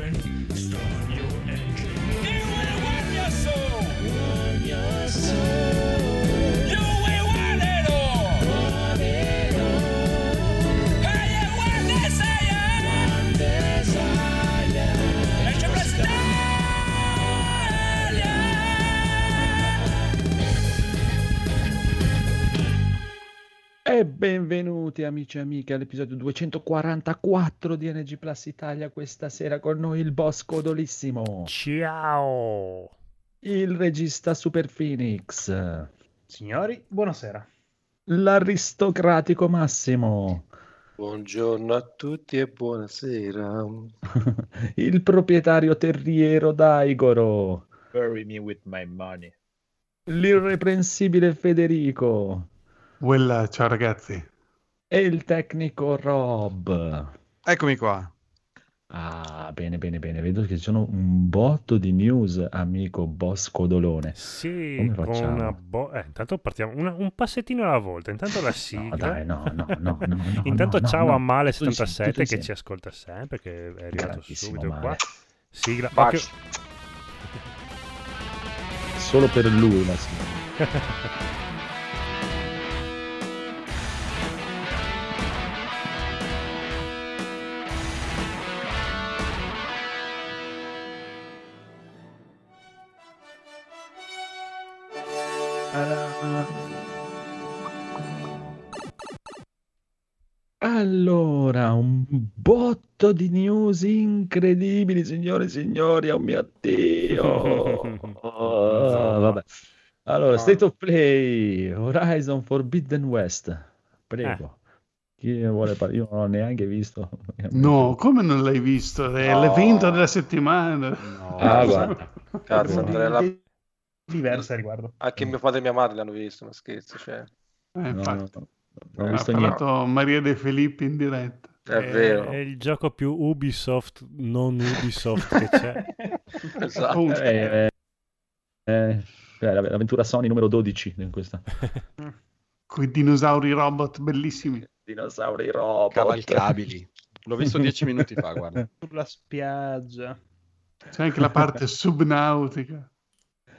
environment, stop your benvenuti amici e amiche all'episodio 244 di NG Plus Italia. Questa sera con noi il boss codolissimo, Ciao! il regista Super Phoenix, Signori, buonasera. l'aristocratico Massimo, Buongiorno a tutti e buonasera. il proprietario terriero Daigoro, Bury me with my money. l'irreprensibile Federico Quella, ciao ragazzi. e il tecnico Rob. Eccomi qua. Ah, bene, bene, bene. Vedo che ci sono un botto di news, amico boss codolone. Sì, bo- eh, intanto partiamo una- un passettino alla volta. Intanto la No, sigla. dai, no, no, no, no, no, Intanto no, ciao no. a Male Tutto insieme, 77 tutto che insieme. ci ascolta sempre, che è arrivato subito Male. qua. Sigla. Occhio- Solo per lui la sigla. Allora, un botto di news incredibili, signore e signori, oh mio Dio. Oh, vabbè. Allora, State of Play, Horizon Forbidden West. Prego. Chi vuole parlare? Io non ho neanche visto. No, come non l'hai visto? È No. l'evento della settimana. Ah, guarda. Cazzo, Andrea, la- Diversa a riguardo. anche mio padre e mia madre l'hanno visto, ma scherzo, cioè. Eh, No, no, infatti. no, non ho ha visto niente. Maria De Filippi in diretta. È vero. È il gioco più Ubisoft, non Ubisoft che c'è. Esatto. Eh, eh, eh, eh, l'avventura Sony numero 12 in questa. Con i dinosauri robot bellissimi. Dinosauri robot. cavalcabili. L'ho visto dieci minuti fa, guarda. Sulla spiaggia. C'è anche la parte subnautica.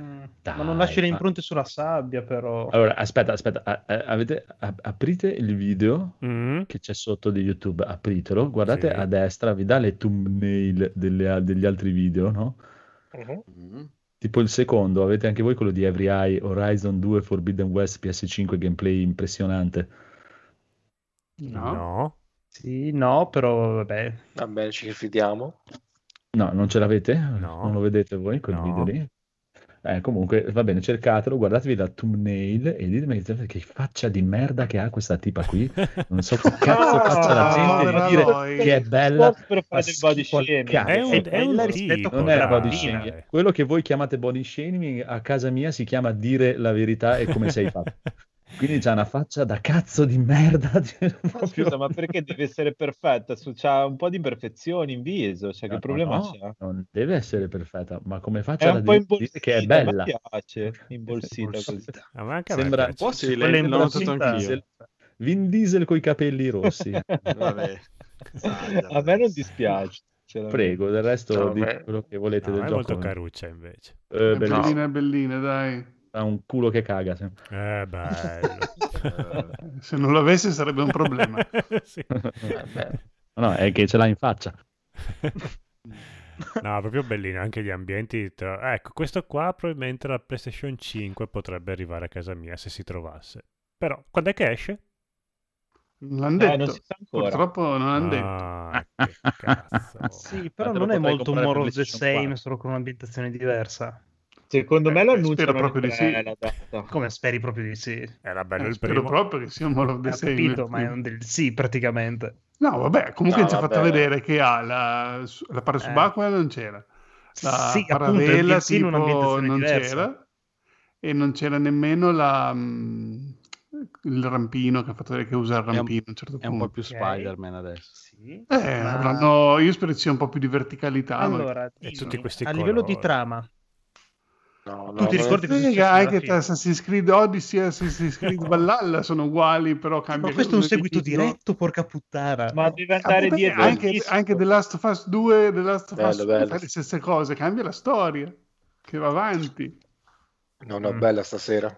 Mm. Dai, Ma non lasci le ma- impronte sulla sabbia, però. Allora, aspetta, aspetta, a- a- avete, a- aprite il video Mm? che c'è sotto di YouTube, apritelo, guardate Sì. a destra, vi dà le thumbnail delle- degli altri video, no? Mm. Tipo il secondo, avete anche voi quello di Every Eye, Horizon 2 Forbidden West PS5 gameplay impressionante. No? No. Sì, no, però vabbè. Va bene, ci fidiamo. No, non ce l'avete? No. Non lo vedete voi quel No. video lì? Eh, comunque, va bene, cercatelo, guardatevi la thumbnail e ditemi che faccia di merda che ha questa tipa qui. Non so che cazzo No, faccia la gente di dire che è bella. per fa fare del body shaming. È un, È è bella rispetto Non è dai. body shaming. Quello che voi chiamate body shaming a casa mia si chiama dire la verità e come sei fatto. Quindi c'ha una faccia da cazzo di merda. proprio- Scusa, ma perché deve essere perfetta? Su- C'ha un po' di imperfezioni in viso, cioè No, che problema no, c'ha? Non deve essere perfetta, ma come È faccia un da po' dire, che è mi bella? piace, imbolsita così. A me anche Sembra. Un po' sì, l'ho notato Vin anch'io. Diesel, Vin Diesel coi capelli rossi. Vabbè. A me non dispiace. Prego, del resto No, dite quello che volete No, del è gioco. molto caruccia invece. Eh, È è bellina, dai. Ha un culo che caga. sì. Eh, bello. Se non lo avesse sarebbe un problema. Sì. Vabbè. No, è che ce l'ha in faccia. No, proprio bellino, anche gli ambienti. tra- Ecco, questo qua probabilmente la PlayStation 5 potrebbe arrivare a casa mia se si trovasse. Però, quando è che esce? Non l'hanno Eh, detto. non si sa ancora. Purtroppo non l'hanno detto. Ah, che cazzo. Sì, però non è molto the PlayStation same, 4. solo con un'ambientazione diversa. Secondo me Eh, lo spero annunciano proprio di sì. Come speri proprio di sì. Era bello Eh, il spero primo. proprio che sia un More of the capito, ma è un del sì praticamente. No, vabbè, comunque No, ci ha fatto vedere che ha la, la parte subacquea non c'era. La sì, appunto, paravela un in tipo un'ambientazione non diversa. c'era e non c'era nemmeno la, mm, il rampino che ha fatto vedere che usa il un- rampino a un certo È un po' punto. più Spider-Man adesso. Sì. Eh, ma- avranno- io spero ci sia un po' più di verticalità. ma- Allora, E dimmi, tutti questi a livello di colori. trama, No, no, Tu ti non- ricordi Frega, anche fine? Assassin's Creed Odyssey e Assassin's Creed Valhalla sono uguali, però cambia Ma questo è un seguito titolo. diretto, porca puttana. Ma deve Ah, andare vabbè, dietro. anche, anche The Last of Us 2 The Last of Bello, Us 2 bello. fa le stesse cose, cambia la storia, che va avanti. No, no, Mm. bella stasera.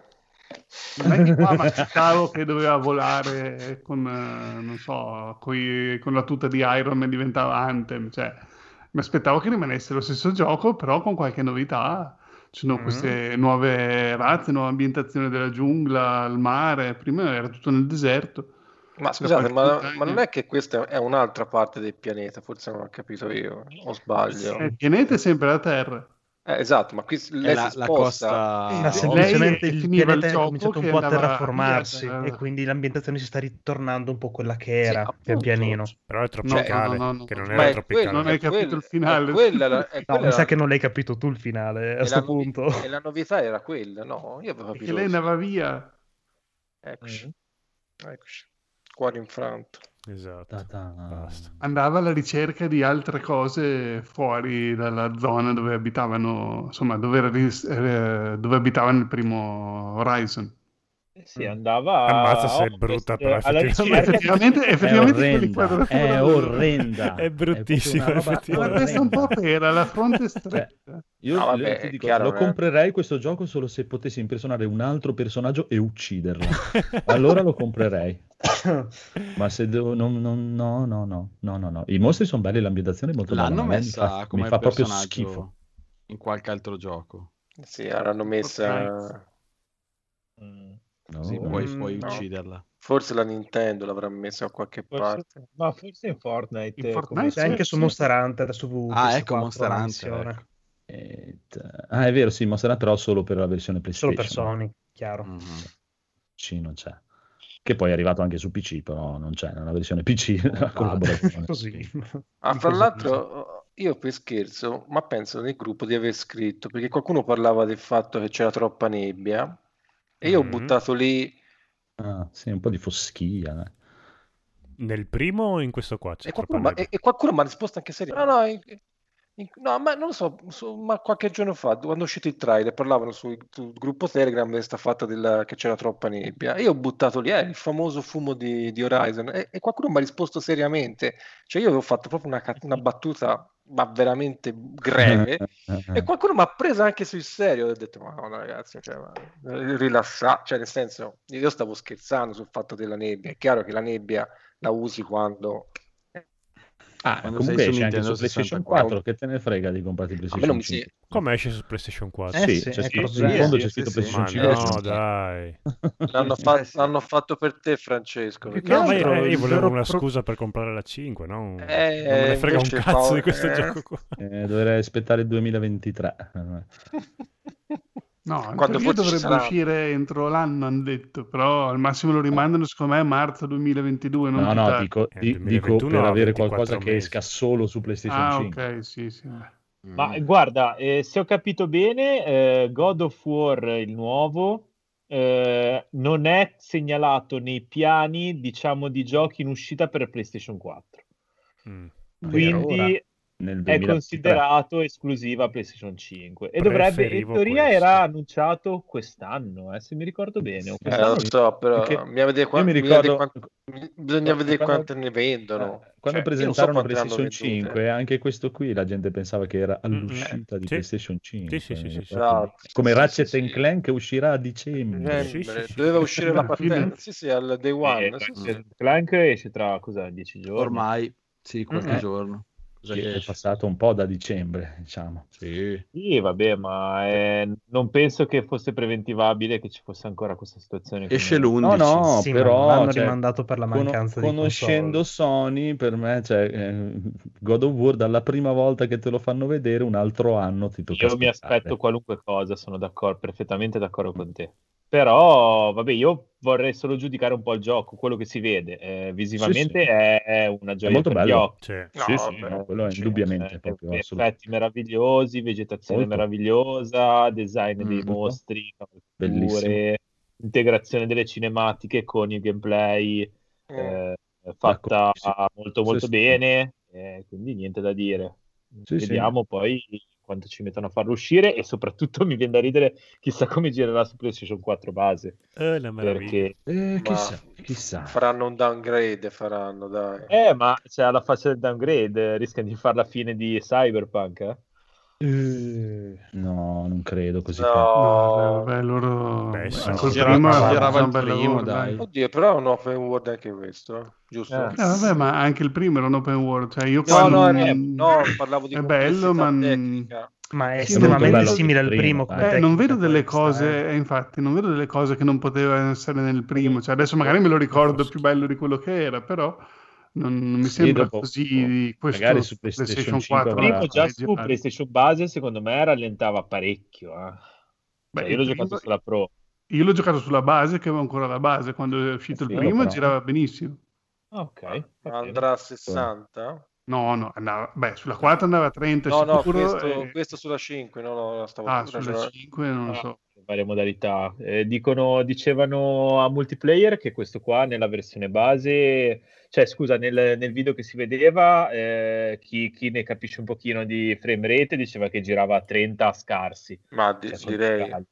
Non è che qua masticavo che doveva volare con, eh, non so, coi- con la tuta di Iron Man diventava Anthem, cioè mi aspettavo che rimanesse lo stesso gioco, però con qualche novità. Ci sono Mhm. queste nuove razze, nuova ambientazione della giungla, il mare, prima era tutto nel deserto. Ma scusate, ma, ma non è che questa è un'altra parte del pianeta, forse non ho capito io, o sbaglio. Eh, Il pianeta è sempre la Terra. Eh, esatto, ma qui lei la, si la costa... Eh, Ma sì, semplicemente lei il pianeta ha cominciato un po' a andava terraformarsi via, eh. e quindi l'ambientazione si sta ritornando un po' quella che Sì, era, appunto. pian pianino. Però è No, tropicale, no, no, no, che non no. Ma era è tropicale. quello- Non hai è capito quella- il finale. è quella la- è No, quella mi sa che non l'hai capito tu il finale a e questo punto. E la novità era quella, no? Io avevo Che capito. lei andava via. Eccoci, Mm. eccoci. Cuore infranto. Esatto. Ta-ta. Basta. andava alla ricerca di altre cose fuori dalla zona dove abitavano, insomma, dove, eh, dove abitava nel primo Horizon. Eh Sì, andava Ammazza a se è brutta, però alla effettivamente- Effettivamente, È orrenda, è orrenda. È bruttissima, una roba questa è un po' pera, la fronte è stretta. Io No, vabbè, ti è dico, chiaro, lo eh. comprerei questo gioco solo se potessi impersonare un altro personaggio e ucciderlo. allora lo comprerei. Ma se devo, non- non- no, no, no, no, no, no. I mostri sono belli, l'ambientazione è molto bella. L'hanno ma a me mi messa fa, come mi fa proprio schifo. in qualche altro gioco. Sì, l'hanno messa. Mm. No? Sì, puoi, Mm, puoi no. ucciderla. Forse la Nintendo l'avrà messa da qualche Forse- parte. ma forse in Fortnite. In eh, Fortnite come- C'è anche su. Monster Hunter su Ah, PS4 ecco Monster Hunter. ecco. E t- Ah, è vero, sì, Monster Hunter però solo per la versione Solo PlayStation. per Sony, chiaro. Mhm. PC non c'è. Che poi è arrivato anche su PC, però non c'è nella versione PC la collaborazione. Così. Ah, fra così, l'altro, io per scherzo, ma penso nel gruppo di aver scritto, perché qualcuno parlava del fatto che c'era troppa nebbia, e io ho Mhm. buttato lì, Ah, sì, un po' di foschia. eh. Nel primo o in questo qua? E qualcuno, ma, e, e qualcuno mi ha risposto anche serio. No, no, no, ma non lo so, su- ma qualche giorno fa, quando è uscito il trailer, parlavano sul, sul gruppo Telegram di questa fatta del, che c'era troppa nebbia. Io ho buttato lì, eh, il famoso fumo di, di Horizon, e, e qualcuno mi ha risposto seriamente. Cioè io avevo fatto proprio una, una battuta, ma veramente greve, e qualcuno mi ha preso anche sul serio. Ho detto, ma no, ragazzi, cioè, rilassate, cioè nel senso, io stavo scherzando sul fatto della nebbia. È chiaro che la nebbia la usi quando Ah, Quando comunque esce anche su PlayStation 64. 4, che te ne frega di comprarti PlayStation mi 5? si... Come esce su PlayStation 4? Eh sì, sì, c'è scritto, in fondo c'è scritto sì, sì. PlayStation Ma 5. no, dai. L'hanno, fa- l'hanno fatto per te, Francesco. Perché- No, ma altro io, io volevo una scusa per comprare la 5, no? Eh, non me ne frega un cazzo fa- di questo eh. gioco qua. Eh, dovrei aspettare il 2023. No, Quando ci dovrebbe sarà- uscire entro l'anno, hanno detto, però al massimo lo rimandano secondo me a marzo 2022. Non No, no, tardi. dico, Eh, di- 2021 dico per avere 24 qualcosa che mesi. esca solo su PlayStation Ah, 5. ok, sì, sì. Ma Mm. guarda, eh, se ho capito bene, eh, God of War, il nuovo, eh, non è segnalato nei piani, diciamo, di giochi in uscita per PlayStation 4. Mm. Quindi Nel è 2023. considerato esclusiva PlayStation 5. E dovrebbe, in teoria, questo. era annunciato quest'anno, eh, se mi ricordo bene. o Eh, lo so, però bisogna vedere, qua- io mi bisogna vedere ricordo- quant- bisogna vedere quando- quante ne vendono. Eh, quando Cioè, io non so presentarono hanno PlayStation vendute. 5, anche questo qui la gente pensava che era all'uscita di Sì. PlayStation 5. Sì, sì, sì, sì, sì. proprio- Esatto, Come sì, Ratchet sì, and sì. Clank uscirà a dicembre. Eh, Sì, sì, sì. Doveva uscire la patente, sì, sì, al day one. Eh, Clank esce tra cosa, 10 giorni. Ormai, sì, qualche Eh. giorno. Cosa che È passato un po' da dicembre, diciamo. Sì. Sì, vabbè, ma eh, non penso che fosse preventivabile che ci fosse ancora questa situazione. Esce come- l'11. No, no, Sì, ma però l'hanno cioè, rimandato per la mancanza di conoscendo console. Sony, per me, cioè, eh, God of War, dalla prima volta che te lo fanno vedere, un altro anno ti tocca Io mi aspettare. aspetto qualunque cosa, sono d'accordo, perfettamente d'accordo con te. Però, vabbè, io vorrei solo giudicare un po' il gioco, quello che si vede. Eh, visivamente Sì, sì. È, è una gioia molto per gli occhi. Sì. No, Sì, sì, vabbè, no, quello è sì, indubbiamente Eh, proprio effetti assolutamente. meravigliosi, vegetazione Molto. meravigliosa, design dei Mm. mostri, Bellissimo. capture, integrazione delle cinematiche con il gameplay Mm. eh, fatta D'accordissimo. molto molto Sì, sì. bene, eh, quindi niente da dire. Sì, sì. Vediamo poi quanto ci mettono a farlo uscire e soprattutto mi viene da ridere chissà come girerà su PlayStation 4 base. Eh. Perché, Eh, Ma chissà, chissà. Faranno un downgrade, faranno, dai. eh, ma c'è alla faccia del downgrade, rischiano di fare la fine di Cyberpunk, eh? Eh, No, non credo così. No. No, vabbè, loro... Beh, beh, sì, fatto il un bel primo, lavoro, dai. Oddio, però è un open world anche questo, giusto? Eh. Eh, vabbè, ma anche il primo era un open world, cioè io No, no, non- eh, no, parlavo di è bello, ma tecnica. ma è Sì, estremamente bello simile il al primo, primo. Eh, non vedo delle cose, eh, infatti, non vedo delle cose che non potevano essere nel primo. Cioè, adesso magari me lo ricordo più bello di quello che era, però non, non mi sembra dopo- così. Questo magari su PlayStation 5 Il avrà- primo già eh, su. PlayStation base secondo me rallentava parecchio. eh. Beh, Cioè, il io l'ho primo- giocato sulla Pro. Io l'ho giocato sulla base, che aveva ancora la base. Quando è uscito Sì, il primo, però- girava benissimo. Ah, ok. Andrà a 60? No, no, andava, beh, sulla 4 andava a 30 No, no, questo, e- questo sulla 5, no, no, stavo Ah, sulla ragionando- 5 non lo Ah, so. varie modalità. Eh, dicono, dicevano a multiplayer che questo qua nella versione base, cioè scusa, nel, nel video che si vedeva, eh, chi, chi ne capisce un pochino di frame rate diceva che girava a 30 scarsi. Ma di- Cioè, direi,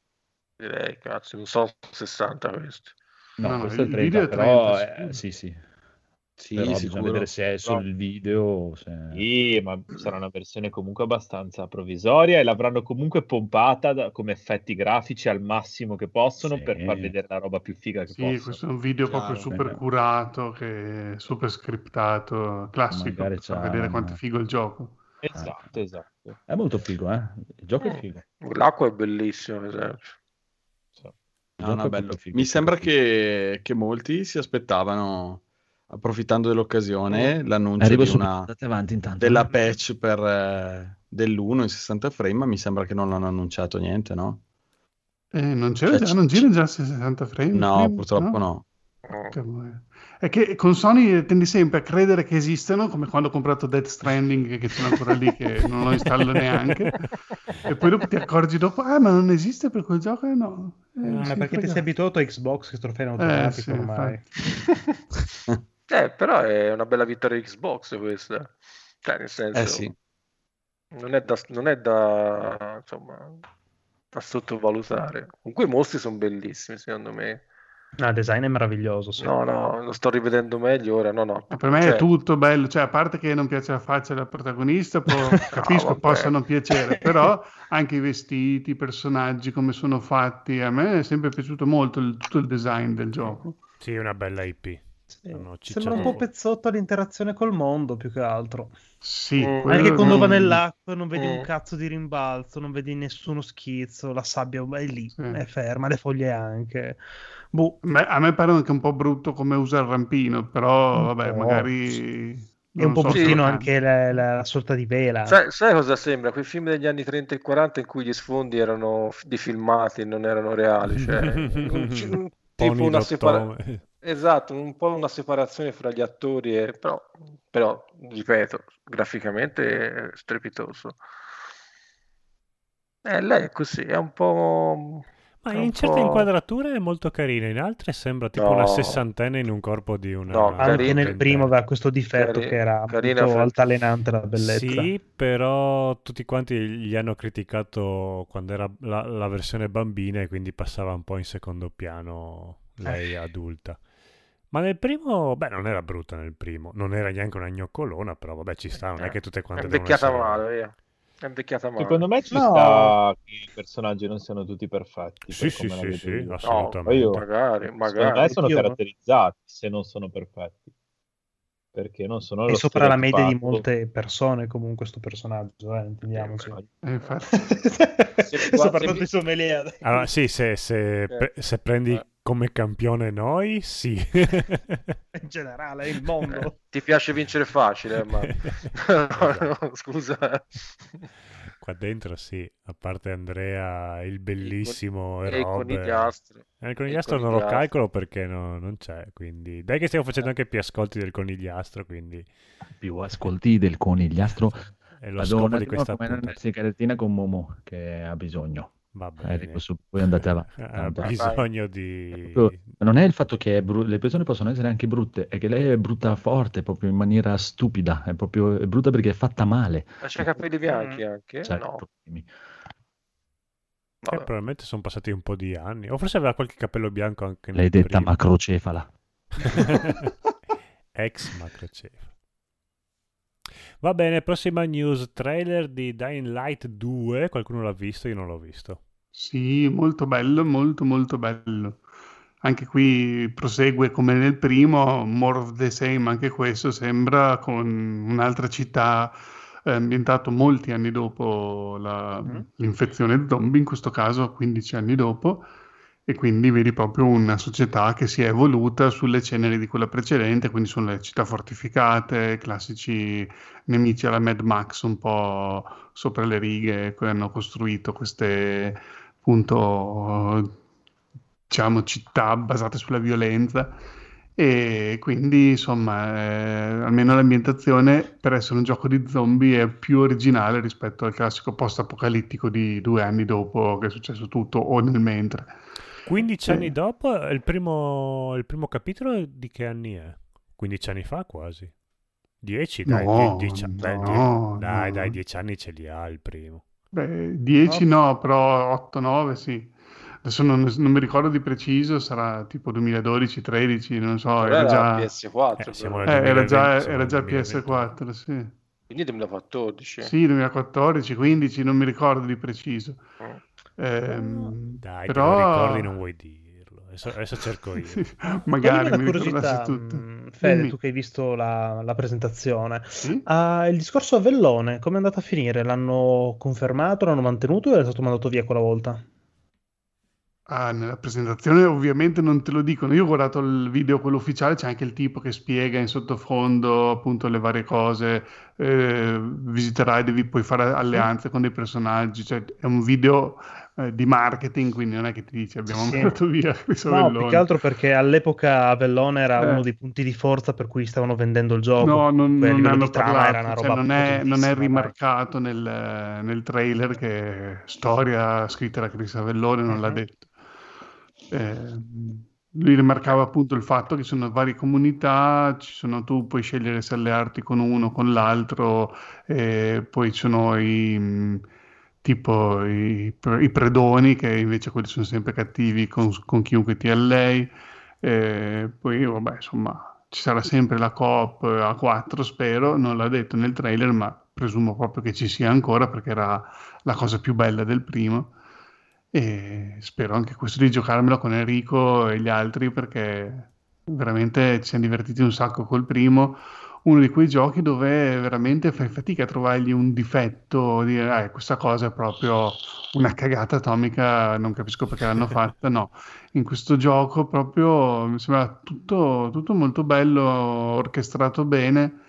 direi, cazzo, non so 60 questo. No, No, questo è il 30, video è però 30, eh, sì, sì. Sì, Però bisogna sicuro. vedere se è solo il video se... Sì, ma sarà una versione comunque abbastanza provvisoria e l'avranno comunque pompata da- come effetti grafici al massimo che possono Sì. per far vedere la roba più figa che Sì, possono. questo è un video Chiaro. proprio super Bene. curato, che è super scriptato, classico, per vedere quanto è figo il gioco. Esatto, esatto. È molto figo, eh? Il gioco è Mm. figo. L'acqua è bellissima, per esempio. Sì. No, no, è bello. figo, Mi figo, sembra figo. che, che molti si aspettavano, approfittando dell'occasione, l'annuncio una, avanti intanto. della patch per, eh, dell'1 in 60 frame, ma mi sembra che non hanno annunciato niente, no? Eh, non c'era Cioè, già, c- non gira già a 60 frame? No, prima? purtroppo no. Boia. È che con Sony tendi sempre a credere che esistano, come quando ho comprato Death Stranding, che l'ho ancora lì, che non lo installo neanche, e poi dopo ti accorgi dopo, ah, ma non esiste per quel gioco? Eh, no. Eh, Ma sì, perché ti sei abituato a Xbox che automatico Eh, sì, ormai. Eh, però è una bella vittoria Xbox questa. Cioè, nel senso, Eh sì. non è da, non è da, insomma, da sottovalutare. Comunque i mostri sono bellissimi, secondo me. No, il design è meraviglioso, sì. No, no, lo sto rivedendo meglio ora. No, no. Ma per me Cioè, è tutto bello, cioè a parte che non piace la faccia del protagonista, può- capisco vabbè. possano piacere, però anche i vestiti, i personaggi, come sono fatti, a me è sempre piaciuto molto il- tutto il design del gioco. Sì, una bella IP. Sì. Hanno Sembra un po' pezzotto all'interazione col mondo più che altro. Sì, Mm. quello Anche quando va nell'acqua non vedi Mm. un cazzo di rimbalzo, non vedi nessuno schizzo, la sabbia è lì, Sì. è ferma, le foglie anche. Boh, Beh, a me pare anche un po' brutto come usa il rampino, però Un vabbè, po', magari... è un po' so bruttino anche la, la- la sorta di vela. Sai, sai cosa sembra? Quei film degli anni 30 e 40 in cui gli sfondi erano di filmati e non erano reali. Cioè, un- un- tipo una separa- Dottome. Esatto, un po' una separazione fra gli attori, e... però, però, ripeto, graficamente è strepitoso. Eh, lei è così, è un po'... Ma è in certe po'- inquadrature è molto carina, in altre sembra tipo No. una sessantenne in un corpo di una... No, Anche carino, nel primo aveva questo difetto Cari- che era carina molto fra- altalenante la bellezza. Sì, però tutti quanti gli hanno criticato quando era la, la versione bambina e quindi passava un po' in secondo piano lei adulta. Ma nel primo, beh, non era brutta nel primo, non era neanche una gnoccolona, però vabbè ci sta, non è Eh, che tutte È quante devono invecchiata essere... male, via. È invecchiata male. Secondo me ci No. sta che i personaggi non siano tutti perfetti. Sì, per sì, sì, sì, io. No, assolutamente. poi io- magari, Secondo me magari. sono Io- caratterizzati se non sono perfetti. Perché non sono È sopra la media di molte persone comunque sto personaggio, eh, intendiamoci. Eh, infatti. Soprattutto i sommelier. Allora, sì, se, se, Eh. pre- se prendi Eh. Come campione noi, sì. In generale, il mondo. Eh, ti piace vincere facile, ma... No, no, scusa. Qua dentro sì, a parte Andrea, il bellissimo E e il conigliastro. Eh, il E conigliastro il non lo calcolo perché no- non c'è, quindi... Dai che stiamo facendo anche più ascolti del conigliastro, quindi Più ascolti del conigliastro. è lo Madonna, scopo di questa come una sigarettina con Momo che ha bisogno. Va Eh, bene. dico, su- poi andate avanti. Ha bisogno di... non è il fatto che è bru- le persone possono essere anche brutte, è che lei è brutta forte, proprio in maniera stupida, è proprio è brutta perché è fatta male. Ma c'ha i capelli bianchi Mm. anche? Cioè, no. problemi. Eh, probabilmente sono passati un po' di anni. O forse aveva qualche capello bianco anche L'hai detta primo. macrocefala. Ex macrocefalo. Va bene, prossima news. Trailer di Dying Light 2. Qualcuno l'ha visto? Io non l'ho visto. Sì, molto bello, molto molto bello. Anche qui prosegue come nel primo, more of the same, anche questo sembra con un'altra città eh, ambientato molti anni dopo la- Mhm. l'infezione zombie, in questo caso 15 anni dopo, e quindi vedi proprio una società che si è evoluta sulle ceneri di quella precedente, quindi sono le città fortificate, classici nemici alla Mad Max un po' sopra le righe, che hanno costruito queste appunto diciamo città basate sulla violenza. E quindi insomma eh, almeno l'ambientazione per essere un gioco di zombie è più originale rispetto al classico post-apocalittico di due anni dopo che è successo tutto o nel mentre 15 Eh. anni dopo, il primo, il primo capitolo di che anni è? 15 anni fa quasi. 10, dai, No, die- dieci- dai, die- no, dai, no. dai, 10 anni ce li ha il primo. Beh, 10 no, però 8-9 sì. Adesso non, non mi ricordo di preciso, sarà tipo 2012-13, non so, Però era era già, PS4 Eh, siamo però. nel eh, era già, 2020, era già siamo nel PS4, sì. quindi 2014 Sì, 2014, 15, non mi ricordo di preciso. Mm. Ehm, Dai, però... te lo ricordi, non vuoi dirlo. Adesso, adesso cerco io. Sì, magari mi curiosità, ricordassi tutto. mh, Fede, Dimmi. tu che hai visto la, la presentazione. Sì? Ah, il discorso a Vellone, come è andato a finire? L'hanno confermato, l'hanno mantenuto o è stato mandato via quella volta? Ah, nella presentazione ovviamente non te lo dicono. Io ho guardato il video, quello ufficiale, c'è anche il tipo che spiega in sottofondo appunto le varie cose. eh, visiterai, devi poi fare alleanze con dei personaggi. Cioè, è un video eh, di marketing, quindi non è che ti dice abbiamo Sì. mandato via Chris No, Avellone. più che altro perché all'epoca Avellone era Eh. uno dei punti di forza per cui stavano vendendo il gioco. No, non, non hanno parlato, cioè, non, è, non è rimarcato nel, nel trailer che storia scritta da Chris Avellone non l'ha Mhm. detto. Eh, lui rimarcava appunto il fatto che sono varie comunità, ci sono, tu puoi scegliere se allearti con uno o con l'altro, e poi ci sono i, tipo i, i predoni che invece quelli sono sempre cattivi con, con chiunque ti allei. E poi, vabbè, insomma, ci sarà sempre la coop a 4, spero. Non l'ha detto nel trailer, ma presumo proprio che ci sia ancora perché era la cosa più bella del primo. E spero anche questo di giocarmelo con Enrico e gli altri perché veramente ci siamo divertiti un sacco col primo. Uno di quei giochi dove veramente fai fatica a trovargli un difetto, dire "Ah, questa cosa è proprio una cagata atomica, non capisco perché l'hanno fatta. No, in questo gioco proprio mi sembra tutto, tutto molto bello, orchestrato bene.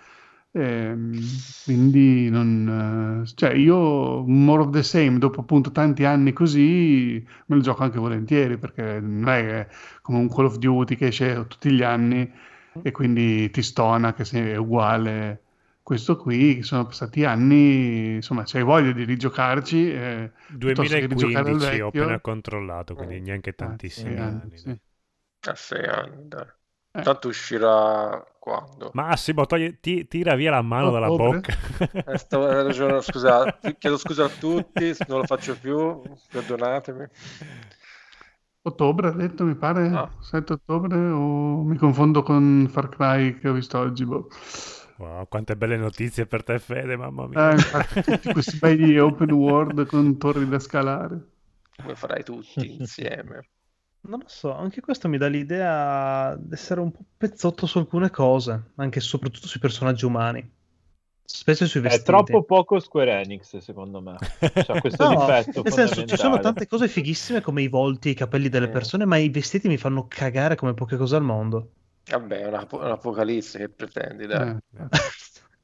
ehm, quindi non, eh, cioè io more of the same dopo appunto tanti anni così me lo gioco anche volentieri perché non è come un Call of Duty che esce tutti gli anni e quindi ti stona che sei uguale questo qui sono passati anni insomma se hai voglia di rigiocarci eh, piuttosto che rigiocare al 2015 ho appena controllato, quindi neanche Ah, tantissimi sì, anni. sì. a 6 anni dai. Eh. tanto uscirà quando Massimo, togli- ti- tira via la mano dalla Ottobre? bocca. Eh, ragione, scusa, chiedo scusa a tutti, non lo faccio più, perdonatemi. Ottobre, ha detto, mi pare, Ah. 7 ottobre, o mi confondo con Far Cry che ho visto oggi. boh. Wow, quante belle notizie per te, Fede, mamma mia. Eh, infatti, tutti questi belli open world con torri da scalare. Come farai tutti insieme. Non lo so, anche questo mi dà l'idea di essere un po' pezzotto su alcune cose, anche e soprattutto sui personaggi umani, specie sui È vestiti. troppo poco Square Enix, secondo me. C'ha questo No, difetto nel senso, ci sono tante cose fighissime come i volti e i capelli delle persone, ma i vestiti mi fanno cagare come poche cose al mondo. Vabbè, è una- un'apocalisse che pretendi, dai. Eh.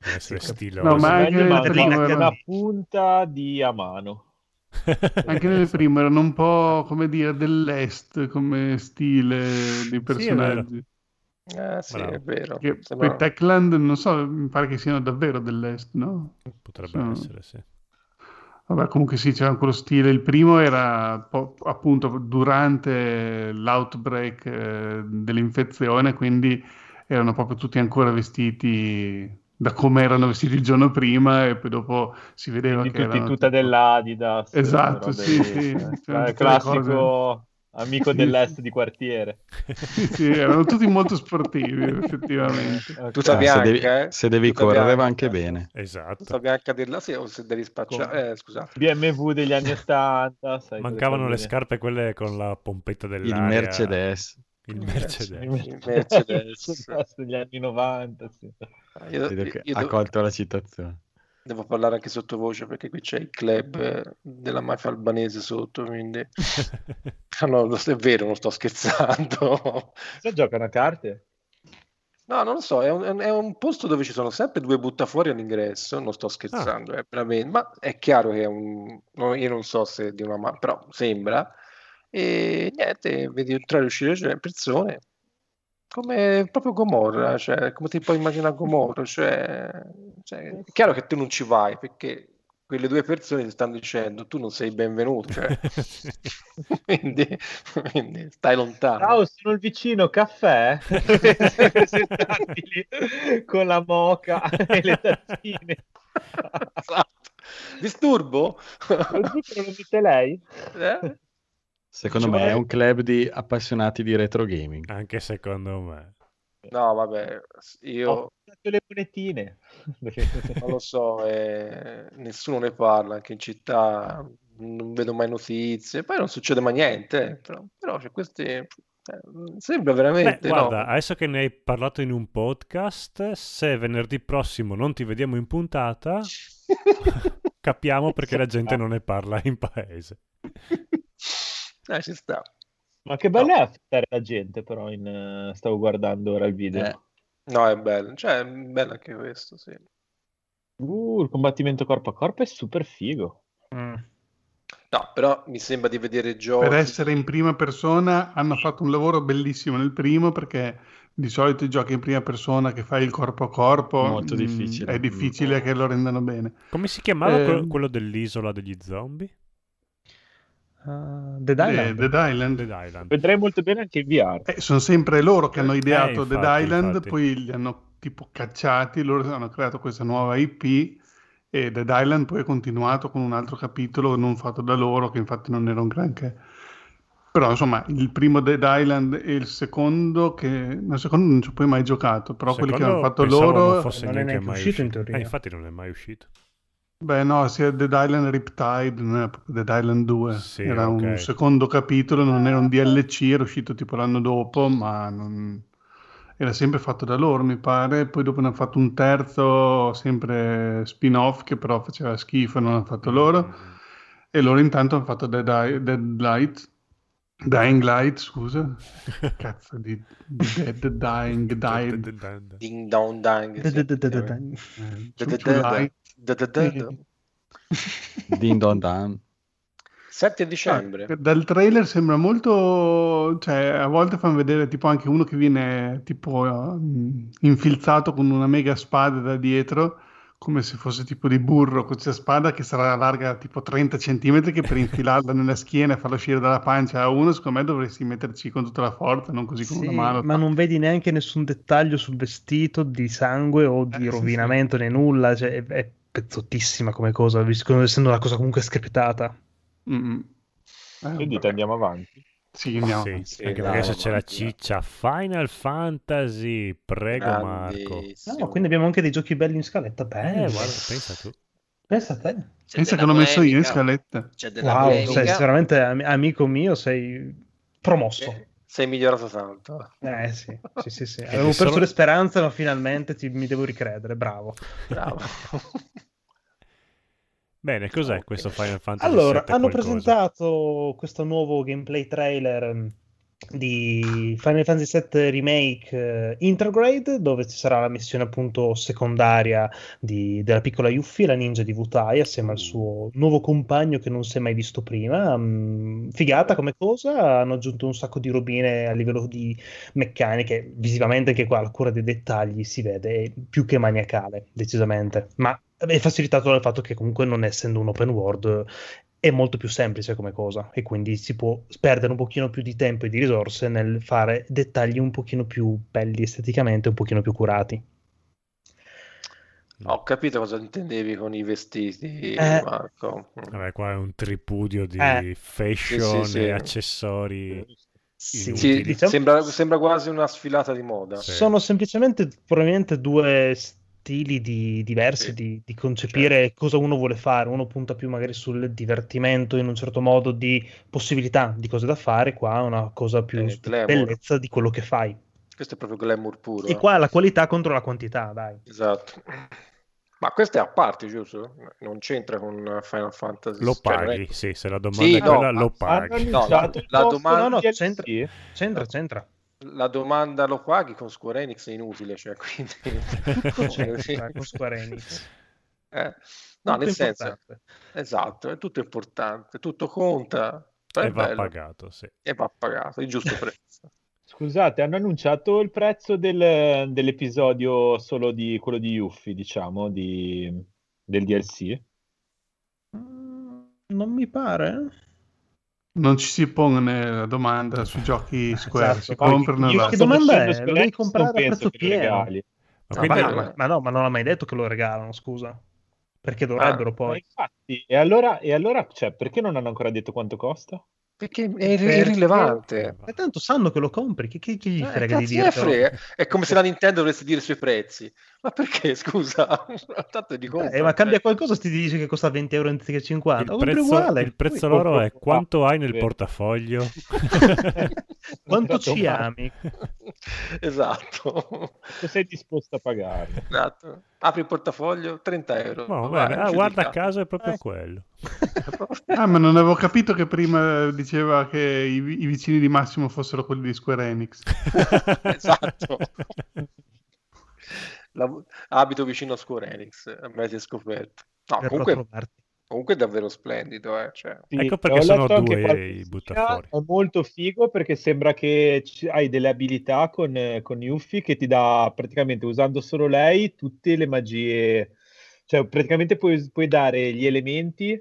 Deve essere Sì, stiloso. No, ma Meglio anche manca primo una era- una punta di a mano. anche nel primo erano un po' come dire dell'est come stile dei personaggi. Eh sì, Bravo. è vero. Che Sembra- poi Techland, non so, mi pare che siano davvero dell'est, no? Potrebbe Sono- essere, sì. Vabbè, comunque sì, c'era quello stile. Il primo era po- appunto durante l'outbreak eh, dell'infezione, quindi erano proprio tutti ancora vestiti da come erano vestiti il giorno prima e poi dopo si vedeva Quindi che tutti in erano tuta tipo- dell'Adidas. Esatto, sì, sì, Eh, tutte le classico. Amico Sì, dell'est di quartiere. Sì, erano tutti molto sportivi, effettivamente. Ok. Tuta Ah, se bianca, devi, eh? se devi correre va bianca. anche bene. Esatto. Tuta bianca della sì, o se devi spacciare, eh, scusate. BMW degli anni 80. sai, Mancavano le scarpe quelle con la pompetta Il dell'aria. Mercedes. Il Mercedes. Il Mercedes. Mercedes degli anni 90. Sì. Io, io- ha colto la citazione. Devo parlare anche sottovoce perché qui c'è il club eh, della mafia albanese sotto, quindi... Ah, no, è vero, non sto scherzando. Cosa giocano a carte? No, non lo so, è un, è un- posto dove ci sono sempre due buttafuori all'ingresso, non sto scherzando, è veramente, ma è chiaro che è un, io non so se è di una ma, però sembra, e niente, vedi entrare e uscire persone, come proprio Gomorra, cioè, come ti puoi immaginare Gomorra, cioè, cioè, è chiaro che tu non ci vai, perché quelle due persone ti stanno dicendo tu non sei benvenuto, cioè, quindi, quindi stai lontano. Ciao, sono il vicino, caffè? Con la moca e le tazzine. Esatto. Disturbo? Lo zucchero lo mette lei? Eh? Secondo Ci me è un club di appassionati di retro gaming. Anche secondo me. No, vabbè, io Ho le monetine. non lo so, eh, nessuno ne parla, anche in città non vedo mai notizie, poi non succede mai niente, eh, però, però c'è questi, eh, sembra Beh, veramente, guarda, no? adesso che ne hai parlato in un podcast, se venerdì prossimo non ti vediamo in puntata, capiamo perché la gente non ne parla in paese. Eh, ci sta. Ma che bello è affittare la gente, però, in, eh, stavo guardando ora il video. Eh, No, è bello, cioè è bello anche questo, sì. Uh, il combattimento corpo a corpo è super figo. Mm. No, però mi sembra di vedere giochi. Per essere in prima persona hanno fatto un lavoro bellissimo nel primo perché di solito i giochi in prima persona che fai il corpo a corpo Molto mm, difficile. è difficile che lo rendano bene. Come si chiamava Eh, quello dell'isola degli zombie? Uh, Dead The- Island. Dead Island. Dead Island. Vedrei molto bene anche in VR. Eh, sono sempre loro che hanno ideato infatti, Dead Island, infatti. poi li hanno tipo cacciati, loro hanno creato questa nuova IP e Dead Island poi è continuato con un altro capitolo non fatto da loro, che infatti non era un granché. Però insomma, il primo Dead Island e il secondo, che il secondo non ci ho poi mai giocato, però quelli che hanno fatto loro... non fosse Non è mai uscito in uscito. teoria. Eh, infatti non è mai uscito. Beh, no, sia Dead Island Riptide, non era proprio Dead Island 2, Sì, era ok. un secondo capitolo, non era un DLC, era uscito tipo l'anno dopo, ma non- era sempre fatto da loro, mi pare. Poi dopo ne hanno fatto un terzo, sempre spin-off, che però faceva schifo, non hanno fatto loro. E loro intanto hanno fatto Dead, I- Dead Light, Dying Light, scusa. Cazzo di, di Dead Dying, Died. Ding dong dang. Da- da- da- da- da-. Din don dan. 7 dicembre. Eh, Dal trailer sembra molto, cioè a volte fanno vedere tipo anche uno che viene tipo eh, infilzato con una mega spada da dietro, come se fosse tipo di burro, con questa spada che sarà larga tipo 30 centimetri che per infilarla nella schiena e farla uscire dalla pancia a uno, secondo me dovresti metterci con tutta la forza, non così con Sì, una mano. ma non vedi neanche nessun dettaglio sul vestito di sangue o di Eh, sì, rovinamento né nulla, cioè è, è pezzottissima come cosa, visto- essendo una cosa comunque scriptata. Mm. Eh, vabbè. andiamo avanti? Sì, andiamo. Sì, Sì, anche dai, perché se c'è la ciccia Final Fantasy, prego Marco. No, quindi abbiamo anche dei giochi belli in scaletta. Eh, Bello. guarda, pensa tu. Pensa a te. C'è Pensa che l'ho messo io in scaletta. C'è della Wow, sei veramente am- amico mio, sei promosso. Eh, Sei migliorato tanto. Eh sì, sì, sì, sì. Avevo perso solo- le speranze, ma finalmente ti- mi devo ricredere, bravo. Bravo. Bene, cos'è Ok. questo Final Fantasy Allora, hanno qualcosa? presentato questo nuovo gameplay trailer di Final Fantasy VII Remake eh, Intergrade, dove ci sarà la missione appunto secondaria di- della piccola Yuffie, la ninja di Wutai, assieme al suo nuovo compagno che non si è mai visto prima. Mm, figata come cosa, hanno aggiunto un sacco di robine a livello di meccaniche, visivamente anche qua la cura dei dettagli si vede, è più che maniacale, decisamente. Ma è facilitato dal fatto che comunque non essendo un open world è molto più semplice come cosa e quindi si può perdere un pochino più di tempo e di risorse nel fare dettagli un pochino più belli esteticamente, un pochino più curati. Ho capito cosa intendevi con i vestiti, Eh. Marco. Vabbè, qua è un tripudio di Eh. fashion Sì, sì, sì. e accessori. Sì, Inutili. Sì, diciamo- sembra, sembra quasi una sfilata di moda. Sì. sono semplicemente probabilmente due stili di- diversi di, di concepire cosa uno vuole fare. Uno punta più magari sul divertimento in un certo modo di possibilità di cose da fare, qua è una cosa più Eh, bellezza di quello che fai. Questo è proprio glamour puro. E eh. qua la qualità contro la quantità, dai. Esatto. Ma questo è a parte, giusto? Non c'entra con Final Fantasy. Lo paghi, sì, se la domanda Sì, è no, quella, lo paghi. No, la- la domanda- No, no, c'entra. C'entra, c'entra. La domanda lo paghi con Square Enix è inutile, cioè, quindi... Cioè, con Square Enix. eh, No, Tutto nel senso, importante. esatto, è tutto importante, tutto conta, E è va bello, pagato, sì. e va pagato, il giusto prezzo. Scusate, hanno annunciato il prezzo del- dell'episodio solo di quello di Yuffie, diciamo, di- del DLC? Mm, Non mi pare. Non ci si pone la domanda sui giochi Square, Esatto. si comprano la... che domanda è? Square Lo devi comprare a prezzo pieno. regali. Ma No, quindi- Ma, ma- ma no, ma non l'ha mai detto che lo regalano, scusa. Perché dovrebbero Ah, poi. infatti, e allora, e allora, cioè, perché non hanno ancora detto quanto costa? Perché è Perché- irrilevante. E tanto sanno che lo compri, che, che- che gli Eh, frega di dire? frega? È come se la Nintendo dovesse dire i suoi prezzi. Ma perché, scusa? Tanto di compra. Eh, ma cambia cioè. qualcosa se ti dice che costa 20 euro anziché 50. Il prezzo, uguale. il prezzo Poi- loro è quanto hai nel portafoglio. Quanto ci ami? Esatto. Quanto sei disposto a pagare? Esatto. Apri il portafoglio, 30 euro. No, Vai, bene. Ah, guarda caso è proprio Eh. quello. Ah, ma non avevo capito che prima diceva che i, i vicini di Massimo fossero quelli di Square Enix. esatto. La- abito vicino a Square Enix, avete scoperto. No, Per comunque, comunque è davvero splendido, eh, cioè. Sì, Ecco perché sono due i buttafuori. È molto figo perché sembra che hai delle abilità con, con Yuffie che ti dà praticamente usando solo lei tutte le magie. Cioè, praticamente puoi, puoi dare gli elementi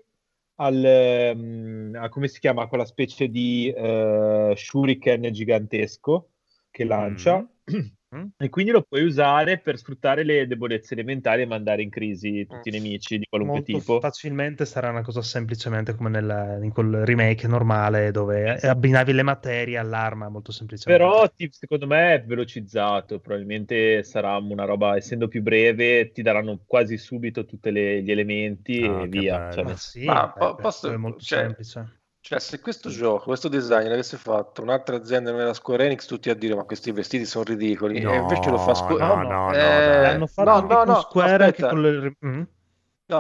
al, ehm, a come si chiama quella specie di eh, shuriken gigantesco che lancia. Mm. E quindi lo puoi usare per sfruttare le debolezze elementari e mandare in crisi tutti i nemici di qualunque Molto tipo. facilmente sarà una cosa semplicemente come nel, in quel remake normale dove abbinavi le materie all'arma molto semplicemente. Però ti- secondo me è velocizzato, probabilmente sarà una roba, essendo più breve, ti daranno quasi subito tutti gli elementi Ah, e via. Cioè, Ma nel- sì, Ma po- beh, posso- è molto cioè, semplice. Cioè, se questo gioco, questo design l'avesse fatto un'altra azienda non era Square Enix, tutti a dire ma questi vestiti sono ridicoli. No, e invece lo fa Square no, no, no, Eh, dai. L'hanno fatto no, anche no, con no, Square anche aspetta. con le- Mm? No,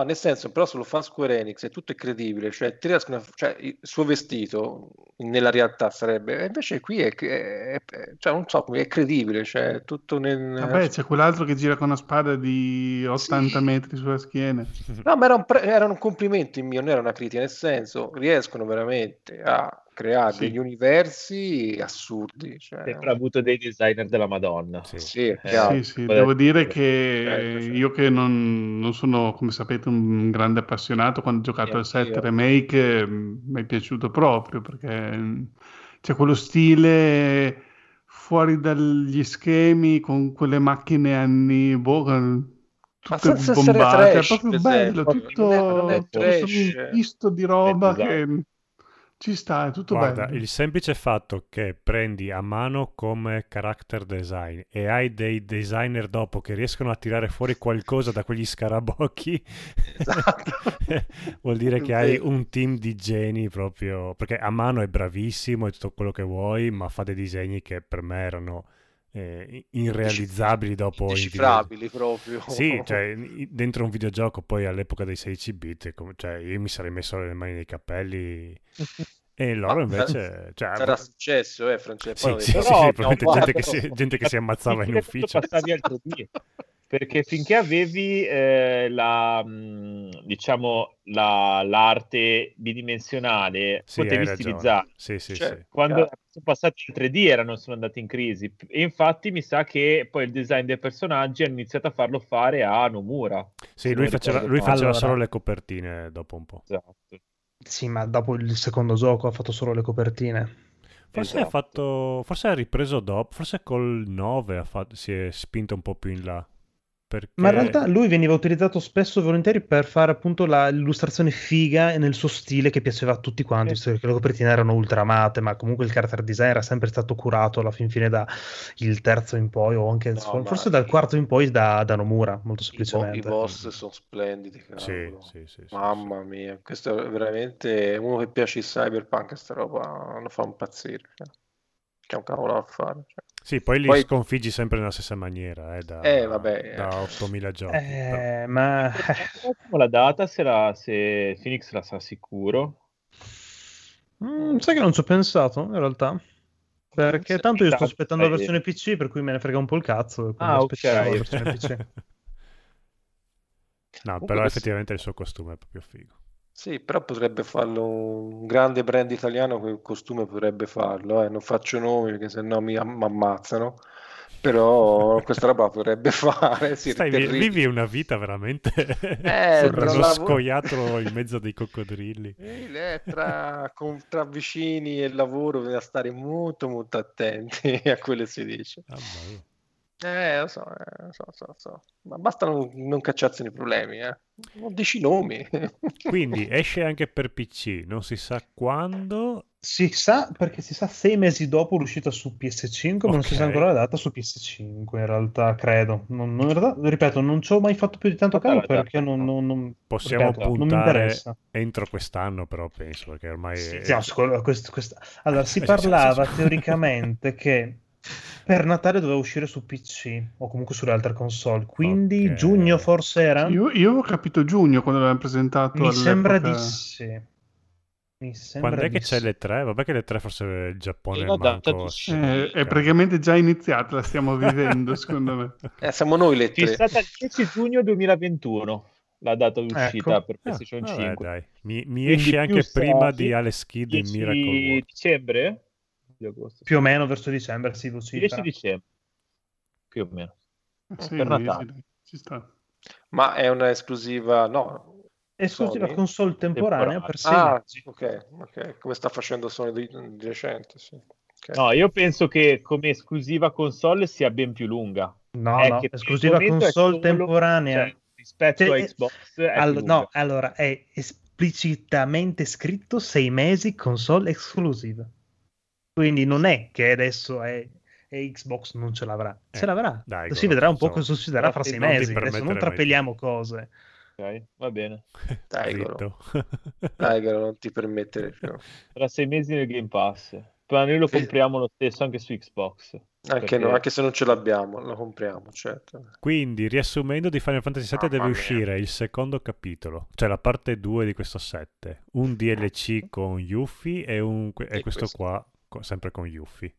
nel senso, però se lo fa Square Enix e tutto è credibile, cioè, ti riescono a- cioè, il suo vestito nella realtà sarebbe, invece qui è, è- è- cioè, non so è credibile, cioè, tutto nel... Vabbè, c'è quell'altro che gira con una spada di 80 Sì. metri sulla schiena. No, ma era un, pre- era un complimento il mio, non era una critica, nel senso, riescono veramente a creare Sì. degli universi assurdi, cioè, Sempre avuto dei designer della Madonna. Sì. sì, è Eh. Sì, devo dire che Certo, certo. io che non, non sono, come sapete, un grande appassionato, quando ho giocato al Neanch'io. 7 Remake eh, mi è piaciuto proprio perché mm, c'è quello stile fuori dagli schemi con quelle macchine anni boh, tutte bombate, è trash, proprio per bello, tutto è- è tutto misto di roba Esatto. che ci sta, è tutto Guarda, bello. il semplice fatto che prendi a mano come character design e hai dei designer dopo che riescono a tirare fuori qualcosa da quegli scarabocchi, Esatto. vuol dire che hai un team di geni proprio, perché a mano è bravissimo e tutto quello che vuoi, ma fa dei disegni che per me erano eh, irrealizzabili dopo in Indecifrabili proprio. Sì, cioè, dentro un videogioco poi all'epoca dei 16 bit, cioè, io mi sarei messo le mani nei capelli e loro invece... Cioè, Sarà successo, eh, Francesco. sì, sì, sì, sì, gente che, si, gente che si ammazzava in ufficio. passavi al 3D. Perché finché avevi eh, la, mh, diciamo, la- l'arte bidimensionale, Sì, potevi stilizzare. Sì, sì, Cioè, sì. Quando Chiaro. sono passati al 3D erano sono andati in crisi. E infatti mi sa che poi il design dei personaggi hanno iniziato a farlo fare a Nomura. Sì, lui faceva, lui faceva Allora- solo le copertine dopo un po'. Esatto. Sì, ma dopo il secondo gioco ha fatto solo le copertine. Forse ha Esatto. fatto. Forse ha ripreso dopo. Forse col 9 ha fatto- si è spinto un po' più in là. Perché... Ma in realtà lui veniva utilizzato spesso e volentieri per fare appunto la- l'illustrazione figa e nel suo stile che piaceva a tutti quanti, visto che le copertine erano ultramate, ma comunque il character design era sempre stato curato alla fin fine da il terzo in poi, o anche No, forse dal quarto in poi da, da Nomura, molto I, bo- semplicemente. i boss sono splendidi, Sì, cavolo. sì, sì, sì, Mamma mia, questo è veramente uno che piace il cyberpunk, sta roba lo fa impazzire. Cioè. Che è un cavolo da fare. cioè. Sì, poi li Poi- sconfiggi sempre nella stessa maniera, eh, da, Eh, vabbè, da eh. 8000 giochi. Eh, ma La data, se, la, se Phoenix la sa sicuro. Mm, sai che non ci ho pensato in realtà. Perché tanto io sto aspettando la versione PC, per cui me ne frega un po' il cazzo. Ah, ok. la versione PC. No, Comunque però questo- effettivamente il suo costume è proprio figo. Sì, però potrebbe farlo un grande brand italiano, quel costume potrebbe farlo, eh. Non faccio nomi perché sennò mi am- ammazzano, però questa roba potrebbe fare, sì, Stai, terribile. vivi una vita veramente Eh, uno lavo- scoiattolo in mezzo dei coccodrilli. Eh, tra, con- tra vicini e lavoro bisogna stare molto molto attenti a quello che si dice. Mia. Eh, lo so, eh, lo so, lo so, lo so. Ma basta non, non cacciarsi nei problemi, eh. Non dici i nomi. Quindi esce anche per PC, non si sa quando. Si sa perché si sa sei mesi dopo l'uscita su PS5, ma non si sa ancora la data su PS5 in realtà, credo. Non, non- in realtà, ripeto, non ci ho mai fatto più di tanto è caso perché non, non- non- Possiamo ripeto, non mi puntare interessa. entro quest'anno, però penso perché ormai è- Sì, no, scusa, questo- questo- Allora, si parlava teoricamente che per Natale doveva uscire su PC o comunque sulle altre console, quindi Ok. giugno forse era? Io, io avevo capito giugno quando l'avevano presentato Mi sembra di sì. Mi sembra Quando è che di c'è le tre? Vabbè che le tre forse il Giappone data manco... di- Eh, è praticamente già iniziata, la stiamo vivendo secondo me. Eh, siamo noi le tre. Fissata il 10 giugno 2021, la data d'uscita Ecco. per Ah, PlayStation vabbè, 5. dai. Mi, mi esce anche prima di Alex Kidd in 10 Miracle World. dicembre? Di agosto. Più o meno verso dicembre si 10 l'uscita. dicembre, più o meno. Eh, Sei Per Natale. ci sta. Ma è una esclusiva, no. Esclusiva Sony? console temporanea Temporanea. per sei Ah, mesi. ok, ok, come sta facendo Sony di, di recente, sì. Ok. No, io penso che come esclusiva console sia ben più lunga. No, È no, esclusiva console solo- temporanea. cioè, rispetto Cioè, a Xbox lunga. no, allora è esplicitamente scritto sei mesi console esclusiva. Quindi non è che adesso è, è Xbox non ce l'avrà, ce Eh, l'avrà. dai, si vedrà un po' cosa succederà fra sei mesi. Adesso non mai trapeliamo cose. Ok, va bene. Goro, non ti permettere. Tra sei mesi nel Game Pass. Ma noi lo compriamo lo stesso anche su Xbox. Anche, Perché- no, anche se non ce l'abbiamo, lo compriamo, certo. Quindi, riassumendo, di Final Fantasy VII Mamma deve mia. uscire il secondo capitolo, cioè la parte 2 di questo 7. Un DLC con Yuffie e, un, e E questo, questo. qua co- sempre con Yuffie.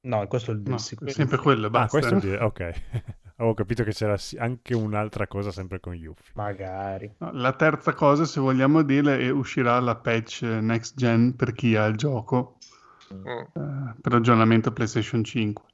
No, questo è il No, sempre quello, Ah, basta. questo è il ok. Avevo capito che c'era anche un'altra cosa sempre con Yuffie. Magari. No, La terza cosa, se vogliamo dire, è uscirà la patch next gen per chi ha il gioco Mm. eh, per aggiornamento PlayStation 5.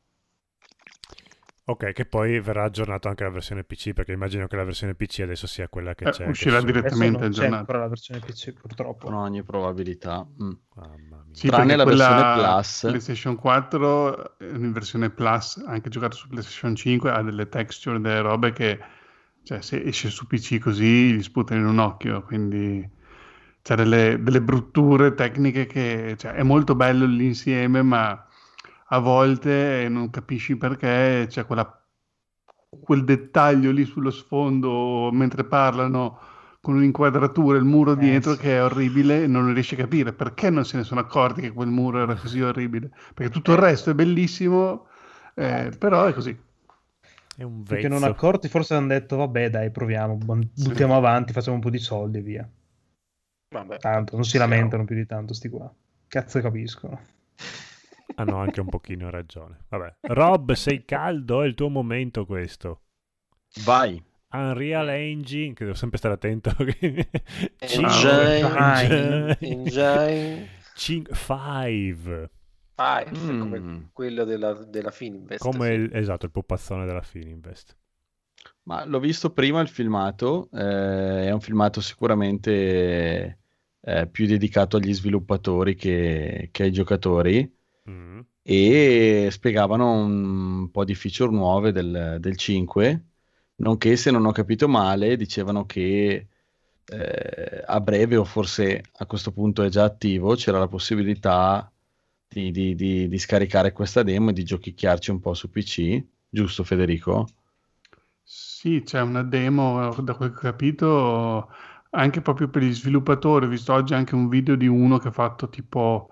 Ok, che poi verrà aggiornato anche la versione PC, perché immagino che la versione PC adesso sia quella che Eh, c'è. che uscirà su- direttamente. Adesso non ancora la versione PC purtroppo. Con ogni probabilità. Mm. Mamma mia. Sì, Tranne perché la quella versione Plus. PlayStation 4 è in versione Plus, anche giocato su PlayStation 5, ha delle texture, delle robe che cioè, se esce su PC così gli sputano in un occhio, quindi c'è delle, delle brutture tecniche che cioè, è molto bello l'insieme, ma a volte non capisci perché c'è quella, quel dettaglio lì sullo sfondo mentre parlano con un'inquadratura, il muro Eh, dietro sì. che è orribile e non riesci a capire perché non se ne sono accorti che quel muro era così orribile. Perché tutto il resto è bellissimo, eh, però è così. È un Perché non vezzo. accorti, forse hanno detto, vabbè dai, proviamo, bu- Sì. buttiamo avanti, facciamo un po' di soldi e via. Vabbè. Tanto, non si Siamo- lamentano più di tanto sti qua. Cazzo capiscono. Hanno anche un pochino ragione. Vabbè. Rob, sei caldo? È il tuo momento questo. Vai. Unreal Engine, che devo sempre stare attento. Engine, Engine. Engine 5. Ah, Mm. come quello della, della Fininvest. Come sì. il, esatto, il pupazzone della Fininvest. Ma l'ho visto prima il filmato, eh, è un filmato sicuramente eh, più dedicato agli sviluppatori che, che ai giocatori Mm. e spiegavano un po' di feature nuove del, del 5, nonché se non ho capito male dicevano che eh, a breve o forse a questo punto è già attivo, c'era la possibilità di, di- di- di scaricare questa demo e di giochicchiarci un po' su PC, giusto Federico? Sì, c'è una demo, da quel che ho capito, anche proprio per gli sviluppatori. Ho visto oggi anche un video di uno che ha fatto tipo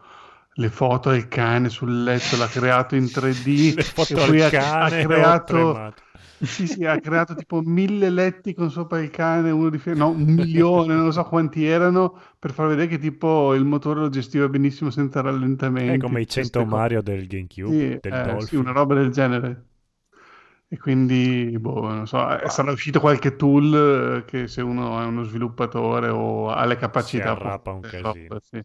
le foto del cane sul letto, l'ha creato in 3D Le foto e poi al ha, cane, ha ho creato, sì, sì, ha creato tipo mille letti con sopra il cane, uno di fie- no, un milione, non so quanti erano, per far vedere che tipo il motore lo gestiva benissimo senza rallentamenti. È come i 100 queste cose. Mario del GameCube, Sì, del eh, sì, una roba del genere. E quindi, boh, non so, eh, sarà uscito qualche tool eh, che se uno è uno sviluppatore o ha le capacità può arrapa un casino. roba, sì.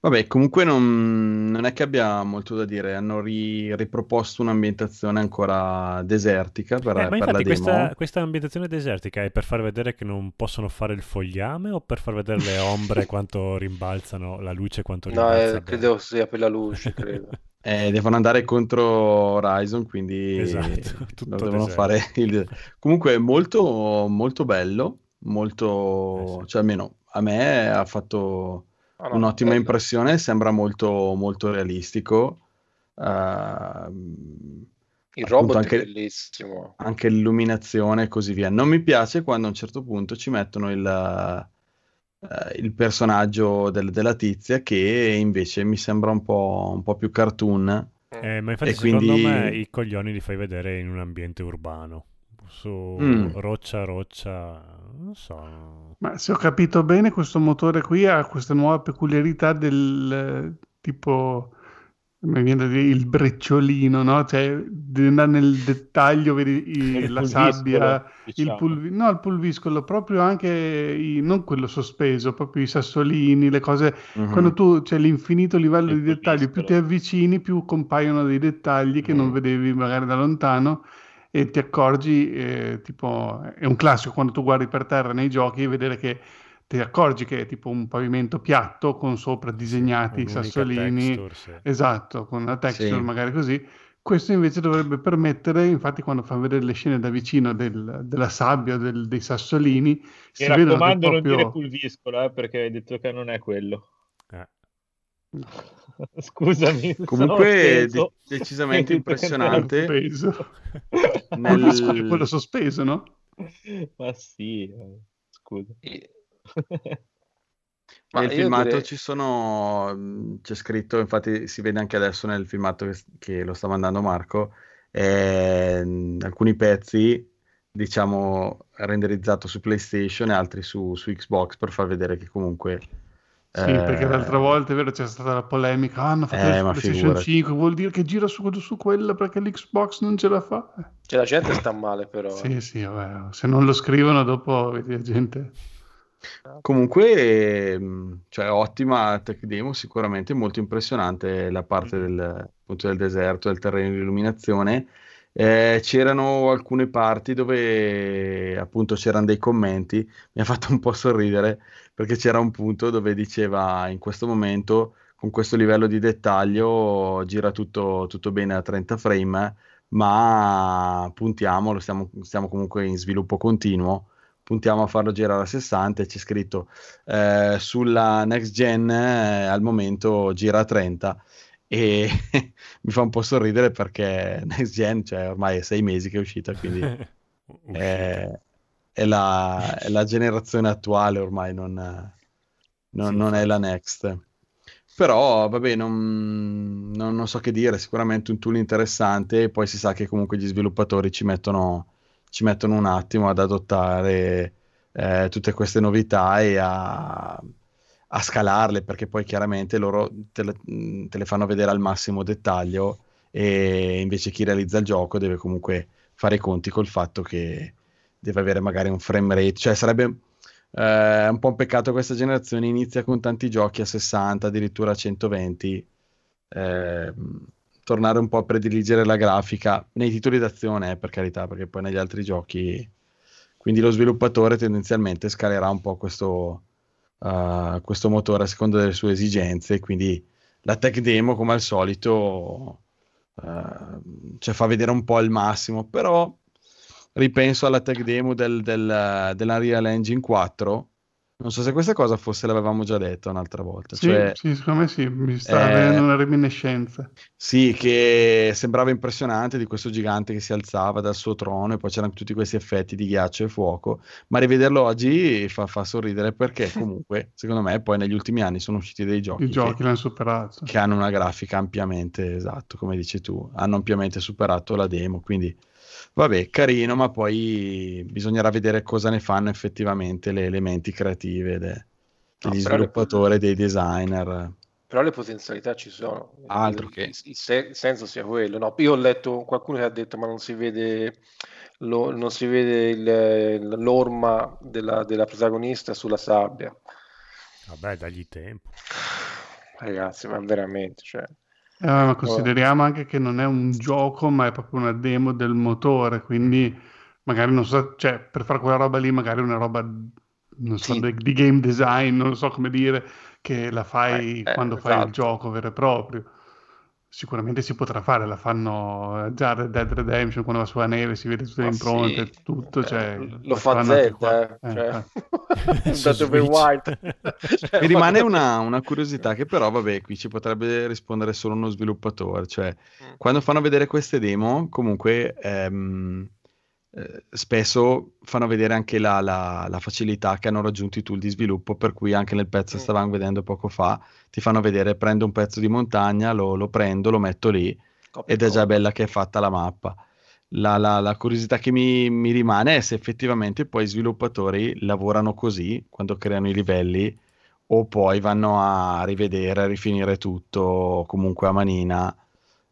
Vabbè, comunque non, non è che abbia molto da dire, hanno ri- riproposto un'ambientazione ancora desertica per, Eh, ma per la infatti demo. questa, questa ambientazione desertica è per far vedere che non possono fare il fogliame o per far vedere le ombre quanto rimbalzano, la luce quanto No, rimbalza eh, bene? credo sia per la luce, credo. Eh, devono andare contro Horizon, quindi Esatto, tutto lo devono fare il... Comunque è molto, molto bello, molto... Eh sì. cioè almeno a me ha fatto Ah, no, un'ottima bello. impressione, sembra molto, molto realistico. Ehm, Il robot anche- è bellissimo. anche l'illuminazione e così via. Non mi piace quando a un certo punto ci mettono il, eh, il personaggio del- della tizia che invece mi sembra un po', un po' più cartoon. Eh, ma infatti E secondo quindi- me i coglioni li fai vedere in un ambiente urbano. Su Mm. roccia, roccia, non so. Ma se ho capito bene, questo motore qui ha questa nuova peculiarità del tipo, mi viene da dire, il brecciolino, no? Cioè, di andare nel dettaglio, vedi i- Il la sabbia, il, diciamo. pulvi- no, il pulviscolo, proprio anche, i- non quello sospeso, proprio i sassolini, le cose Mhm. Quando tu c'è l'infinito livello Il di dettaglio, più ti avvicini, più compaiono dei dettagli che non Mm. vedevi magari da lontano e ti accorgi, eh, tipo, è un classico quando tu guardi per terra nei giochi e vedere che ti accorgi che è tipo un pavimento piatto con sopra disegnati i sassolini, texture, sì. esatto, con una texture Sì. magari così. Questo invece dovrebbe permettere, infatti, quando fanno vedere le scene da vicino del- della sabbia, del- dei sassolini, si Mi che raccomando, non proprio... dire pulviscolo, eh, perché hai detto che non è quello. Eh. Scusami. Comunque de- decisamente impressionante. Sospeso. Nel- è quello sospeso, no? Ma sì, eh, scusa. E- Ma Nel filmato direi- ci sono, mh, c'è scritto, infatti si vede anche adesso nel filmato che, che lo sta mandando Marco, ehm, alcuni pezzi, diciamo, renderizzato su PlayStation e altri su, su Xbox per far vedere che comunque... Sì, eh, perché l'altra volta è vero c'è stata la polemica, ah, hanno fatto Eh, il ma PlayStation figurati. 5, vuol dire che gira su, su quella perché l'Xbox non ce la fa. Eh, Cioè, la gente sta male, però. Sì, sì, vabbè, se non lo scrivono dopo vedi la gente... Comunque, ehm, cioè, ottima tech demo, sicuramente molto impressionante la parte del, appunto, del deserto, del terreno di illuminazione. Eh, c'erano alcune parti dove appunto c'erano dei commenti, mi ha fatto un po' sorridere perché c'era un punto dove diceva in questo momento, con questo livello di dettaglio, gira tutto, tutto bene a 30 frame, ma puntiamo, lo stiamo, stiamo comunque in sviluppo continuo. Puntiamo a farlo girare a 60 e c'è scritto eh, sulla next gen eh, al momento gira a 30 e mi fa un po' sorridere perché next gen cioè ormai è sei mesi che è uscita quindi Uscita. è, è la, è la generazione attuale ormai non, non- Sì, non è la next però vabbè non, non- non so che dire sicuramente un tool interessante e poi si sa che comunque gli sviluppatori ci mettono ci mettono un attimo ad adottare eh, tutte queste novità e a, a scalarle, perché poi chiaramente loro te le, te le fanno vedere al massimo dettaglio e invece chi realizza il gioco deve comunque fare i conti col fatto che deve avere magari un frame rate, cioè sarebbe eh, un po' un peccato questa generazione inizia con tanti giochi a 60, addirittura a 120. eh, tornare un po' a prediligere la grafica nei titoli d'azione, eh, per carità, perché poi negli altri giochi. Quindi lo sviluppatore tendenzialmente scalerà un po' questo, uh, questo motore a seconda delle sue esigenze. Quindi la tech demo, come al solito, uh, cioè fa vedere un po' il massimo, però ripenso alla tech demo del, del, dell'Unreal Engine 4 non so se questa cosa fosse l'avevamo già detto un'altra volta. Sì, cioè, sì secondo me sì, mi sta eh, avendo una reminiscenza. Sì, che sembrava impressionante di questo gigante che si alzava dal suo trono e poi c'erano tutti questi effetti di ghiaccio e fuoco, ma rivederlo oggi fa, fa sorridere perché comunque, secondo me, poi negli ultimi anni sono usciti dei giochi, I giochi che, l'hanno superato. che hanno una grafica ampiamente, esatto, come dici tu, hanno ampiamente superato la demo, quindi Vabbè, carino, ma poi bisognerà vedere cosa ne fanno effettivamente le elementi creative de- degli no, sviluppatori, le... dei designer. Però le potenzialità ci sono. Altro il, che. Il, il, se- il, senso sia quello. No, io ho letto qualcuno che ha detto ma non si vede, lo, non si vede l'orma della, della protagonista sulla sabbia. Vabbè, dagli tempo. Ragazzi, ma veramente, cioè... Eh, ma consideriamo anche che non è un gioco, ma è proprio una demo del motore, quindi magari non so, cioè per fare quella roba lì, magari una roba, non so, Sì. de- di game design, non so come dire, che la fai Eh, eh, quando fai il esatto. gioco vero e proprio. Sicuramente si potrà fare, la fanno eh, già Red Dead Redemption quando va sulla neve, si vede tutte le impronte, sì, tutto, eh, cioè, lo fa qua. eh, cioè, eh. Cioè, Mi rimane ma- una, una curiosità che però, vabbè, qui ci potrebbe rispondere solo uno sviluppatore, cioè Mm. quando fanno vedere queste demo, comunque ehm, eh, spesso fanno vedere anche la, la- la facilità che hanno raggiunto i tool di sviluppo, per cui anche nel pezzo che Mm. stavamo vedendo poco fa, ti fanno vedere, prendo un pezzo di montagna, lo, lo prendo, lo metto lì Copia ed è già bella che è fatta la mappa. La, la- la curiosità che mi, mi rimane è se effettivamente poi i sviluppatori lavorano così quando creano i livelli o poi vanno a rivedere, a rifinire tutto comunque a manina.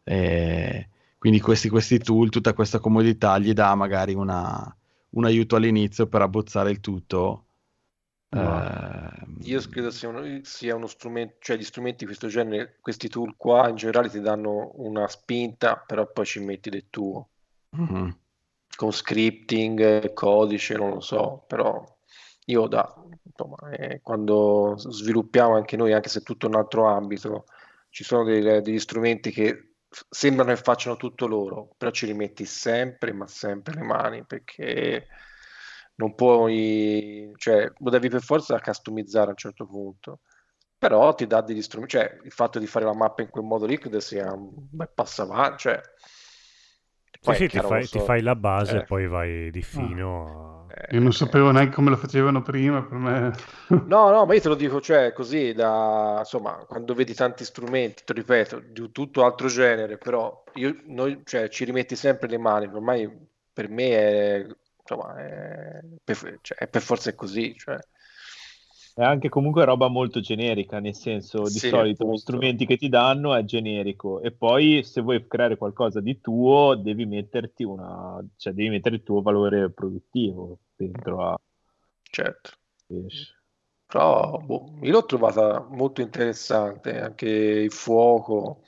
Eh, quindi questi, questi tool, tutta questa comodità gli dà magari una- un aiuto all'inizio per abbozzare il tutto. Ehm, Io credo sia uno, sia uno strumento, cioè gli strumenti di questo genere, questi tool qua in generale ti danno una spinta, però poi ci metti del tuo, mhm. con scripting, codice, non lo so, però io da, insomma, eh, quando sviluppiamo anche noi, anche se è tutto un altro ambito, ci sono dei- degli strumenti che sembrano che facciano tutto loro, però ci rimetti sempre, ma sempre le mani, perché non puoi, cioè, lo devi per forza customizzare a un certo punto. Però ti dà degli strumenti, cioè il fatto di fare la mappa in quel modo lì credo sia un bel passo avanti, cioè Sì, poi sì, ti fai, lo ti so, fai la base eh, e poi vai di fino a... eh, Io non eh. sapevo neanche come lo facevano prima, per me... No, no, ma io te lo dico, cioè, così da, insomma, quando vedi tanti strumenti, ti ripeto, di tutto altro genere, però io, noi, cioè, ci rimetti sempre le mani, ormai per me è, insomma, è per, cioè, è per forza è così, cioè, È anche comunque roba molto generica, nel senso di Sì, solito gli strumenti che ti danno è generico e poi se vuoi creare qualcosa di tuo devi metterti una, cioè devi mettere il tuo valore produttivo dentro a certo. Però boh, io l'ho trovata molto interessante, anche il fuoco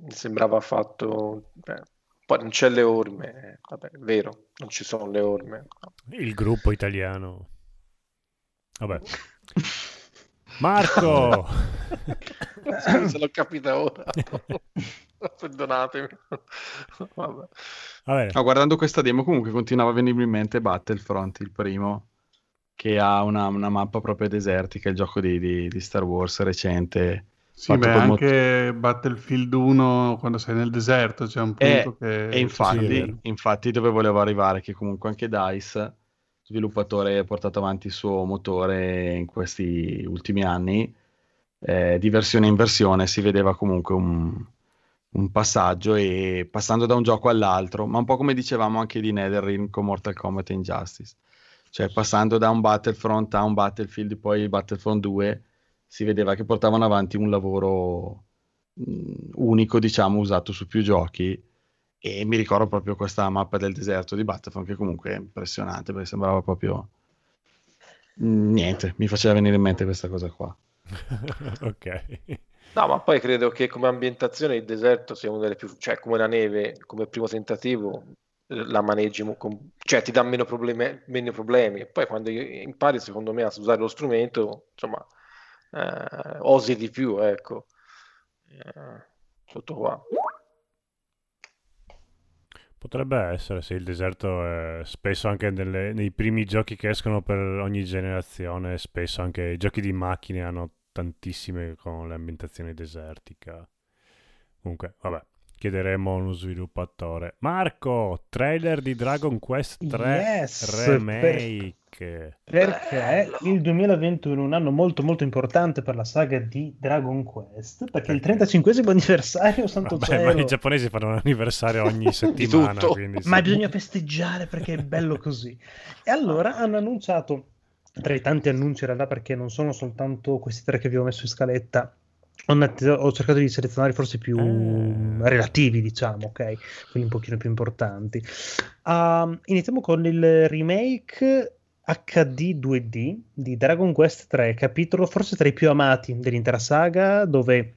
mi sembrava fatto, eh, poi non c'è le orme, vabbè, è vero, non ci sono le orme. Il gruppo italiano. Vabbè. Marco! Se l'ho capita ora. Perdonatemi. Vabbè. No, guardando questa demo comunque continuava a venirmi in mente Battlefront, il primo, che ha una, una mappa proprio desertica, il gioco di, di- di Star Wars recente. Sì, beh, col mot- anche Battlefield 1 quando sei nel deserto c'è un Eh, punto che... E sì, è infatti, vero. infatti dove volevo arrivare, che comunque anche DICE, sviluppatore, ha portato avanti il suo motore in questi ultimi anni, eh, di versione in versione si vedeva comunque un, un passaggio e passando da un gioco all'altro, ma un po' come dicevamo anche di NetherRealm con Mortal Kombat e Injustice, cioè passando da un Battlefront a un Battlefield, poi il Battlefront 2, si vedeva che portavano avanti un lavoro mh, unico, diciamo, usato su più giochi. E mi ricordo proprio questa mappa del deserto di Battlefront, che comunque è impressionante perché sembrava proprio niente. Mi faceva venire in mente questa cosa qua. ok. No, ma poi credo che come ambientazione il deserto sia una delle più, cioè come la neve, come primo tentativo, la maneggi, con- cioè ti dà meno problemi, meno problemi. E poi quando impari, secondo me, a usare lo strumento, insomma, eh, osi di più, ecco. Eh, tutto qua. Potrebbe essere, sì, il deserto è spesso anche nelle- nei primi giochi che escono per ogni generazione, spesso anche i giochi di macchine hanno tantissime con l'ambientazione desertica. Comunque, vabbè, chiederemo a uno sviluppatore. Marco, trailer di Dragon Quest 3 Yes, Remake. Perché il 2021 è un anno molto molto importante per la saga di Dragon Quest, perché è il 35 anniversario, santo Vabbè, cielo. ma i giapponesi fanno un anniversario ogni settimana, quindi sì. Ma bisogna festeggiare perché è bello così. E allora hanno annunciato, tra i tanti annunci in realtà, perché non sono soltanto questi tre che vi ho messo in scaletta, ho, cercato di selezionare forse più Eh. relativi, diciamo, ok? Quelli un pochino più importanti. Um, iniziamo con il remake HD 2D di Dragon Quest 3, capitolo forse tra i più amati dell'intera saga, dove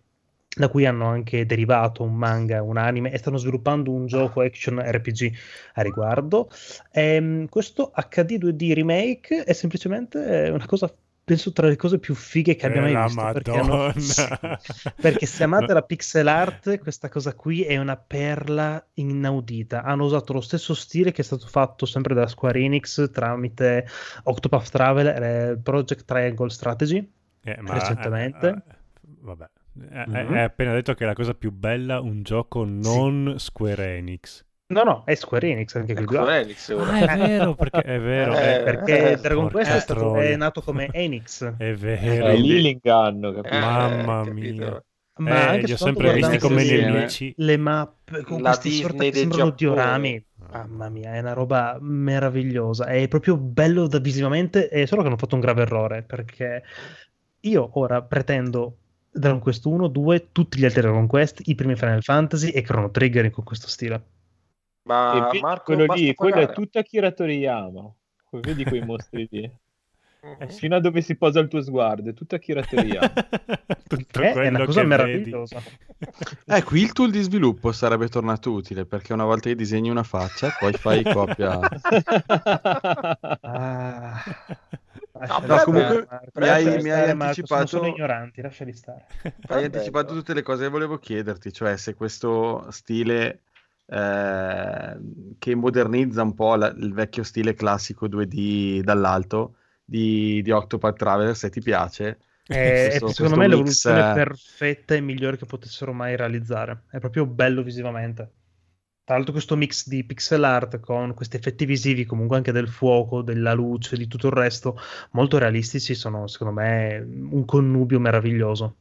da cui hanno anche derivato un manga, un anime e stanno sviluppando un gioco action RPG a riguardo. Ehm, questo HD 2D remake è semplicemente una cosa, penso, tra le cose più fighe che abbia Eh, mai visto. Perché, hanno- sì, perché se amate la pixel art, questa cosa qui è una perla inaudita. Hanno usato lo stesso stile che è stato fatto sempre da Square Enix tramite Octopath Traveler e Project Triangle Strategy. Eh, recentemente. eh, eh, vabbè. Eh, Mhm. Hai appena detto che è la cosa più bella un gioco non Square Enix. No, no, è Square Enix anche qui. Ecco, Enix ora. Ah, è vero, perché è vero. Eh, eh, perché eh, Dragon Quest è, stato- è nato come Enix. È È vero. lì l'inganno, capito? Eh, Mamma capito. mia. Ma Eh, anche li ho sempre visti guardando come nemici. le mappe con La questi sorte che sembrano Giappone. diorami. Mamma mia, è una roba meravigliosa. È proprio bello da visivamente, è solo che hanno fatto un grave errore, perché io ora pretendo Dragon Quest 1, 2, tutti gli altri Dragon Quest, i primi Final Fantasy e Chrono Trigger con questo stile. Ma E Marco, quello lì, quello è pagare. tutto Akira Toriyama. Vedi quei mostri lì. Mhm. Fino a dove si posa il tuo sguardo, è tutto Akira Toriyama. Tutto Eh, è una cosa che meravigliosa. Eh, qui il tool di sviluppo sarebbe tornato utile perché una volta che disegni una faccia, poi fai copia. Ah. No, Lasciali però comunque mi hai- mi hai stare, anticipato- Sono, sono ignoranti, lasciali stare. Hai anticipato tutte le cose che volevo chiederti, cioè se questo stile eh, che modernizza un po' la- il vecchio stile classico 2D dall'alto di, di Octopath Traveler, se ti piace. È, Questo- è secondo me mix, l'evoluzione eh. perfetta e migliore che potessero mai realizzare. È proprio bello visivamente. Tra l'altro, questo mix di pixel art con questi effetti visivi, comunque anche del fuoco, della luce, di tutto il resto, molto realistici, sono secondo me un connubio meraviglioso.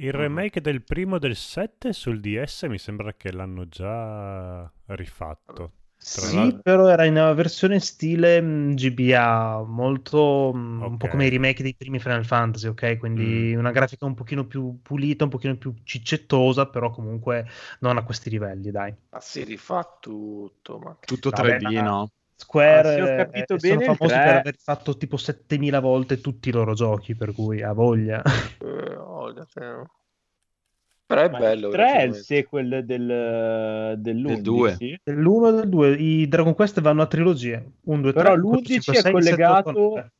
Il remake del primo del 7 sul DS mi sembra che l'hanno già rifatto. Tra Sì, l'altro- però era in una versione stile mh, GBA, molto mh, un po' come i remake dei primi Final Fantasy, ok? Quindi una grafica un pochino più pulita, un pochino più ciccettosa, però comunque non a questi livelli, dai. Ma si rifà tutto. Ma... Tutto Vabbè, 3D, ma- no? Square Ah, se ho eh, capito eh, sono bene, il famosi 3 per aver fatto tipo 7000 volte tutti i loro giochi, per cui ha voglia. Eh, voglia, sì. Però è Ma bello. il 3 è il sequel del, dell'11. due. Dell'1 e del 2, i Dragon Quest vanno a trilogie. 1, 2, 3, Però 4, l'11 5, è 6, collegato...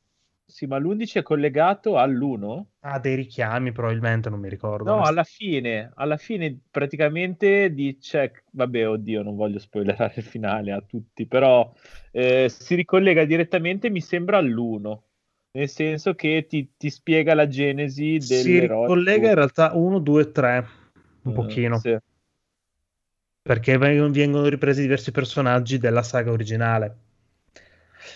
Sì, ma l'11 è collegato all'1? Ha dei richiami probabilmente, non mi ricordo. No, alla fine, alla fine praticamente dice, vabbè, oddio, non voglio spoilerare il finale a tutti, però eh, si ricollega direttamente, mi sembra, all'1, nel senso che ti, ti spiega la genesi si dell'eroe. ricollega in realtà 1, 2, 3, un Eh, pochino, sì. perché vengono ripresi diversi personaggi della saga originale.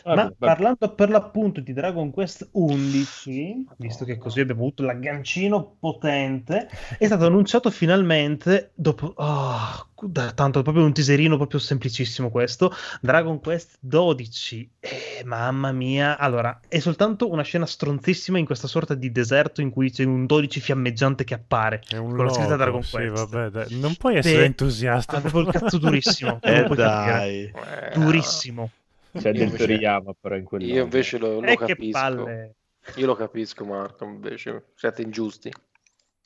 Vabbè, Ma vabbè. parlando per l'appunto di Dragon Quest 11, visto che così abbiamo avuto l'aggancino potente, è stato annunciato finalmente dopo oh, da tanto proprio un teaserino proprio semplicissimo questo, Dragon Quest 12. Eh, mamma mia, allora, è soltanto una scena stronzissima in questa sorta di deserto in cui c'è un 12 fiammeggiante che appare È un con la scritta logo, Dragon sì, Quest. vabbè, dai, Non puoi essere Beh, entusiasta. Avevo il cazzo durissimo, Eh capire. dai. Eh, durissimo. C'è Io del invece- Toriyama però in quel Io invece lo, lo Eh, capisco. palle. Io lo capisco, Marco, invece. Siete ingiusti.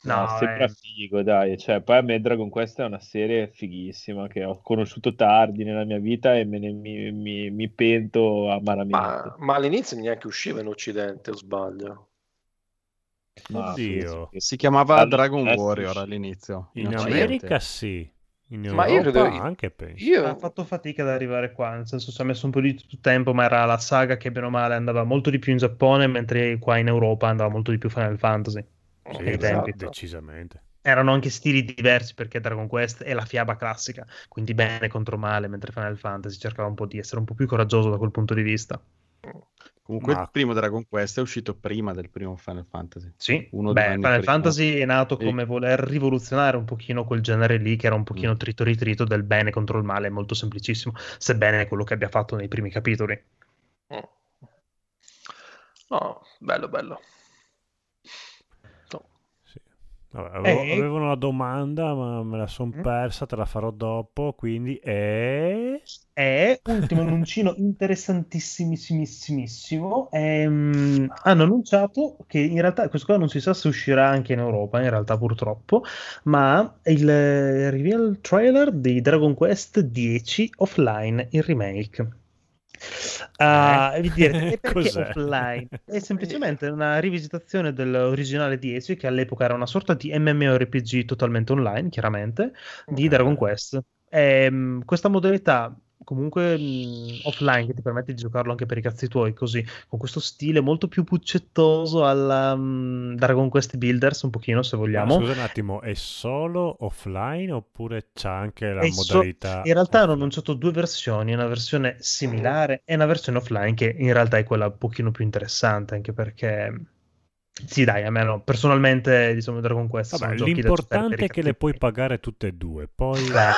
No, No, sembra eh. figo, dai. Cioè, poi a me Dragon Quest è una serie fighissima che ho conosciuto tardi nella mia vita e me ne, mi, mi- mi pento amaramente. Ma, ma all'inizio neanche usciva in Occidente, o sbaglio? Ma Oddio. Si chiamava Dragon adesso Warrior all'inizio. In Occidente. America sì, in Ma io Europa credo- anche penso. Io, Ha fatto fatica ad arrivare qua, nel senso ci ha messo un po' di tempo, ma era la saga che bene o male andava molto di più in Giappone, mentre qua in Europa andava molto di più Final Fantasy. Sì, tempi. decisamente. Erano anche stili diversi perché Dragon Quest è la fiaba classica, quindi bene contro male, mentre Final Fantasy cercava un po' di essere un po' più coraggioso da quel punto di vista. Comunque Ma- il primo Dragon Quest è uscito prima del primo Final Fantasy. Sì, Uno beh, Final prima. Fantasy è nato E- come voler rivoluzionare un pochino quel genere lì, che era un pochino Mm. trito ritrito del bene contro il male, molto semplicissimo, sebbene è quello che abbia fatto nei primi capitoli. no, bello, bello. No. Sì. Vabbè, avevo, Eh? avevo una domanda, ma me la sono Mm. persa, te la farò dopo. Quindi è. E ultimo annuncino interessantissimissimo. ehm, hanno annunciato che in realtà questo qua non si sa se uscirà anche in Europa, in realtà purtroppo, ma il eh, reveal trailer di Dragon Quest 10 offline in remake. Ah, Eh? vi direte, e perché Cos'è? offline? È semplicemente una rivisitazione dell'originale 10, che all'epoca era una sorta di MMORPG totalmente online, chiaramente, di Ok. Dragon Quest. Ehm, questa modalità comunque mh, offline che ti permette di giocarlo anche per i cazzi tuoi, così, con questo stile molto più puccettoso alla mh, Dragon Quest Builders, un pochino se Ma vogliamo. scusa un attimo, è solo offline oppure c'ha anche la È so- modalità? in realtà hanno annunciato due versioni, una versione similare e una versione offline che in realtà è quella un pochino più interessante, anche perché sì, dai, a me no, personalmente diciamo Dragon Quest Vabbè, l'importante è che le puoi pagare tutte e due. Poi. Beh,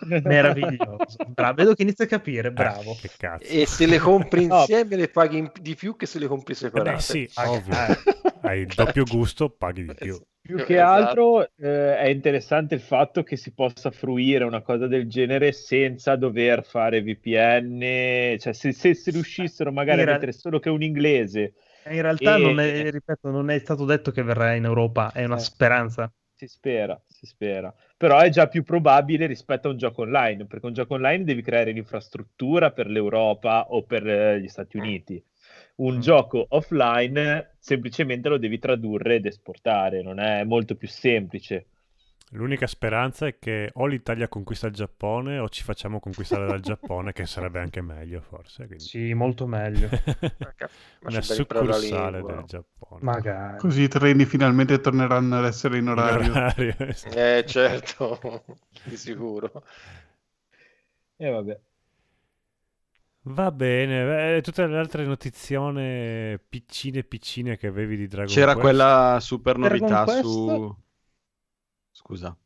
meraviglioso. Bravo, vedo che inizia a capire, Eh, bravo. che cazzo. E se le compri No. insieme le paghi in- di più che se le compri Eh separate. beh, sì, Ah, ovvio. eh. Hai il doppio gusto, paghi di più. Più che Esatto. altro eh, è interessante il fatto che si possa fruire una cosa del genere senza dover fare VPN, cioè se, se, se riuscissero magari a Era- mettere solo che un inglese, In realtà E- non è, ripeto, non è stato detto che verrà in Europa, è una Eh. speranza. si spera, si spera. Però è già più probabile rispetto a un gioco online, perché un gioco online devi creare l'infrastruttura per l'Europa o per eh, gli Stati Uniti. Un Mm. gioco offline semplicemente lo devi tradurre ed esportare, non è molto più semplice. L'unica speranza è che o l'Italia conquista il Giappone o ci facciamo conquistare dal Giappone, che sarebbe anche meglio, forse. Quindi... Sì, molto meglio. Ma Una succursale del Giappone. Magari. Così i treni finalmente torneranno ad essere in In orario. orario, esatto. Eh, certo, di sicuro. E vabbè. Va bene, beh, tutte le altre notizione piccine piccine che avevi di Dragon C'era Quest quella super Dragon novità Quest? Scusa.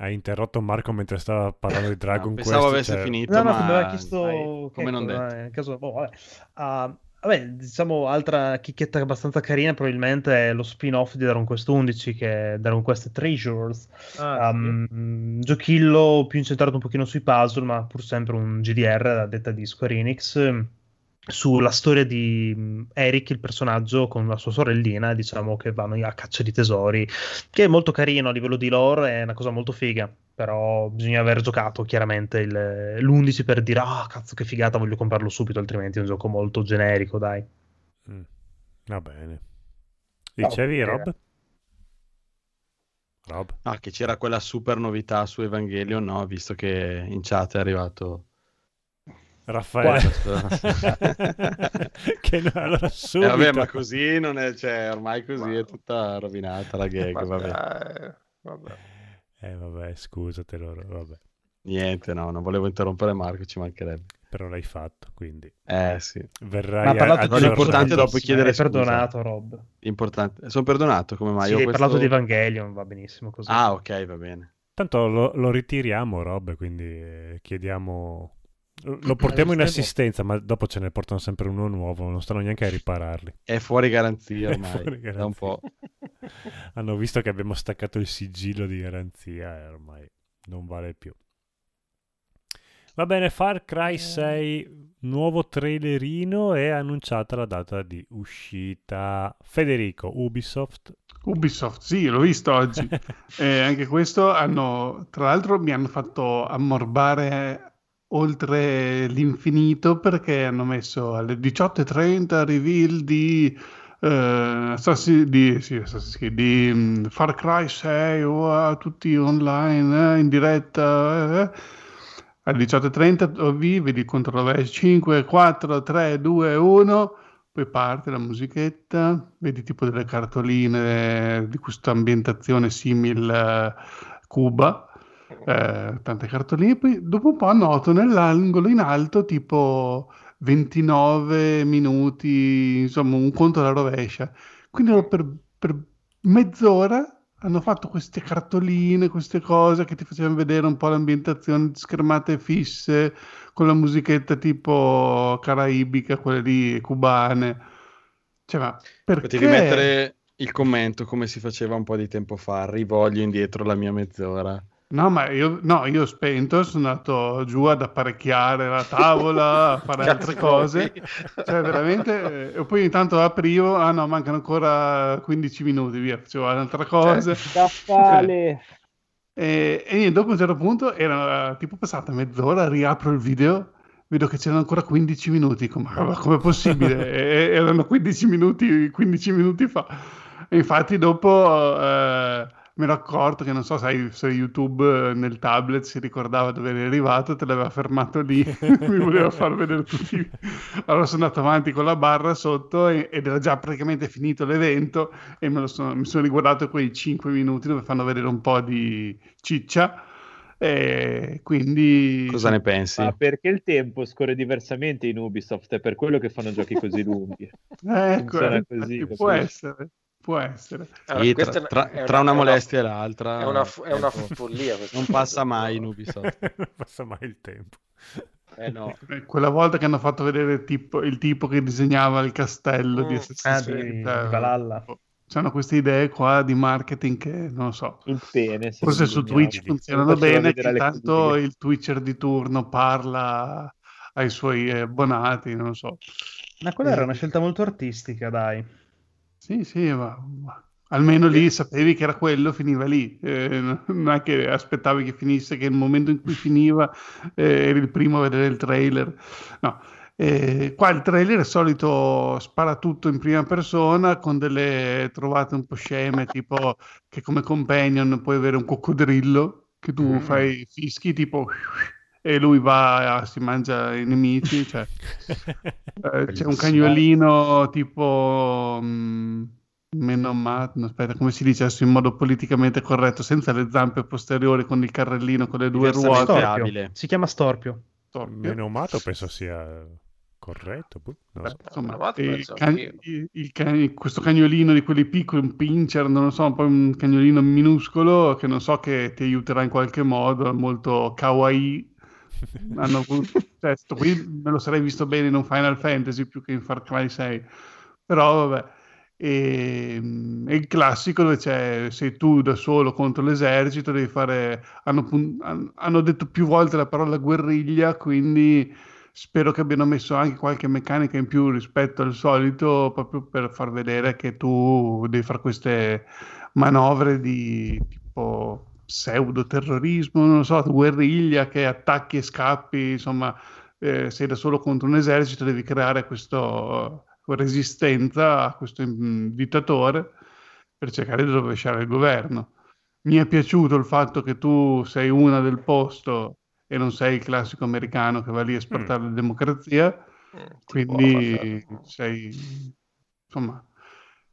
Hai interrotto Marco mentre stava parlando di Dragon No, Quest. pensavo avesse cioè- finito, No, no, ma mi aveva chiesto dai, come non detto. eh, caso- boh, vabbè. Ah, vabbè, diciamo altra chicchetta abbastanza carina probabilmente è lo spin-off di Dragon Quest 11 che è Dragon Quest Treasures. Ah, sì. Um, giochillo più incentrato un pochino sui puzzle, ma pur sempre un GDR a detta di Square Enix. Sulla storia di mm, Eric, il personaggio, con la sua sorellina, diciamo che vanno a caccia di tesori, che è molto carino a livello di lore, è una cosa molto figa. Però bisogna aver giocato chiaramente il- l'11 per dire, ah, cazzo, che figata, voglio comprarlo subito, altrimenti è un gioco molto generico, dai. Mm, Va bene. No, Dicevi, eh. Rob? Rob? Ah, che c'era quella super novità su Evangelion, no? Visto che in chat è arrivato... Raffaele? Che no, allora Eh, subito. vabbè, ma così non è... Cioè, ormai così è tutta rovinata la gag, Ma vabbè. vabbè. Eh vabbè, scusatelo, vabbè. Niente, no, non volevo interrompere Marco, ci mancherebbe. Però l'hai fatto, quindi Eh, sì. verrai Ma ha parlato a- di Ma dopo bellissima, chiedere hai scusa. perdonato, Rob. Importante. Sono perdonato, come mai? Sì, hai questo- parlato di Evangelion, va benissimo così. Ah, ok, va bene. Tanto lo, lo ritiriamo, Rob, quindi eh, chiediamo... Lo portiamo in assistenza, ma dopo ce ne portano sempre uno nuovo, non stanno neanche a ripararli. È fuori garanzia ormai, fuori da un garanzia. po'. Hanno visto che abbiamo staccato il sigillo di garanzia e ormai non vale più. Va bene, Far Cry 6, nuovo trailerino e annunciata la data di uscita. Federico, Ubisoft. Ubisoft, sì, l'ho visto oggi. e anche questo hanno, tra l'altro, mi hanno fatto ammorbare oltre l'infinito perché hanno messo alle 18.30 reveal di, eh, Assassin, di, sì, Assassin, di mm, Far Cry 6 wow, tutti online eh, in diretta eh, alle 18.30 OV vedi controllo 5 4 3 2 1 poi parte la musichetta vedi tipo delle cartoline di questa ambientazione simile Cuba eh, tante cartoline. Poi dopo un po' noto nell'angolo in alto tipo 29 minuti, insomma un conto alla rovescia. Quindi per, per mezz'ora hanno fatto queste cartoline, queste cose che ti facevano vedere un po' l'ambientazione, schermate fisse, con la musichetta tipo caraibica, quelle lì cubane. Cioè, ma perché... Potevi mettere il commento come si faceva un po' di tempo fa, rivoglio indietro la mia mezz'ora. No, ma io, no, io ho spento, sono andato giù ad apparecchiare la tavola, a fare altre cose. Cioè, veramente. E poi intanto aprivo, ah no, mancano ancora 15 minuti, via, facevo un'altra cosa. Scaffale. E, e niente, dopo un certo punto era tipo passata mezz'ora, riapro il video, vedo che c'erano ancora 15 minuti. Come, come è possibile? e, erano 15 minuti, 15 minuti fa. E infatti dopo... Eh, mi ero accorto che non so se, se YouTube eh, nel tablet si ricordava dove eri arrivato, te l'aveva fermato lì, mi voleva far vedere tutti. Allora sono andato avanti con la barra sotto e, ed era già praticamente finito l'evento e sono, mi sono riguardato quei 5 minuti dove fanno vedere un po' di ciccia. E quindi cosa ne pensi? Ah, perché il tempo scorre diversamente in Ubisoft, è per quello che fanno giochi così lunghi. ecco, eh, così, può essere può essere. Allora, sì, tra, tra, una, tra, una, molestia una, e l'altra è una, è una follia. Non passa mai in Ubisoft. non passa mai il tempo. Eh no. Eh, quella volta che hanno fatto vedere il tipo, il tipo che disegnava il castello mm. di Assassin's Creed, ah, Valhalla. C'hanno queste idee qua di marketing che non lo so. Il pene. Forse su Twitch funzionano bene, che tanto il Twitcher di turno parla ai suoi abbonati, non lo so. Ma quella era una scelta molto artistica, dai. Sì, sì, ma, ma almeno lì sapevi che era quello, finiva lì. Eh, non è che aspettavi che finisse, che nel momento in cui finiva eh, eri il primo a vedere il trailer. No. Eh, qua il trailer è solito spara tutto in prima persona con delle trovate un po' sceme, tipo che come companion puoi avere un coccodrillo che tu mm. fai fischi tipo e lui va, si mangia i nemici. Cioè, eh, c'è un cagnolino tipo mh, mm, meno matto, aspetta, come si dice adesso in modo politicamente corretto, senza le zampe posteriori, con il carrellino con le due ruote. Storpio. Si chiama Storpio. Storpio. Menomato penso sia corretto. Boh, Beh, so. insomma, can- il, il can- questo cagnolino di quelli piccoli, un pincher, non lo so, un po' un cagnolino minuscolo che non so che ti aiuterà in qualche modo, molto kawaii hanno, cioè, qui me lo sarei visto bene in un Final Fantasy più che in Far Cry 6 però vabbè e, e il classico dove c'è sei tu da solo contro l'esercito devi fare hanno, hanno detto più volte la parola guerriglia quindi spero che abbiano messo anche qualche meccanica in più rispetto al solito proprio per far vedere che tu devi fare queste manovre di tipo pseudo-terrorismo, non so, guerriglia che attacchi e scappi, insomma, eh, sei da solo contro un esercito, devi creare questa resistenza a questo mm, dittatore per cercare di rovesciare il governo. Mi è piaciuto il fatto che tu sei una del posto e non sei il classico americano che va lì a spartare mm. la democrazia, mm, quindi sei, insomma,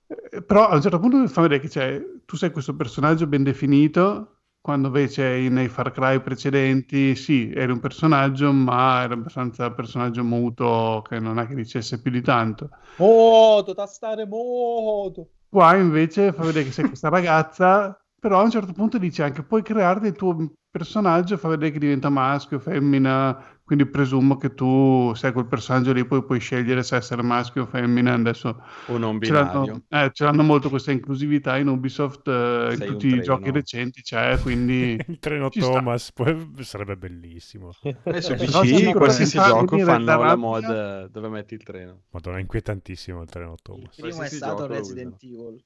eh, però a un certo punto fa vedere che tu sei questo personaggio ben definito quando invece nei Far Cry precedenti sì, eri un personaggio, ma era abbastanza personaggio muto che non è che dicesse più di tanto. Moto, tastare moto. Qua invece fa vedere che sei questa ragazza, però a un certo punto dice anche puoi crearti il tuo personaggio, fa vedere che diventa maschio, femmina, quindi presumo che tu sei quel personaggio lì, poi puoi scegliere se essere maschio o femmina. Adesso o non binario. Ce l'hanno, eh, ce l'hanno molto questa inclusività in Ubisoft, eh, in tutti i giochi recenti c'è, quindi... Il treno Thomas poi, sarebbe bellissimo. Eh, su PC qualsiasi gioco fanno la mod dove metti il treno. Madonna, è inquietantissimo il treno Thomas. Il primo è stato Resident Evil.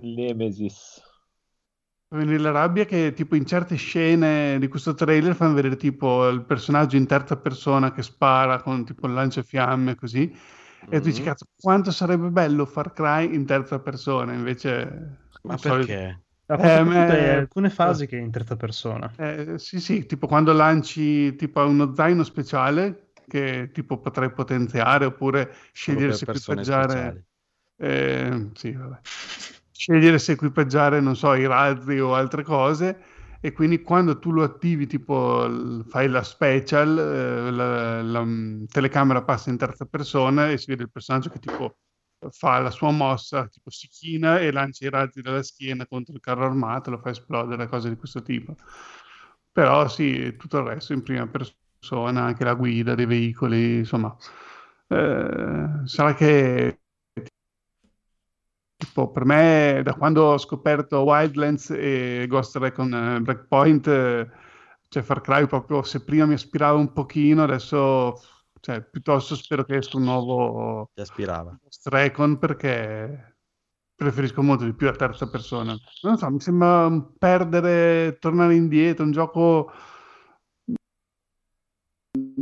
Nemesis. Fa venire la rabbia che tipo in certe scene di questo trailer fanno vedere tipo il personaggio in terza persona che spara con tipo il lanciafiamme così e tu dici Mhm. cazzo quanto sarebbe bello Far Cry in terza persona invece Ma perché? Ha Eh, tutte alcune fasi che è in terza persona. Eh, sì, sì, tipo quando lanci tipo uno zaino speciale che tipo potrai potenziare oppure scegliere se equipaggiare eh, sì, vabbè. Scegliere se equipaggiare, non so, i razzi o altre cose e quindi quando tu lo attivi, tipo fai la special, eh, la, la, mm, telecamera passa in terza persona e si vede il personaggio che tipo fa la sua mossa, tipo si china e lancia i razzi dalla schiena contro il carro armato, lo fa esplodere, cose di questo tipo. Però sì, tutto il resto in prima persona, anche la guida dei veicoli, insomma, eh, sarà che tipo, per me, da quando ho scoperto Wildlands e Ghost Recon eh, Breakpoint, eh, cioè Far Cry proprio, se prima mi aspirava un pochino, adesso, cioè, piuttosto spero che esca un nuovo Ti aspirava. Ghost Recon perché preferisco molto di più la terza persona. Non so, mi sembra perdere, tornare indietro, un gioco...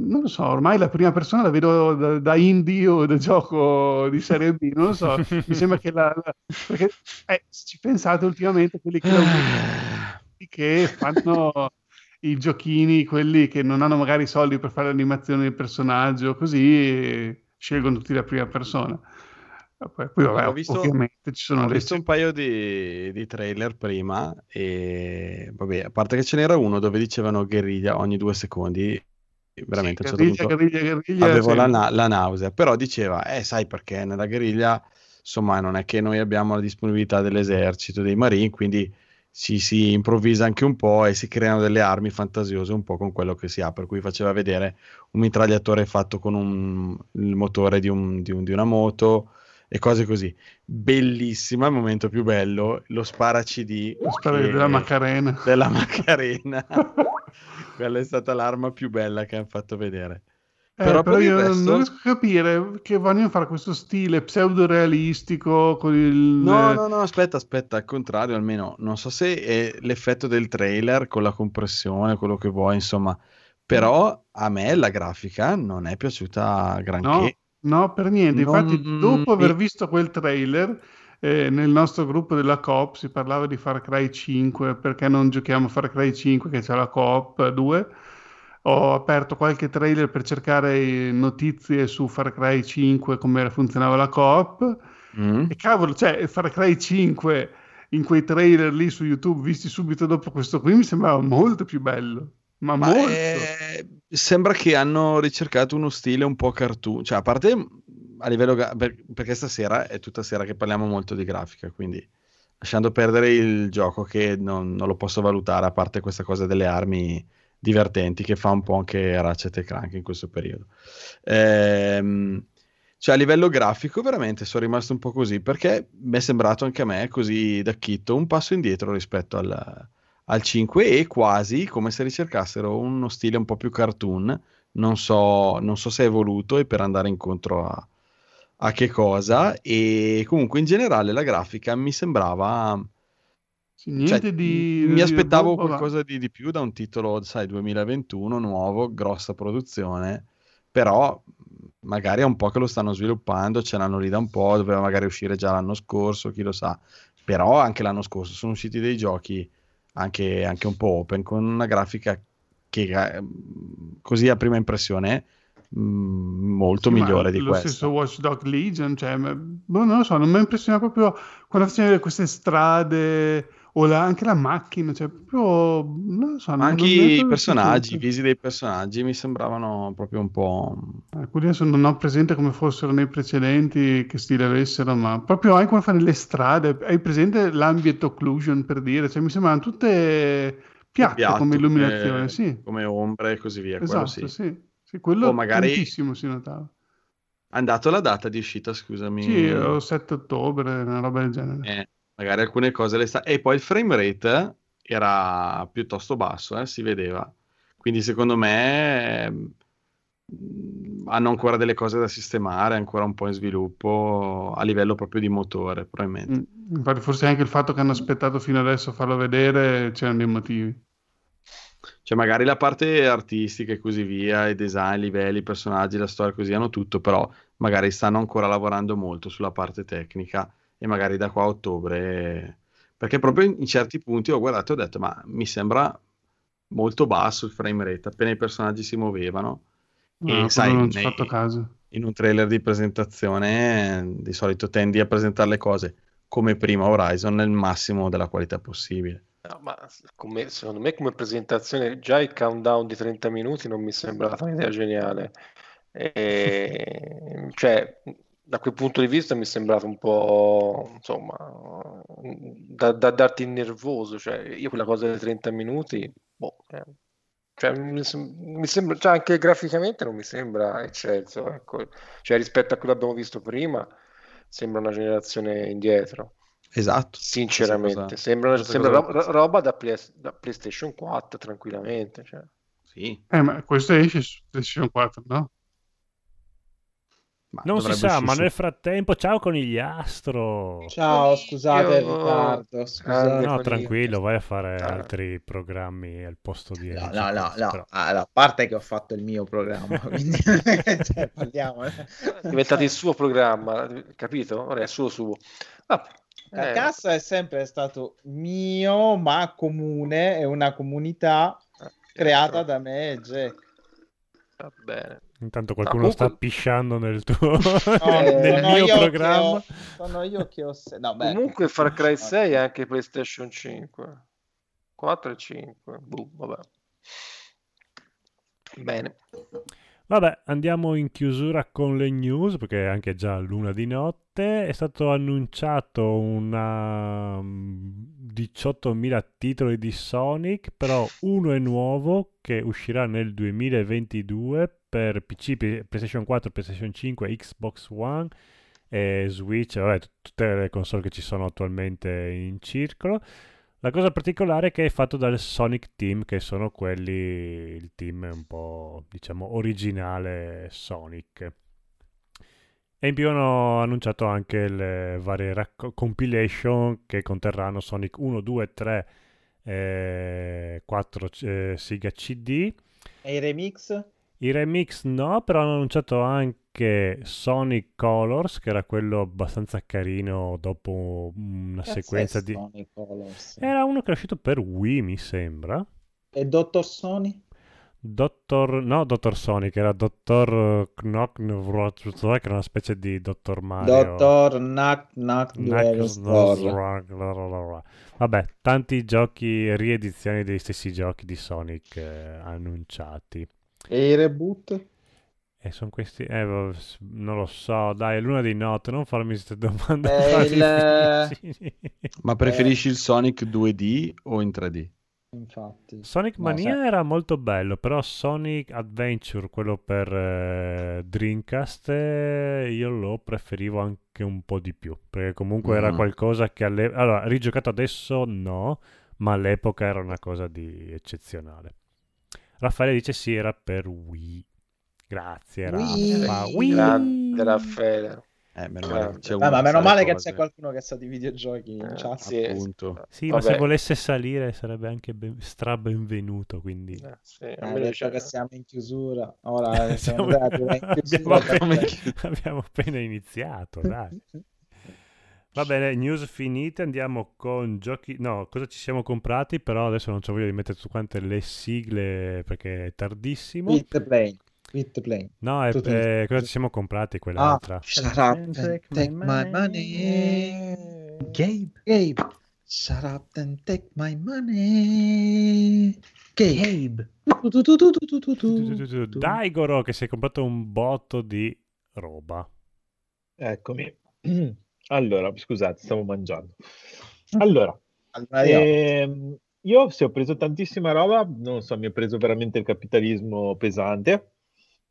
Non lo so, ormai la prima persona la vedo da, da indie o da gioco di serie B, non lo so, mi sembra che la... la- perché eh, se ci pensate ultimamente quelli che, che fanno i giochini, quelli che non hanno magari i soldi per fare l'animazione del personaggio, così scelgono tutti la prima persona. Poi, poi, vabbè, Ho visto- ovviamente ci sono Ho le visto un paio di, di trailer prima e vabbè, a parte che ce n'era uno dove dicevano guerriglia ogni due secondi, veramente a un certo guerriglia, punto guerriglia, avevo sì. la, la nausea, però diceva, eh sai perché nella guerriglia insomma non è che noi abbiamo la disponibilità dell'esercito, dei marine, quindi si, si improvvisa anche un po' e si creano delle armi fantasiose un po' con quello che si ha, per cui faceva vedere un mitragliatore fatto con un- il motore di, un- di un- di una moto e cose così. Bellissima, il momento più bello, lo spara CD Lo spara che- della Macarena. della Macarena. Quella è stata l'arma più bella che hanno fatto vedere. Eh, Però però io resto- non riesco a capire che vogliono fare questo stile pseudo-realistico con il... No, no, no, aspetta, aspetta, al contrario, almeno non so se è l'effetto del trailer con la compressione, quello che vuoi, insomma, però a me la grafica non è piaciuta granché. no, per niente. Infatti, Non- dopo aver visto quel trailer, eh, nel nostro gruppo della Coop si parlava di Far Cry 5, perché non giochiamo Far Cry 5 che c'è la Coop 2. Ho aperto qualche trailer per cercare notizie su Far Cry 5, come funzionava la Coop. Mm? E cavolo, cioè, Far Cry 5 in quei trailer lì su YouTube, visti subito dopo questo qui, mi sembrava molto più bello. Ma, Ma molto. eh, sembra che hanno ricercato uno stile un po' cartoon, cioè a parte mh, a livello per- perché stasera è tutta sera che parliamo molto di grafica, quindi lasciando perdere il gioco che non, non lo posso valutare, a parte questa cosa delle armi divertenti che fa un po' anche Ratchet e Clank in questo periodo. Ehm, cioè a livello grafico veramente sono rimasto un po' così perché mi è sembrato anche a me così da chitto un passo indietro rispetto al, al 5 e quasi come se ricercassero uno stile un po' più cartoon. Non so, non so se è voluto e per andare incontro a, a che cosa. E comunque in generale la grafica mi sembrava. Sì, niente cioè, di... mi aspettavo boh, qualcosa di, di più da un titolo, sai, 2021, nuovo, grossa produzione, però magari è un po' che lo stanno sviluppando, ce l'hanno lì da un po', doveva magari uscire già l'anno scorso, chi lo sa. Però anche l'anno scorso sono usciti dei giochi anche, anche un po' open, con una grafica che eh, così a prima impressione mh, molto Sì, migliore di lo questa. stesso Watch Dog Legion, cioè, boh, non lo so, non mi impressiona proprio quando facevano queste strade o la- anche la macchina, cioè proprio, non so, Ma anche i personaggi, i visi dei personaggi mi sembravano proprio un po'. Alcuni adesso non ho presente come fossero nei precedenti, che stile avessero, ma proprio anche quando fanno le strade, hai presente l'ambient occlusion per dire, cioè mi sembrano tutte piatte piatto, come illuminazione, come- sì, come ombre e così via. quello esatto, sì. sì. Sì, quello O magari- tantissimo si notava. Hanno dato la data di uscita, scusami. Sì, o 7 ottobre, una roba del genere. Eh, magari alcune cose le sta... E poi il frame rate era piuttosto basso, eh, si vedeva. Quindi secondo me ehm, hanno ancora delle cose da sistemare, ancora un po' in sviluppo a livello proprio di motore, probabilmente. Mm, Infatti, forse anche il fatto che hanno aspettato fino adesso a farlo vedere c'erano dei motivi. Cioè, magari la parte artistica e così via, i design, i livelli, i personaggi, la storia, così hanno tutto, però magari stanno ancora lavorando molto sulla parte tecnica e magari da qua a ottobre, perché proprio in, certi punti ho guardato e ho detto, ma mi sembra molto basso il frame rate, appena i personaggi si muovevano. No, e sai, non ci ho nei- fatto caso. in un trailer di presentazione di solito tendi a presentare le cose come prima Horizon nel massimo della qualità possibile. No, ma come- secondo me come presentazione già il countdown di 30 minuti non mi sembra un'idea geniale. E, cioè, da quel punto di vista mi è sembrato un po', insomma, da, da darti nervoso. Cioè, io quella cosa dei 30 minuti, boh, eh, cioè, mi, mi sembra, cioè, anche graficamente non mi sembra eccelso, ecco. Cioè, rispetto a quello che abbiamo visto prima, sembra una generazione indietro. Esatto. Sinceramente, cosa- sembra, sembra ro- ro- roba da, Play- da PlayStation 4 tranquillamente. Cioè. Sì, Eh, ma questo esce su PlayStation 4, no? Ma Non si sa, uscire ma nel frattempo, ciao conigliastro. Ciao, scusate il Io- ritardo. Scusate. Grande No, tranquillo, vai a fare Ah. altri programmi al posto di No, no, no, no. però. Allora, a parte che ho fatto il mio programma, quindi cioè, parliamo. È diventato il suo programma, capito? Ora è solo suo. Vabbè, La eh, cassa è sempre stato mio, ma comune, è una comunità eh, creata da me e Jack. Va bene. Intanto qualcuno comunque- sta pisciando nel tuo No, nel sono mio programma. ho- sono io che ho... se- no, beh, Comunque Far Cry 6 è anche PlayStation 5. 4 e 5. Boh, vabbè. Bene. Vabbè, andiamo in chiusura con le news perché è anche già l'una di notte. È stato annunciato una mm, 18.000 titoli di Sonic, però uno è nuovo che uscirà nel 2022 per PC, PlayStation 4, PlayStation 5, Xbox One e Switch, vabbè, tutte le console che ci sono attualmente in circolo. La cosa particolare è che è fatto dal Sonic Team, che sono quelli, il team un po', diciamo, originale Sonic. E in più hanno annunciato anche le varie racco- compilation che conterranno Sonic 1, 2, 3, eh, 4 eh, Sega CD. E i remix? I remix no, però hanno annunciato anche Sonic Colors, che era quello abbastanza carino dopo una Cazzo sequenza di... Sonic Colors? Era uno che è uscito per Wii, mi sembra. E Dottor Sony? Dottor... No, Dottor Sonic, era Dottor Knock, che era una specie di Dottor Mario. Dottor Duel Store. Knuckles- Vabbè, tanti giochi, riedizioni degli stessi giochi di Sonic eh, annunciati. E i reboot? E sono questi... Eh, non lo so, dai, è l'una di notte, non farmi queste domande Eh, il-. Ma preferisci il Sonic 2D o in 3D? Infatti. Sonic No, Mania sai- era molto bello, però Sonic Adventure, quello per eh, Dreamcast, eh, io lo preferivo anche un po' di più, perché comunque era Mm. qualcosa che all'epoca... Allora, rigiocato adesso no, ma all'epoca era una cosa di eccezionale. Raffaele dice sì, era per Wii. Grazie, Wii. Raffa. Wii. Grande Raffaele. Eh, meno male, c'è Ah, ma che meno male che c'è qualcuno che sa di videogiochi in Eh, chat. sì. Appunto. Sì, ma se volesse salire sarebbe anche ben... stra benvenuto, quindi... Eh, sì, Eh, adesso che siamo in chiusura, ora siamo Siamo- andati in abbiamo, chiusura. appena, perché- abbiamo appena iniziato, dai. Va bene, news finite, andiamo con giochi... No, cosa ci siamo comprati, però adesso non c'ho voglia di mettere tutte quante le sigle perché è tardissimo. Hit play. Hit play. No, è, è... Eh, cosa ci siamo comprati quell'altra? Ah, shut up and take my money. Gabe. Gabe. Shut up and take my money. Gabe. Daigoro che si è comprato un botto di roba. Eccomi. Allora, scusate, stavo mangiando. Allora, Allora, io- ehm, io se ho preso tantissima roba, non so, mi ho preso veramente il capitalismo pesante.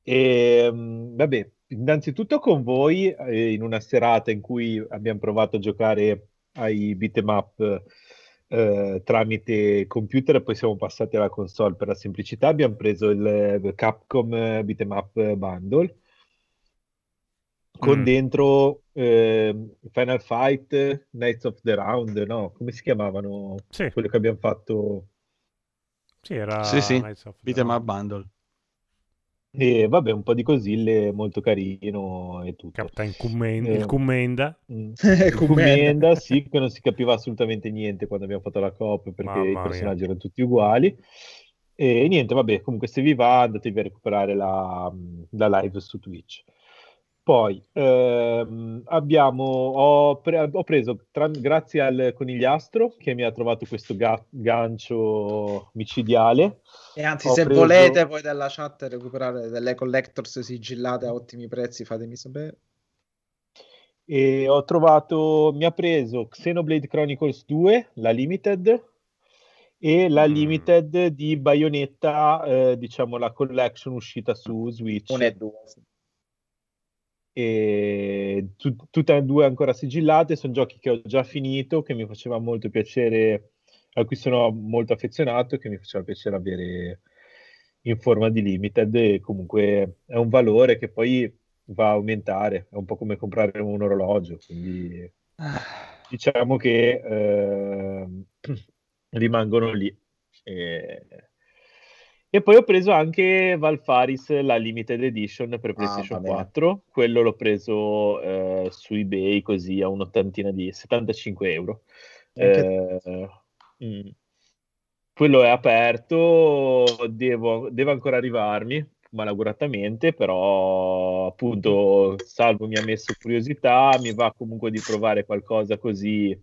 E mm, vabbè, innanzitutto con voi eh, in una serata in cui abbiamo provato a giocare ai beat'em up eh, tramite computer e poi siamo passati alla console per la semplicità. Abbiamo preso il eh, Capcom eh, Beat'em Bundle con Mm. dentro eh, Final Fight, Knights of the Round, no? Come si chiamavano Sì, quello che abbiamo fatto? sì, era Sì, sì, Knights of the Beat'em Round. up bundle. E vabbè, un po' di cosille, molto carino e tutto. Captain Commenda, Eh, il Commenda. Mm. Il Commenda. Commenda, sì, che non si capiva assolutamente niente quando abbiamo fatto la coop perché Mamma i mia. personaggi erano tutti uguali. E niente, vabbè, comunque se vi va andatevi a recuperare la, la live su Twitch. Poi ehm, abbiamo, ho, pre- ho preso, tra- grazie al conigliastro che mi ha trovato questo ga- gancio micidiale, E anzi, Ho se preso- volete poi dalla chat recuperare delle collectors sigillate a ottimi prezzi, fatemi sapere. e ho trovato, mi ha preso Xenoblade Chronicles 2, la Limited, e la Mm. Limited di Bayonetta, eh, diciamo la collection uscita su Switch. Un e due. E tu- tutte e due ancora sigillate, sono giochi che ho già finito, che mi faceva molto piacere, a cui sono molto affezionato, che mi faceva piacere avere in forma di limited e comunque è un valore che poi va a aumentare, è un po' come comprare un orologio, quindi diciamo che ehm, rimangono lì. E... e poi ho preso anche Valfaris, la limited edition per PlayStation vabbè. 4. Quello l'ho preso eh, su eBay così a un'ottantina di 75 euro. Eh, mm. Quello è aperto, devo, deve ancora arrivarmi, malauguratamente, però appunto Salvo mi ha messo curiosità, mi va comunque di provare qualcosa così,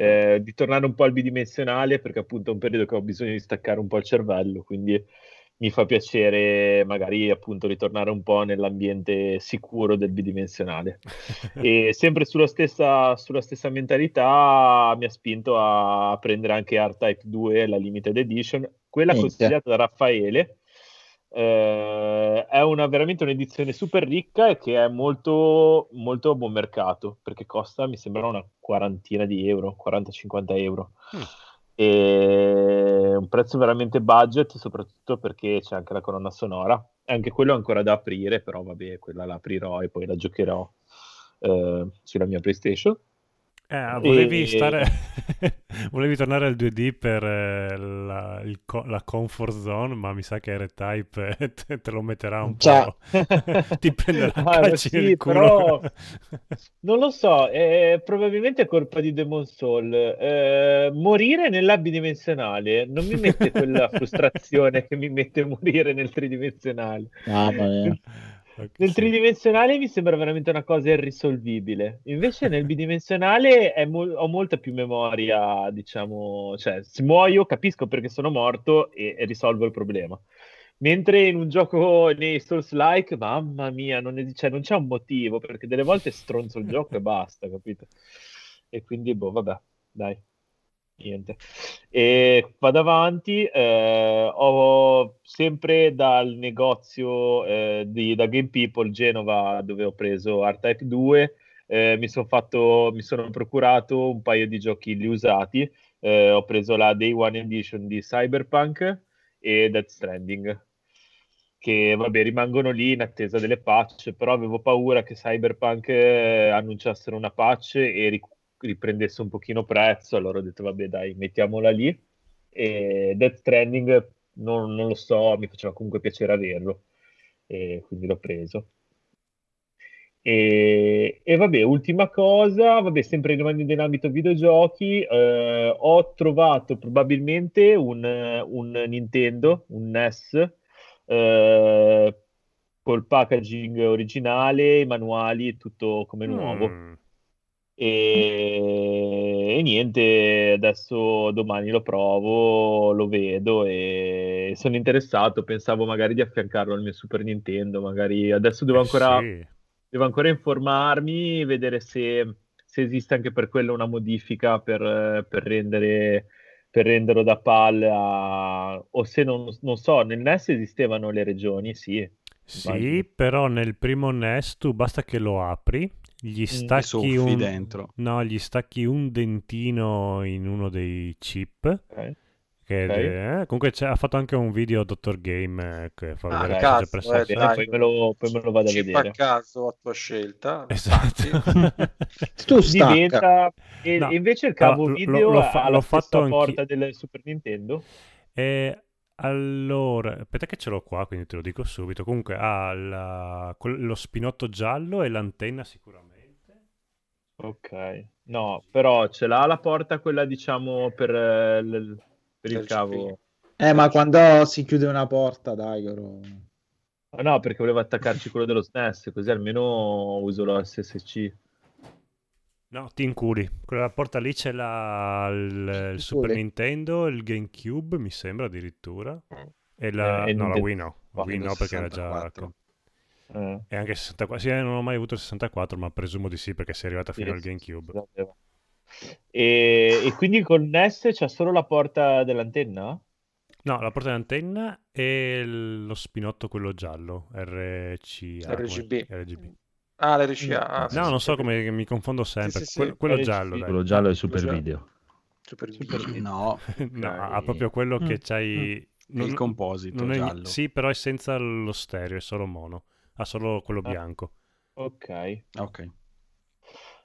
eh, di tornare un po' al bidimensionale, perché appunto è un periodo che ho bisogno di staccare un po' il cervello, quindi mi fa piacere magari appunto ritornare un po' nell'ambiente sicuro del bidimensionale. E sempre sulla stessa, sulla stessa mentalità mi ha spinto a prendere anche R-Type 2, la limited edition, quella consigliata da Raffaele. Eh, è una, veramente un'edizione super ricca e che è molto, molto a buon mercato perché costa, mi sembra, una quarantina di euro, 40-50 euro. Mm. E un prezzo veramente budget, soprattutto perché c'è anche la colonna sonora. Anche quello è ancora da aprire, però vabbè, quella la aprirò e poi la giocherò eh, sulla mia PlayStation. Eh, volevi E- stare... volevi tornare al 2D per eh, la, il la comfort zone, ma mi sa che R-Type eh, te, te lo metterà un Già. po'. Ti prenderà Ah, calci sì, però- Non lo so, è probabilmente è colpa di Demon Soul. Eh, morire nell'abidimensionale non mi mette quella frustrazione che mi mette morire nel tridimensionale. Ok, Nel tridimensionale mi sembra veramente una cosa irrisolvibile. Invece nel bidimensionale è mo- ho molta più memoria, diciamo, cioè se muoio capisco perché sono morto e, e risolvo il problema. Mentre in un gioco nei Souls-like, mamma mia, non, es- cioè, non c'è un motivo, perché delle volte stronzo il gioco e basta, capito? E quindi, boh, vabbè, dai, niente. E vado avanti, eh, ho sempre dal negozio eh, di, da Game People Genova, dove ho preso R-Type 2, eh, mi sono fatto, mi sono procurato un paio di giochi usati. Eh, ho preso la Day One Edition di Cyberpunk e Death Stranding che vabbè rimangono lì in attesa delle patch, però avevo paura che Cyberpunk eh, annunciassero una patch e ri- riprendesse un pochino prezzo, allora ho detto vabbè dai, mettiamola lì. E Death Stranding non, non lo so, mi faceva comunque piacere averlo, e quindi l'ho preso. E, e vabbè, ultima cosa, vabbè, sempre rimanendo in ambito videogiochi, eh, ho trovato probabilmente un, un Nintendo, un NES, eh, col packaging originale, i manuali, tutto come nuovo. Mm. E, e niente, adesso domani lo provo, lo vedo e sono interessato. Pensavo magari di affiancarlo al mio Super Nintendo. Magari adesso devo Eh ancora, sì. devo ancora informarmi, vedere se, se esiste anche per quello una modifica per, per rendere, per renderlo da PAL a- o se non, non so, nel NES esistevano le regioni, sì. Sì, Immagino. però nel primo NES tu basta che lo apri, gli E stacchi un... dentro. No, gli stacchi un dentino in uno dei chip. Ok. Che Ok. eh, comunque c'è- ha fatto anche un video Dottor Game eh, che fa Ah, vedere per eh, dai. poi, me lo, poi me lo vado a Chip a vedere. caso a tua scelta. Esatto. Tu stacca. Diventa... E, No. invece il cavo lo- video l'ho fa- la l'ho fatto anch'io. porta del Super Nintendo? E allora, aspetta che ce l'ho qua, quindi te lo dico subito. Comunque ha la- lo spinotto giallo e l'antenna sicuramente. Ok. No, però ce l'ha la porta quella, diciamo, per, eh, l- per il cavo. Eh, ma quando si chiude una porta, dai, Goro. Ah, No, perché volevo attaccarci quello dello SNES, così almeno uso la SSC. No, ti inculi. Quella porta lì c'è la, il, il Super. Nintendo, il GameCube, mi sembra addirittura. E la, Eh, no, la Wii no. La Wii no perché era già... 64. Eh, E anche 64. Sì, non ho mai avuto il 64, ma presumo di sì perché sei arrivata fino sì, al GameCube. sì, sapeva. E, e quindi con NES c'è solo la porta dell'antenna? No, la porta d'antenna e lo spinotto quello giallo, RCA. come- RGB. RGB. Ah, l'RCA. ah, No, sì, non so come mi confondo sempre. sì, sì. Que- quello RGB. giallo, dai. Quello giallo è Super Quello Video. Super No, No, Ok. ha proprio quello che Mm. c'hai... il composito non è- giallo. Sì, però è senza lo stereo, è solo mono. Ha solo quello Ah. bianco. Ok. Ok.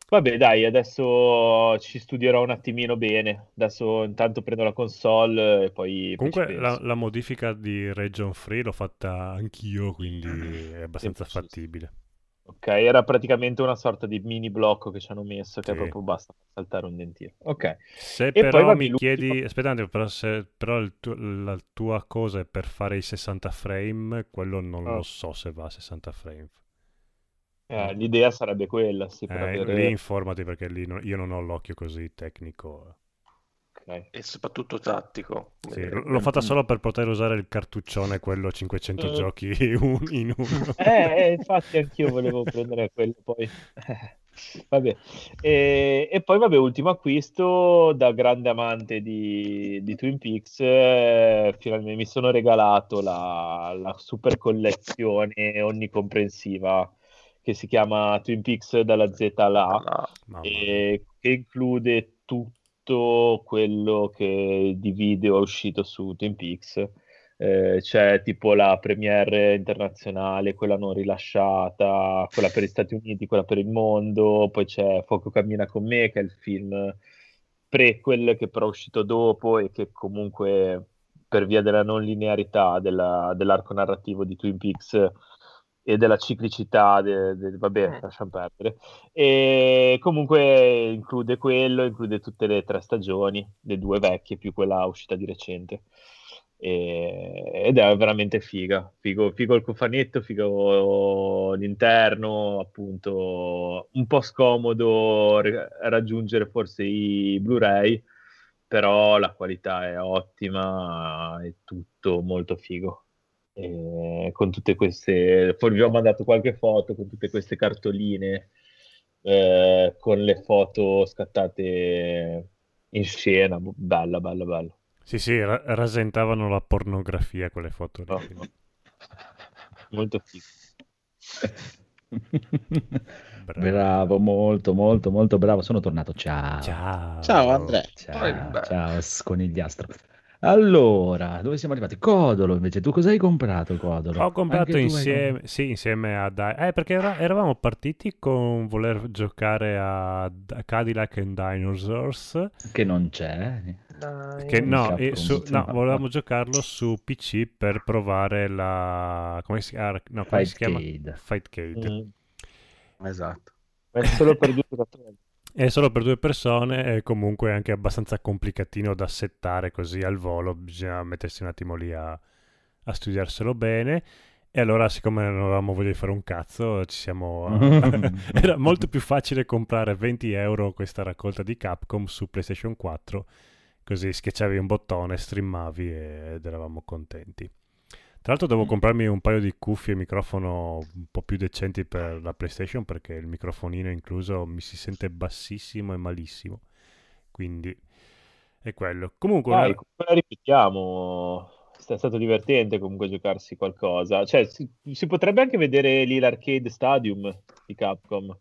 Vabbè, dai, adesso ci studierò un attimino bene. Adesso intanto prendo la console e poi, Comunque la, la modifica di region free l'ho fatta anch'io, quindi è abbastanza Sì, sì, sì. Ok, era praticamente una sorta di mini blocco che ci hanno messo, che Sì. proprio basta saltare un dentino. Ok. Se poi però vabbè, mi l'ultimo- chiedi, aspetta, un attimo, però, se, però tuo- la tua cosa è per fare i 60 frame, quello non Ah. lo so se va a 60 frame. Eh, l'idea sarebbe quella, sì, per Eh, avere... Lì informati perché lì non- io non ho l'occhio così tecnico. Ok. E soprattutto tattico. Sì, Eh, l'ho fatta solo per poter usare il cartuccione, quello 500 Eh. giochi un- in uno. Eh, eh, infatti anch'io volevo prendere quello poi. Eh, vabbè. E, e poi vabbè, ultimo acquisto da grande amante di, di Twin Peaks, eh, finalmente mi sono regalato la, la super collezione onnicomprensiva che si chiama Twin Peaks dalla Z alla A Ah, Mamma mia. e che include tutto quello che di video è uscito su Twin Peaks. Eh, c'è tipo la premiere internazionale, quella non rilasciata, quella per gli Stati Uniti, quella per il mondo, poi c'è Fuoco cammina con me, che è il film prequel che però è uscito dopo e che comunque per via della non linearità della- dell'arco narrativo di Twin Peaks e della ciclicità, de- de- vabbè, Mm. lasciamo perdere. E comunque include quello, include tutte le tre stagioni, le due vecchie più quella uscita di recente. E- ed è veramente figa. Figo, figo il cofanetto, figo l'interno, appunto, un po' scomodo raggiungere forse i Blu-ray, però la qualità è ottima, è tutto molto figo. E con tutte queste, poi vi ho mandato qualche foto con tutte queste cartoline eh, con le foto scattate in scena, bella, bella, bella. Sì, sì, ra- rasentavano la pornografia quelle foto lì. No. quindi Molto figo. bravo. Bravo, molto, molto, molto bravo. Sono tornato. Ciao. Ciao. Ciao, Andrea. Ciao, ciao, sconigliastro. Allora, dove siamo arrivati? Codolo, invece, tu cosa hai comprato, Codolo? Ho comprato insieme, sì, insieme a Di- Eh, perché era- eravamo partiti con voler giocare a, Cadillac and Dinosaurs. comprato- Che non c'è. dai. Che no, e su- no, volevamo giocarlo su PC per provare la. Come si, ah, no, come si chiama? Fightcade. Fightcade. Mm. Esatto. È solo per due giocatori. È solo per due persone e comunque è anche abbastanza complicatino da settare così al volo, bisogna mettersi un attimo lì a, a studiarselo bene. E allora, siccome non avevamo voglia di fare un cazzo, ci siamo... Era molto più facile comprare 20 euro questa raccolta di Capcom su PlayStation 4, così schiacciavi un bottone, streamavi ed eravamo contenti. Tra l'altro devo comprarmi un paio di cuffie e microfono un po' più decenti per la PlayStation perché il microfonino incluso mi si sente bassissimo e malissimo. Quindi è quello. Comunque, Dai, una- la ripetiamo. È stato divertente comunque giocarsi qualcosa. Cioè, si, si potrebbe anche vedere lì l'arcade stadium di Capcom.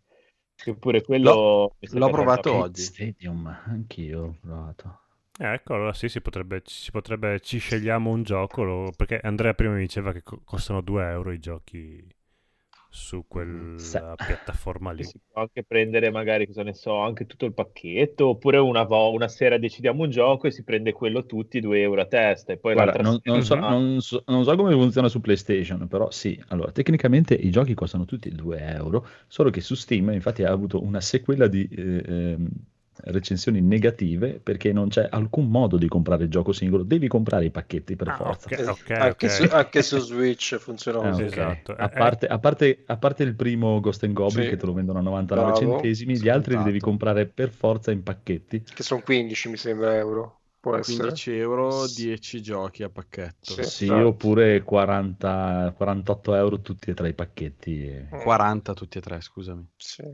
Eppure quello... mi sembra L'ho provato oggi. Stadium, anch'io ho provato. Ecco, allora sì, si potrebbe, si potrebbe, ci scegliamo un gioco, lo- perché Andrea prima mi diceva che co- costano 2 euro i giochi su quella Sì. piattaforma lì. Si può anche prendere magari, cosa ne so, anche tutto il pacchetto, oppure una, vo- una sera decidiamo un gioco e si prende quello tutti 2 euro a testa e poi Guarda, l'altra non, non so, non so- non so come funziona su PlayStation, però sì, allora tecnicamente i giochi costano tutti 2 euro, solo che su Steam infatti ha avuto una sequela di eh, ehm, recensioni negative perché non c'è alcun modo di comprare il gioco singolo, devi comprare i pacchetti per Ah, forza. ok, ok, anche, ok. Su, anche su Switch funziona Ah, così. Esatto. A, parte, a parte- a parte il primo Ghost and Goblin Sì. che te lo vendono a 99 Bravo. centesimi, gli altri li devi comprare per forza in pacchetti. Che sono 15, mi sembra, euro. Può essere. 15 euro, 10 giochi a pacchetto. Sì. Sì, esatto. oppure 40, 48 euro tutti e tre i pacchetti. e- Mm, 40 tutti e tre, scusami. Sì.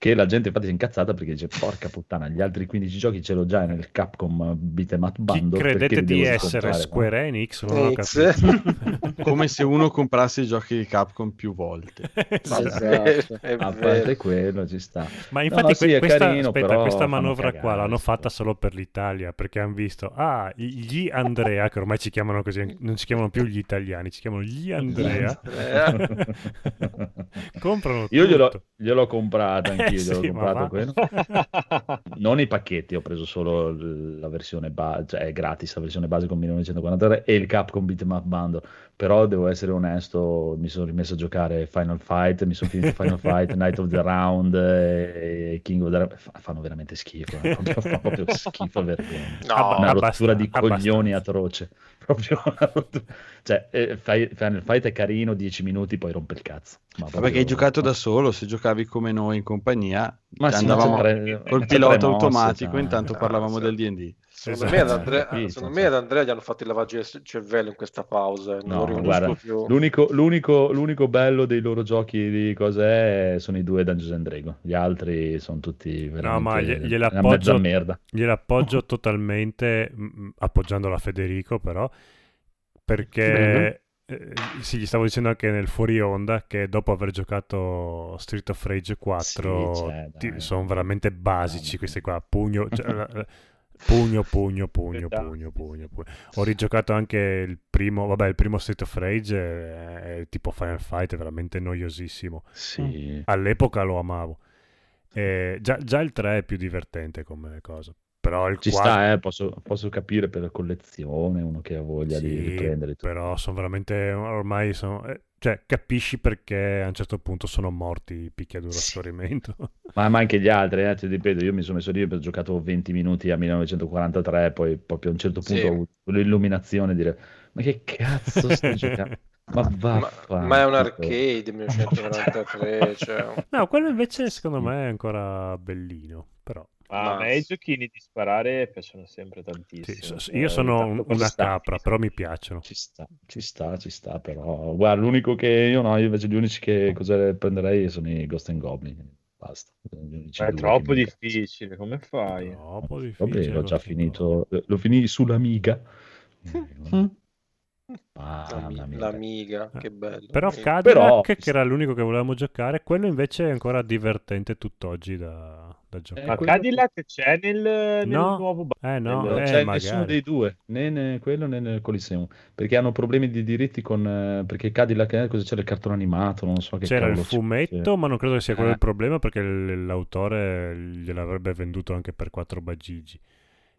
Che la gente infatti si è incazzata perché dice porca puttana, gli altri 15 giochi ce l'ho già nel Capcom Beat'em Up Chi Bundle. credete di essere no? Square Enix? Come se uno comprasse i giochi di Capcom più volte. Esatto. Esatto. È A parte quello ci sta. Ma No, infatti sì, que- è questa, carino, aspetta, però questa manovra cagare, qua l'hanno sì. fatta solo per l'Italia perché hanno visto, ah, gli Andrea, che ormai ci chiamano così, non ci chiamano più gli italiani, ci chiamano gli Andrea, comprano Io gliel'ho, tutto. gliel'ho comprata Eh gliel'ho sì, ma comprato quello. Non i pacchetti, ho preso solo la versione base, cioè è gratis la versione base con 1943 e il Capcom Beat'em Up Bundle. Però devo essere onesto, mi sono rimesso a giocare Final Fight, mi sono finito Final Fight, Night of the Round e e King of the Round. Fa- Fanno veramente schifo, eh, proprio, fa proprio schifo vergogna. No, Una rottura di coglioni abbastanza. atroce. Proprio Cioè, eh, Fi- Final Fight è carino, 10 minuti, poi rompe il cazzo. Ma proprio- perché hai giocato da solo, se giocavi come noi in compagnia, Ma sì, andavamo ma tre- col pilota mosse, automatico, cioè. intanto Ah, parlavamo del D&D. Secondo, Esatto. me ad Andrea, Capito, secondo cioè. me ad Andrea gli hanno fatto il lavaggio del cervello in questa pausa. Non No, guarda, più. L'unico, l'unico, l'unico bello dei loro giochi di cos'è sono i due Dungeons and Dragons. Gli altri sono tutti veramente No, ma una gliel'appoggio, mezza merda. gliel'appoggio totalmente, appoggiandolo a Federico però, perché Bene. eh, sì, gli stavo dicendo anche nel fuori onda che dopo aver giocato Street of Rage 4 Sì, ti- sono veramente basici questi qua, pugno, cioè, pugno, pugno, pugno, Esatto. pugno, pugno, pugno. Ho rigiocato anche il primo, vabbè, il primo Street of Rage è, è tipo Final Fight, è veramente noiosissimo. Sì. All'epoca lo amavo. Eh, già, già il 3 è più divertente come cosa. Però il Ci 4 sta, eh, posso, posso capire per la collezione, uno che ha voglia di sì, riprendere tutto. però sono veramente ormai sono, eh, cioè capisci perché a un certo punto sono morti i picchiaduro a Sì. scorrimento. Ma, ma anche gli altri, eh, ti ripeto, io mi sono messo lì ho giocato 20 minuti a 1943, poi proprio a un certo punto Sì. ho avuto l'illuminazione di dire ma che cazzo stai giocando? Ma Ma, vaffanculo. ma è un arcade 1993. cioè, No, quello invece secondo me è ancora bellino, però Ma a me i giochini di sparare piacciono sempre sì, tantissimo. so- cioè, io sono cosa una sta- capra, però mi piacciono. Ci sta, ci sta, ci sta, però guarda, l'unico che io no, io invece gli unici che cosa prenderei sono i Ghost and Goblin. Basta. Ma è troppo difficile, come fai? Troppo Vabbè, difficile. l'ho già finito, lo finì sull'Amiga. Mamma mia. l'Amiga, Eh. che bello. Però Sì. Cadillac, Però- che era l'unico che volevamo giocare, quello invece è ancora divertente tutt'oggi da, da giocare. Eh, quello- Cadillac c'è nel, nel No. nuovo ba- Eh no, Non eh, c'è magari. nessuno dei due, né, né quello né nel Coliseum, perché hanno problemi di diritti con... eh, perché Cadillac, eh, cosa c'era il cartone animato, non so che C'era il fumetto, fosse. ma non credo che sia quello Eh. il problema perché l'autore gliel'avrebbe venduto anche per 4 bagigi.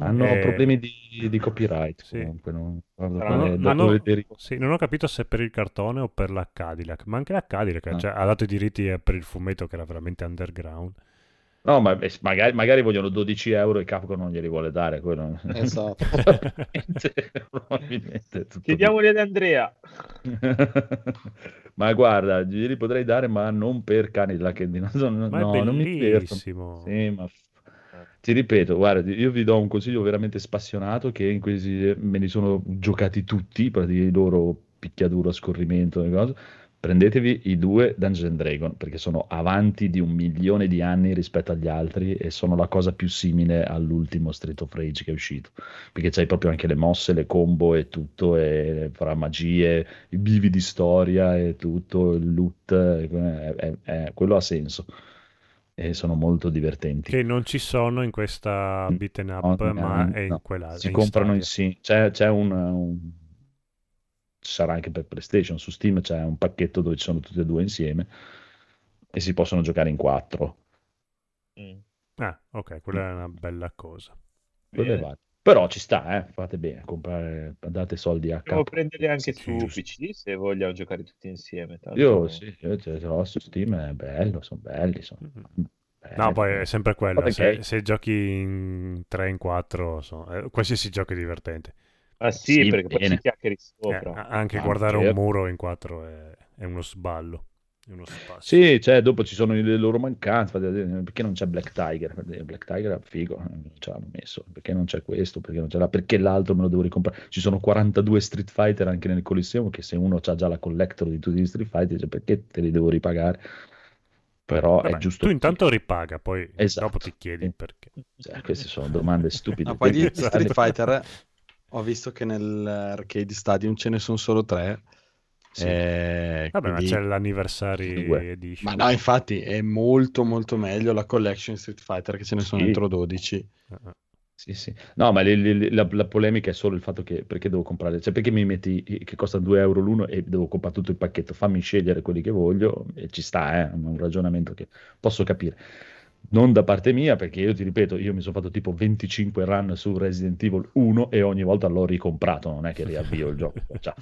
Hanno Eh, problemi di, di copyright, sì. comunque, non, quale- non- non ho-. Sì, non ho capito se per il cartone o per la Cadillac, ma anche la Cadillac Ah. cioè, ha dato i diritti eh, per il fumetto che era veramente underground. No, ma eh, magari, magari vogliono 12 euro e Capcom non glieli vuole dare, quello. Esatto. Probabilmente, Chiediamoli ad Andrea. ma guarda, glieli potrei dare, ma non per. No, no, Ma no, è non mi bellissimo. Sì, ma ti ripeto, guarda, io vi do un consiglio veramente spassionato che in questi me li sono giocati tutti, praticamente i loro picchiaduro a scorrimento e cose. Prendetevi i due Dungeons and Dragon perché sono avanti di un milione di anni rispetto agli altri e sono la cosa più simile all'ultimo Street of Rage che è uscito perché c'hai proprio anche le mosse, le combo e tutto e fra magie, i bivi di storia e tutto, il loot, è- è- è- quello ha senso e sono molto divertenti. Che non ci sono in questa beaten up, No, ma no, è in no. quella. Si in comprano in sì. C'è, c'è un, un- ci sarà anche per PlayStation. Su Steam c'è un pacchetto dove ci sono tutti e due insieme e si possono giocare in quattro. Ah, ok, quella è una bella cosa. Però ci sta, eh, fate bene, comprare, date soldi a Devo capo. prenderli anche Sì, su giusto. PC se vogliamo giocare tutti insieme. tanto- Io sì, io ce l'ho su Steam, è bello, sono belli. Sono belli, No, poi è sempre quello. Se, se giochi in 3 in 4, qualsiasi gioco è divertente. Ah sì, Sì, perché poi bene. ci chiacchieri Eh, sopra. a- anche Ah, guardare un certo. muro in 4 è, è uno sballo. È uno. Sì, cioè, dopo ci sono le loro mancanze. Perché non c'è Black Tiger? Black Tiger è figo, non ce l'hanno messo. Perché non c'è questo? Perché, non c'è la- perché l'altro me lo devo ricomprare? Ci sono 42 Street Fighter anche nel Coliseum. Che se uno ha già la collector di tutti gli Street Fighter, dice perché te li devo ripagare? Però Vabbè, è giusto. tu intanto ripaga, poi Esatto. dopo ti chiedi il perché. Cioè, queste sono domande stupide. Ma poi di Street Fighter ho visto che nell'Arcade Stadium ce ne sono solo tre. Sì. Eh, Vabbè, ma quindi- c'è l'anniversary Due. edition. Ma no, infatti è molto molto meglio la collection Street Fighter che ce ne sono Sì. dentro 12. Ah, Sì, sì. No, ma le- le- la, la polemica è solo il fatto che perché devo comprare, cioè perché mi metti che costa 2 euro l'uno e devo comprare tutto il pacchetto, fammi scegliere quelli che voglio e ci sta, eh, è un ragionamento che posso capire. Non da parte mia, perché io ti ripeto, io mi sono fatto tipo 25 run su Resident Evil 1 e ogni volta l'ho ricomprato, non è che riavvio il gioco, cioè,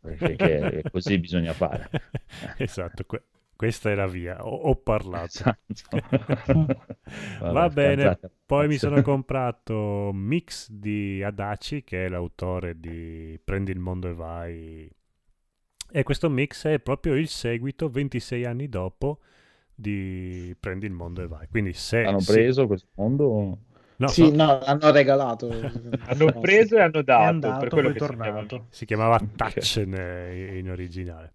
perché così bisogna fare. esatto, que- questa è la via. Ho, ho parlato. Esatto. Va Vabbè, bene, scazzate. poi mi sono comprato Mix di Adachi, che è l'autore di Prendi il mondo e vai. E questo mix è proprio il seguito 26 anni dopo di Prendi il mondo e vai. Quindi se Hanno preso questo mondo? no, sì, no, no, hanno regalato. Hanno preso e hanno dato, andato, per quello che si tornato. si chiamava Touch in, in originale.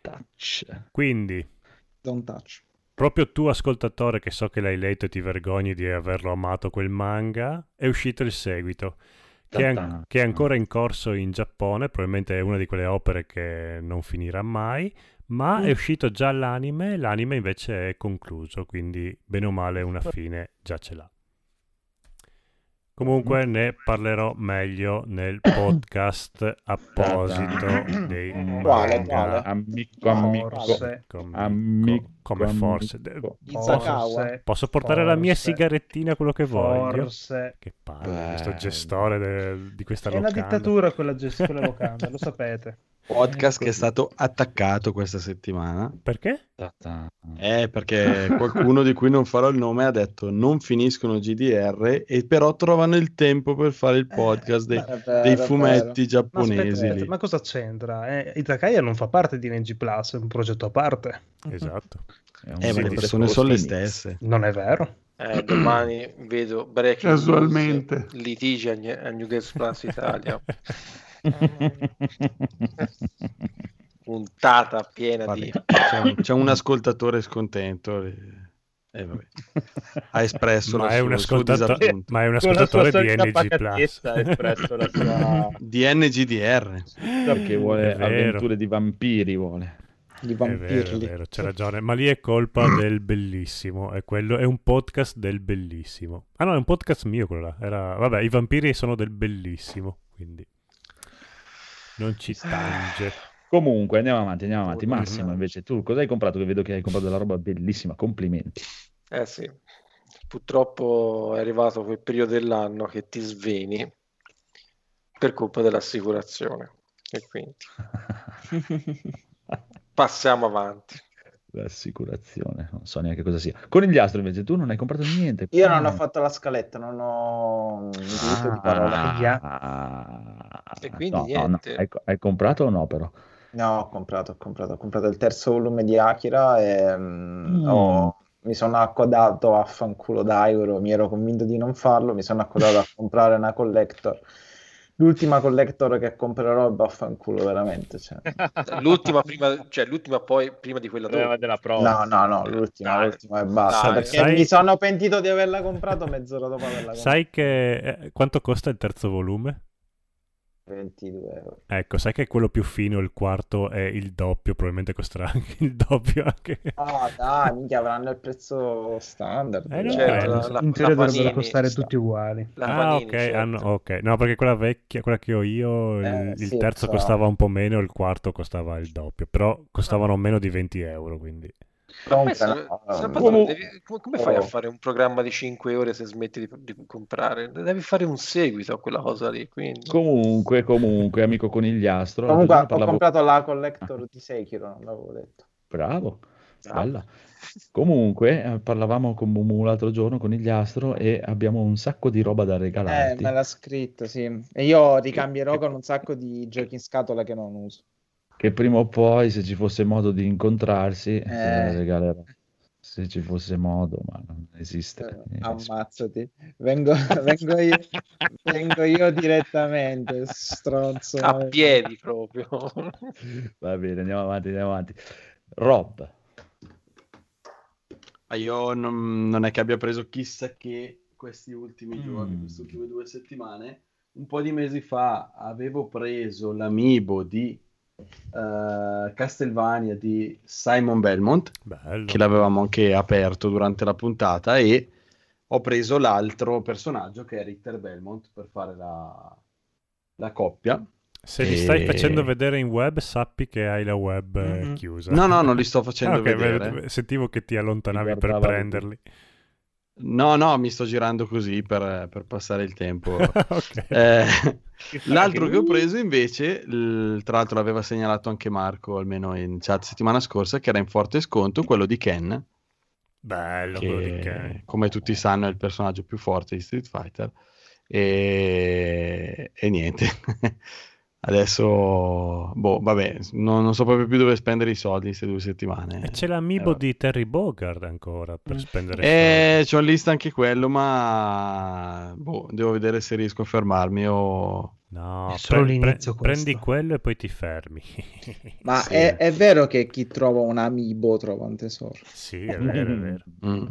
Touch. Quindi Don't touch. Proprio tu, ascoltatore, che so che l'hai letto e ti vergogni di averlo amato quel manga, è uscito il seguito, che è, an- che è ancora in corso in Giappone, probabilmente è una di quelle opere che non finirà mai, ma è uscito già l'anime, l'anime invece è concluso, quindi bene o male una fine già ce l'ha. Comunque ne parlerò meglio nel podcast apposito dei Quale, manga. quale? Amico, amico. Forse, Come, Amico, come amico. forse. Forse, Posso portare la mia forse, sigarettina, quello che voglio? Forse. Che palle, questo gestore de- di questa È una locanda. dittatura quella gestione locanda, lo sapete. Podcast che è stato attaccato questa settimana. Perché? Eh, perché qualcuno di cui non farò il nome ha detto non finiscono GDR e però trovano il tempo per fare il podcast dei, È vero, dei fumetti Ma giapponesi. aspetta, lì. ma cosa c'entra? Eh, Izakaya non fa parte di NG Plus, è un progetto a parte. Esatto. È un Eh, ma le persone sono le stesse. Non è vero? Eh, domani vedo breaking Casualmente. news, litigi a, New- a New Games Plus Italia. Puntata piena di... Vabbè, c'è, un, c'è un ascoltatore scontento. e- eh, vabbè. Ha espresso ma, la è suo ascoltato- disappunto. ma è un ascoltatore di NG Plus. ha espresso la sua... Di NGDR. Perché vuole avventure di vampiri, vuole. Di È vero, è vampirli. vero, c'è ragione, ma lì è colpa del bellissimo, è quello, è un podcast del bellissimo. Ah no, è un podcast mio quello là, era, vabbè, i vampiri sono del bellissimo, quindi non ci tange. Comunque, andiamo avanti, andiamo avanti. Oh, Massimo, no. invece, tu cosa hai comprato? Che vedo che hai comprato della roba bellissima. Complimenti. Eh sì, purtroppo è arrivato quel periodo dell'anno che ti sveni per colpa dell'assicurazione. E quindi passiamo avanti. L'assicurazione, non so neanche cosa sia. Conigliastro, invece, tu non hai comprato niente. Io non ho fatto la scaletta, non ho diritto di parola. Ah, E quindi no, no, no. niente. Hai, hai comprato o no, però? No, ho comprato, ho comprato, ho comprato il terzo volume di Akira e mm, Mm. ho- mi sono accodato a fanculo Daigoro, mi ero convinto di non farlo, mi sono accodato a comprare una collector l'ultima collector che comprerò è vaffanculo veramente. Cioè. L'ultima prima, cioè l'ultima poi prima di quella dopo. della prova. No, no, no, l'ultima, Dai. l'ultima e basta. Dai, perché sai- mi sono pentito di averla comprato mezz'ora dopo averla comprata. Sai che eh, quanto costa il terzo volume? 22 euro. Ecco, sai che quello più fino, il quarto, è il doppio, probabilmente costerà anche il doppio anche. Ah, dai, minchia, avranno il prezzo standard. Eh, Cioè, credo. la, la, In teoria dovrebbero Panini, costare sta. tutti uguali. la ah, Panini, ok, certo. hanno- ok. No, perché quella vecchia, quella che ho io, il, Eh, il sì, terzo so. costava un po' meno, il quarto costava il doppio, però costavano meno di 20 euro, quindi... Pensa- no, no. devi- come, come fai a fare un programma di 5 ore se smetti di, di comprare? Devi fare un seguito a quella cosa lì. Quindi. Comunque, comunque, amico conigliastro. Comunque ho parlavo- comprato la collector di Sekiro, non l'avevo detto. Bravo, bella. Comunque, eh, parlavamo con Mumu l'altro giorno, conigliastro, e abbiamo un sacco di roba da Eh, regalarti. me l'ha scritto, sì. E io ricambierò con un sacco di giochi in scatola che non uso. Che prima o poi, se ci fosse modo di incontrarsi, Eh. regalerò. Se ci fosse modo, ma non esiste. Eh, Eh, Ammazzati. Vengo, vengo io, vengo io direttamente, stronzo. A piedi proprio. Va bene, andiamo avanti, andiamo avanti. Rob, Ma io non, non è che abbia preso chissà che questi ultimi Mm. giorni, queste ultime due settimane. Un po' di mesi fa avevo preso l'amiibo di eh, Castlevania di Simon Belmont, Bello. che l'avevamo anche aperto durante la puntata, e ho preso l'altro personaggio che è Richter Belmont per fare la, la coppia. Se li stai E- facendo vedere in web, sappi che hai la web Mhm. chiusa. No, no, non li sto facendo Ah, ok, vedere. sentivo che ti allontanavi per prenderli. No, no, mi sto girando così per, per passare il tempo. Ok. Eh, l'altro che ho preso invece, l- tra l'altro l'aveva segnalato anche Marco, almeno in chat settimana scorsa, che era in forte sconto, quello di Ken, Bello quello di che Ken. come tutti sanno è il personaggio più forte di Street Fighter. E, e niente. Adesso, boh, vabbè, non, non so proprio più dove spendere i soldi queste due settimane. E c'è l'amiibo Eh, di Terry Bogard ancora per spendere Eh, c'ho in lista anche quello, ma boh, devo vedere se riesco a fermarmi o... No, È solo pre- pre- prendi quello e poi ti fermi. Ma Sì. è, è vero che chi trova un amiibo trova un tesoro. sì, è vero, è vero. Mm.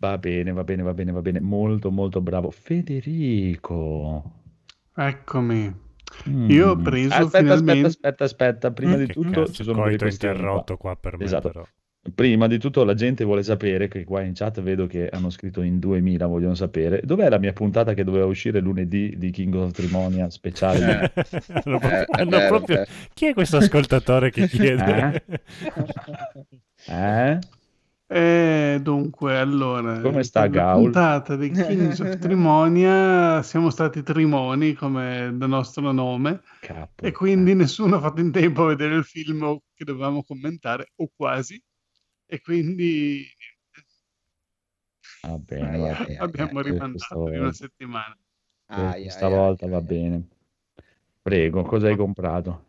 Va bene, va bene, va bene, va bene. Molto, molto bravo. Federico. Eccomi. Mm. Io ho preso aspetta, finalmente- aspetta, aspetta, aspetta. Prima Mm, di Che tutto cazzo, ci sono delle questioni qua. interrotto qua per me Esatto. però. Prima di tutto la gente vuole sapere, che qua in chat vedo che hanno scritto in 2000, vogliono sapere, dov'è la mia puntata che doveva uscire lunedì di King of Trimonia speciale? Hanno proprio- Eh, hanno vero, proprio- è vero. Chi è questo ascoltatore che chiede? Eh? Eh, dunque, allora, Come sta Gaul? puntata di Kings of Trimonia siamo stati Trimoni come da nostro nome Capo. e quindi nessuno ha fatto in tempo a vedere il film che dovevamo commentare o quasi e quindi Va bene, va bene. abbiamo rimandato di una settimana. Ai, Questa ai, volta va bene. Prego, cosa hai comprato?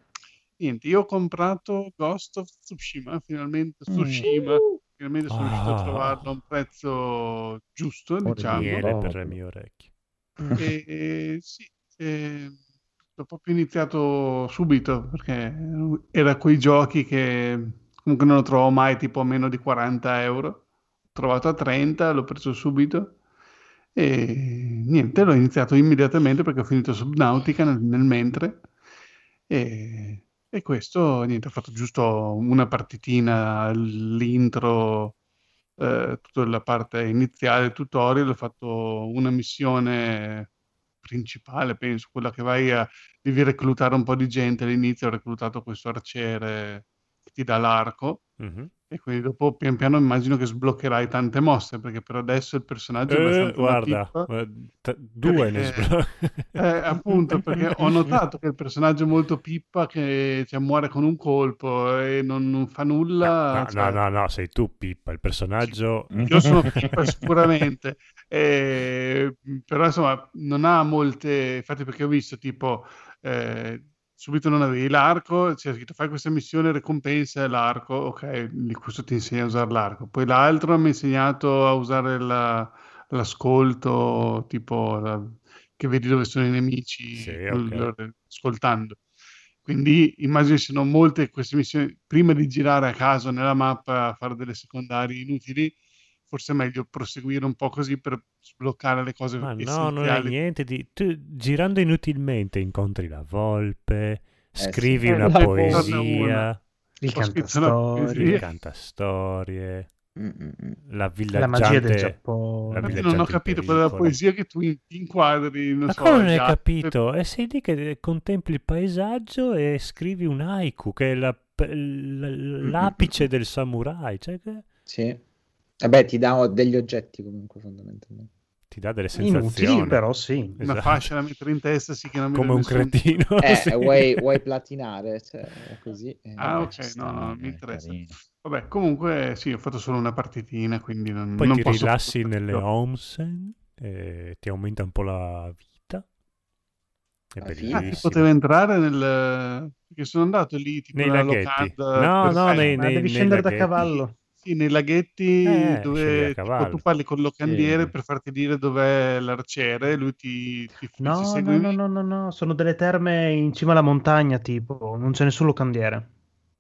Niente, io ho comprato Ghost of Tsushima, finalmente Mm. Finalmente sono riuscito a Ah. trovarlo a un prezzo giusto, Ora diciamo. Miele per le mie orecchie. E, e sì, e l'ho proprio iniziato subito perché era quei giochi che comunque non lo trovo mai tipo a meno di 40 euro. Ho trovato a 30, l'ho preso subito e niente, l'ho iniziato immediatamente perché ho finito Subnautica nel, nel mentre e, e questo niente, ho fatto giusto una partitina, l'intro, eh, tutta la parte iniziale, tutorial, ho fatto una missione principale, penso, quella che vai a, devi reclutare un po' di gente all'inizio, ho reclutato questo arciere che ti dà l'arco Mhm. E quindi dopo pian piano immagino che sbloccherai tante mosse, perché per adesso il personaggio è Eh, abbastanza guarda, eh, t- due ne Perché- sblo- Eh, appunto, perché ho notato che il personaggio è molto pippa, che cioè, muore con un colpo e non, non fa nulla. No, cioè, no, no, no, sei tu Pippa, il personaggio... Io sono pippa sicuramente, eh, però insomma non ha molte, infatti perché ho visto tipo eh, subito non avevi l'arco, c'è scritto fai questa missione, ricompensa l'arco, ok, questo ti insegna a usare l'arco, poi l'altro mi ha insegnato a usare la- l'ascolto, tipo la- che vedi dove sono i nemici Sì, col- ok. ascoltando. Quindi immagino siano molte queste missioni, prima di girare a caso nella mappa a fare delle secondarie inutili, forse è meglio proseguire un po' così per sbloccare le cose Ma no, non è niente di... Tu, girando inutilmente incontri la volpe, sì. scrivi Eh, una la poesia, Il cantastorie, il cantastorie, mm, mm. la la magia del villaggiante... Giappone. la villaggiante non ho capito quella poesia che tu in- inquadri, non Ma so, come non hai capito? E sei lì che contempli il paesaggio e scrivi un haiku, che è la- l'apice del samurai, cioè che Sì. Vabbè, ti dà degli oggetti comunque fondamentalmente. ti dà delle Inutili, sensazioni. però sì. Una Esatto. fascia da mettere in testa, sì che non mi Come un nessun- cretino. Eh, sì. vuoi, vuoi platinare? Cioè, così. eh, Ah, vabbè, ok, no, no, mi Eh, interessa. carino. Vabbè, comunque sì, ho fatto solo una partitina, quindi non, Poi non ti posso rilassi nelle troppo. onsen, e ti aumenta un po' la vita. È Ah, Ah, bellissimo. ti potevo entrare nel... perché sono andato lì tipo Nei locanda No, no, nei, Ma nei- devi nei scendere da laghetti. cavallo. Sì, nei laghetti Eh, dove tipo, tu parli con il locandiere Sì. per farti dire dov'è l'arciere e lui ti, ti, No, segue no, no, no, no, no, sono delle terme in cima alla montagna, tipo, non c'è nessun locandiere.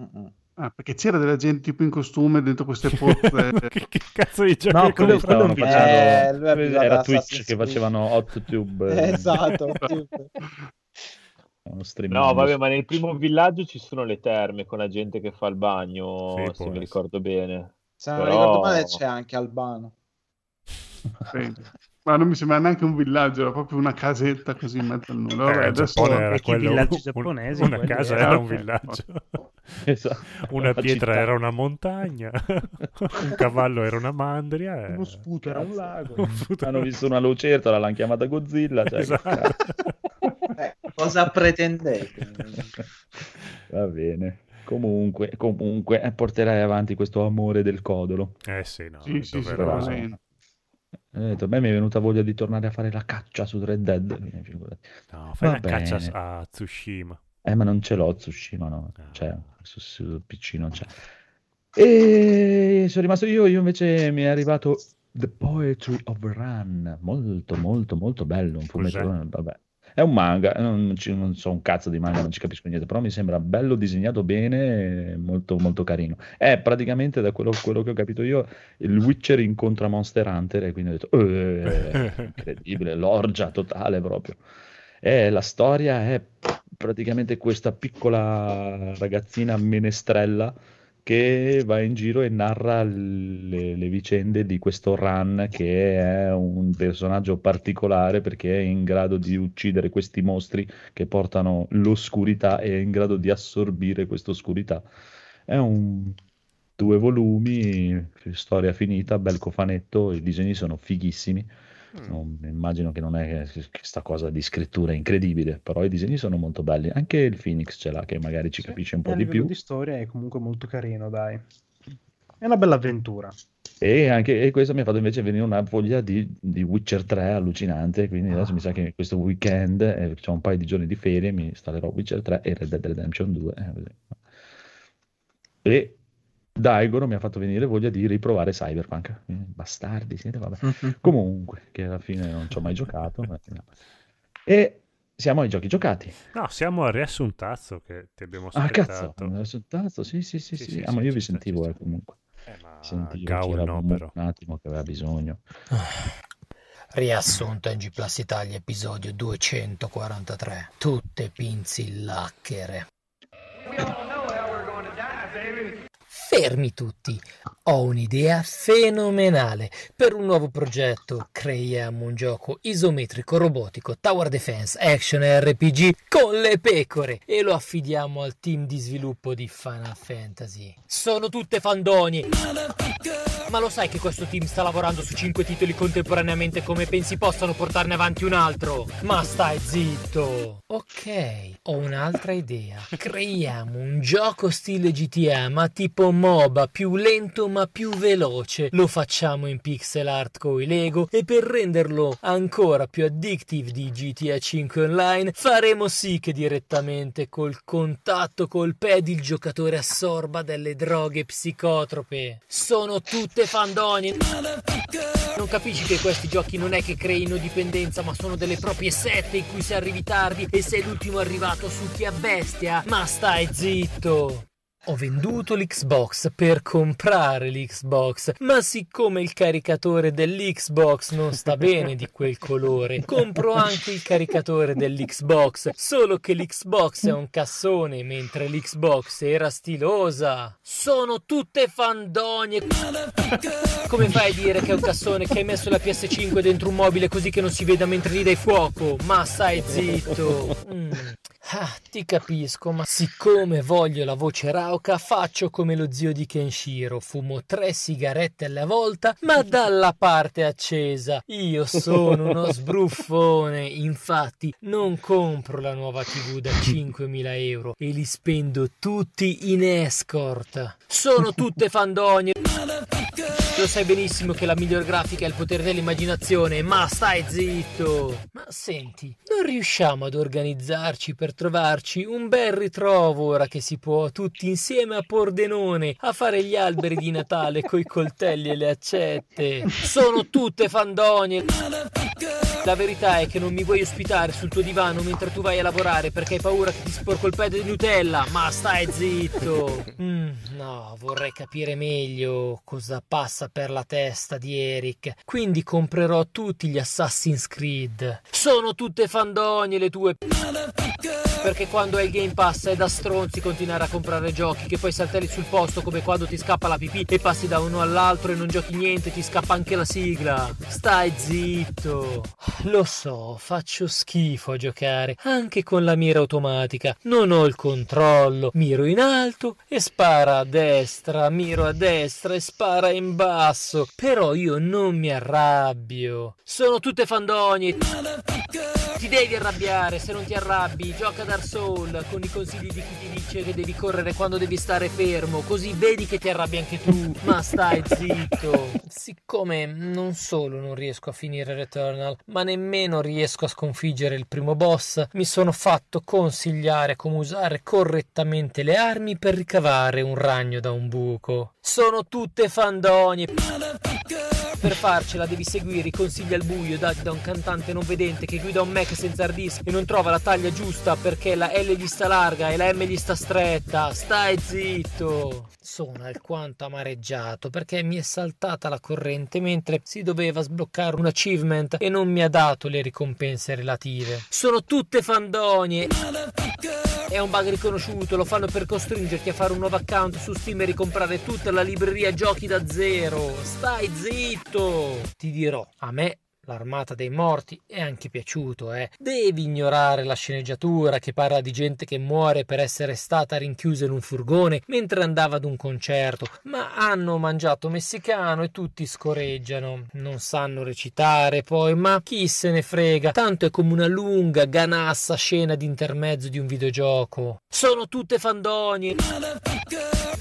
Mm. Ah, perché c'era della gente tipo in costume dentro queste pozze. Che, che cazzo di gioco No, quello- quello facendo- Eh, era Twitch Assassin's che facevano hot tube. Eh, esatto. No, vabbè, ma nel primo villaggio ci sono le terme con la gente che fa il bagno, Sì, se mi ricordo bene. Se non Però- ricordo male c'è anche Albano. Sì. Ma non mi sembra neanche un villaggio, era proprio una casetta così in mezzo al nulla. Eh, Vabbè, il adesso era quello, villaggi un- giapponesi, una casa erano. era un villaggio, Esatto. una La pietra città. era una montagna, un cavallo era una mandria. e- Uno sputo era un lago. Un Hanno visto una lucertola, l'hanno chiamata Godzilla. Cioè, Esatto. Eh, cosa pretendete? Va bene. Comunque, comunque eh, porterai avanti questo amore del codolo. Eh sì, no, Sì, sì, sicuramente. Ho detto, a me mi è venuta voglia di tornare a fare la caccia su Red Dead. figurati. No, fai Va caccia bene. a Tsushima. Eh, ma non ce l'ho Tsushima, no. Ah. Cioè, su, su PC non c'è. E sono rimasto io, io invece mi è arrivato The Poetry of Run, molto molto molto bello, un fumetto, vabbè. È un manga, non, ci- non so un cazzo di manga, non ci capisco niente, però mi sembra bello disegnato bene, molto molto carino. È praticamente, da quello, quello che ho capito io, il Witcher incontra Monster Hunter e quindi ho detto, "Eh, incredibile, l'orgia totale proprio. E la storia è praticamente questa piccola ragazzina menestrella che va in giro e narra le, le vicende di questo Ran che è un personaggio particolare perché è in grado di uccidere questi mostri che portano l'oscurità e è in grado di assorbire questa oscurità. È un due volumi, storia finita, bel cofanetto, i disegni sono fighissimi. Mm. Non- immagino che non è questa cosa di scrittura incredibile, però i disegni sono molto belli. Anche il Phoenix ce l'ha, che magari ci Sì, capisce un po' di più. di storia è comunque molto carino, dai. È una bella avventura. E, anche, e questo mi ha fatto invece venire una voglia di, di Witcher 3 allucinante. Quindi adesso mi sa che questo weekend, eh, c'ho un paio di giorni di ferie, mi installerò Witcher 3 e Red Dead Redemption 2. eh. E Daigoro mi ha fatto venire voglia di riprovare Cyberpunk. Eh, Bastardi, siete, vabbè. Comunque, che alla fine non ci ho mai giocato. ma- E siamo ai giochi giocati. No, siamo al riassuntazzo che ti abbiamo Ah, cazzo, aspettato. ero saltato. Sì, sì, sì, Sì, sì. sì, Ah, ma sì, io vi sentivo, eh, comunque. Eh, ma Sentivo Gaul no, un, però. un attimo che aveva bisogno. Riassunto NG Plus Italia, episodio 243. Tutte pinzillacchere. Fermi tutti, ho un'idea fenomenale. Per un nuovo progetto creiamo un gioco isometrico robotico Tower Defense Action RPG con le pecore e lo affidiamo al team di sviluppo di Final Fantasy. Sono tutte fandonie. Ma lo sai che questo team sta lavorando su 5 titoli contemporaneamente come pensi possano portarne avanti un altro? Ma stai zitto! Ok, ho un'altra idea. Creiamo un gioco stile GTA ma tipo MOBA più lento ma più veloce. Lo facciamo in pixel art coi Lego e per renderlo ancora più addictive di GTA 5 Online faremo sì che direttamente col contatto col pad il giocatore assorba delle droghe psicotrope. Sono tutte fandonie. Non capisci che questi giochi non è che creino dipendenza, ma sono delle proprie sette in cui se arrivi tardi e sei l'ultimo arrivato succhi a bestia? Ma stai zitto! Ho venduto l'Xbox per comprare l'Xbox, ma siccome il caricatore dell'Xbox non sta bene di quel colore, compro anche il caricatore dell'Xbox, solo che l'Xbox è un cassone mentre l'Xbox era stilosa. Sono tutte fandonie. Come fai a dire che è un cassone che hai messo la PS5 dentro un mobile così che non si veda mentre gli dai fuoco? Ma stai zitto. Mm. Ah, ti capisco, ma siccome voglio la voce rauca, faccio come lo zio di Kenshiro, fumo tre sigarette alla volta, ma dalla parte accesa. Io sono uno sbruffone, infatti non compro la nuova TV da 5.000 euro e li spendo tutti in escort. Sono tutte fandonie. Lo sai benissimo che la miglior grafica è il potere dell'immaginazione, ma stai zitto! Ma senti, non riusciamo ad organizzarci per trovarci un bel ritrovo ora che si può, tutti insieme a Pordenone, a fare gli alberi di Natale coi coltelli e le accette? Sono tutte fandonie! La verità è che non mi vuoi ospitare sul tuo divano mentre tu vai a lavorare perché hai paura che ti sporco il pedo di Nutella, ma stai zitto! Mm, no, vorrei capire meglio cosa passa per la testa di Eric, quindi comprerò tutti gli Assassin's Creed. Sono tutte fandonie le tue... Perché quando hai il Game Pass è da stronzi continuare a comprare giochi che poi saltelli sul posto come quando ti scappa la pipì e passi da uno all'altro e non giochi niente, ti scappa anche la sigla. Stai zitto. Lo so, faccio schifo a giocare, anche con la mira automatica. Non ho il controllo. Miro in alto e spara a destra, miro a destra e spara in basso. Però io non mi arrabbio. Sono tutte fandonie. Ti devi arrabbiare, se non ti arrabbi, gioca Dark Soul con i consigli di chi ti dice che devi correre quando devi stare fermo, così vedi che ti arrabbi anche tu, ma stai zitto. Siccome non solo non riesco a finire Returnal, ma nemmeno riesco a sconfiggere il primo boss, mi sono fatto consigliare come usare correttamente le armi per ricavare un ragno da un buco. Sono tutte fandonie. Per farcela devi seguire i consigli al buio dati da un cantante non vedente che guida un Mac senza hard disk e non trova la taglia giusta perché la L gli sta larga e la M gli sta stretta. Stai zitto! Sono alquanto amareggiato perché mi è saltata la corrente mentre si doveva sbloccare un achievement e non mi ha dato le ricompense relative. Sono tutte fandonie! È un bug riconosciuto, lo fanno per costringerti a fare un nuovo account su Steam e ricomprare tutta la libreria giochi da zero. Stai zitto! Ti dirò, a me L'armata dei morti è anche piaciuto, eh. Devi ignorare la sceneggiatura che parla di gente che muore per essere stata rinchiusa in un furgone mentre andava ad un concerto, ma hanno mangiato messicano e tutti scoreggiano. Non sanno recitare poi, ma chi se ne frega, tanto è come una lunga, ganassa scena di intermezzo di un videogioco. Sono tutte fandonie.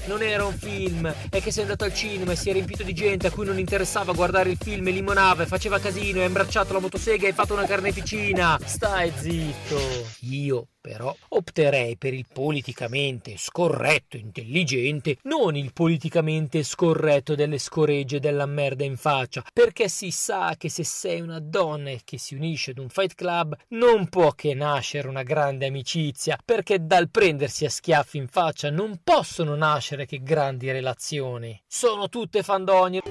Non era un film, è che sei andato al cinema e si è riempito di gente a cui non interessava guardare il film e limonava e faceva casino e ha imbracciato la motosega e hai fatto una carneficina. Stai zitto. Io però opterei per il politicamente scorretto intelligente, non il politicamente scorretto delle scoregge della merda in faccia, perché si sa che se sei una donna che si unisce ad un fight club non può che nascere una grande amicizia, perché dal prendersi a schiaffi in faccia non possono nascere che grandi relazioni. Sono tutte fandonie.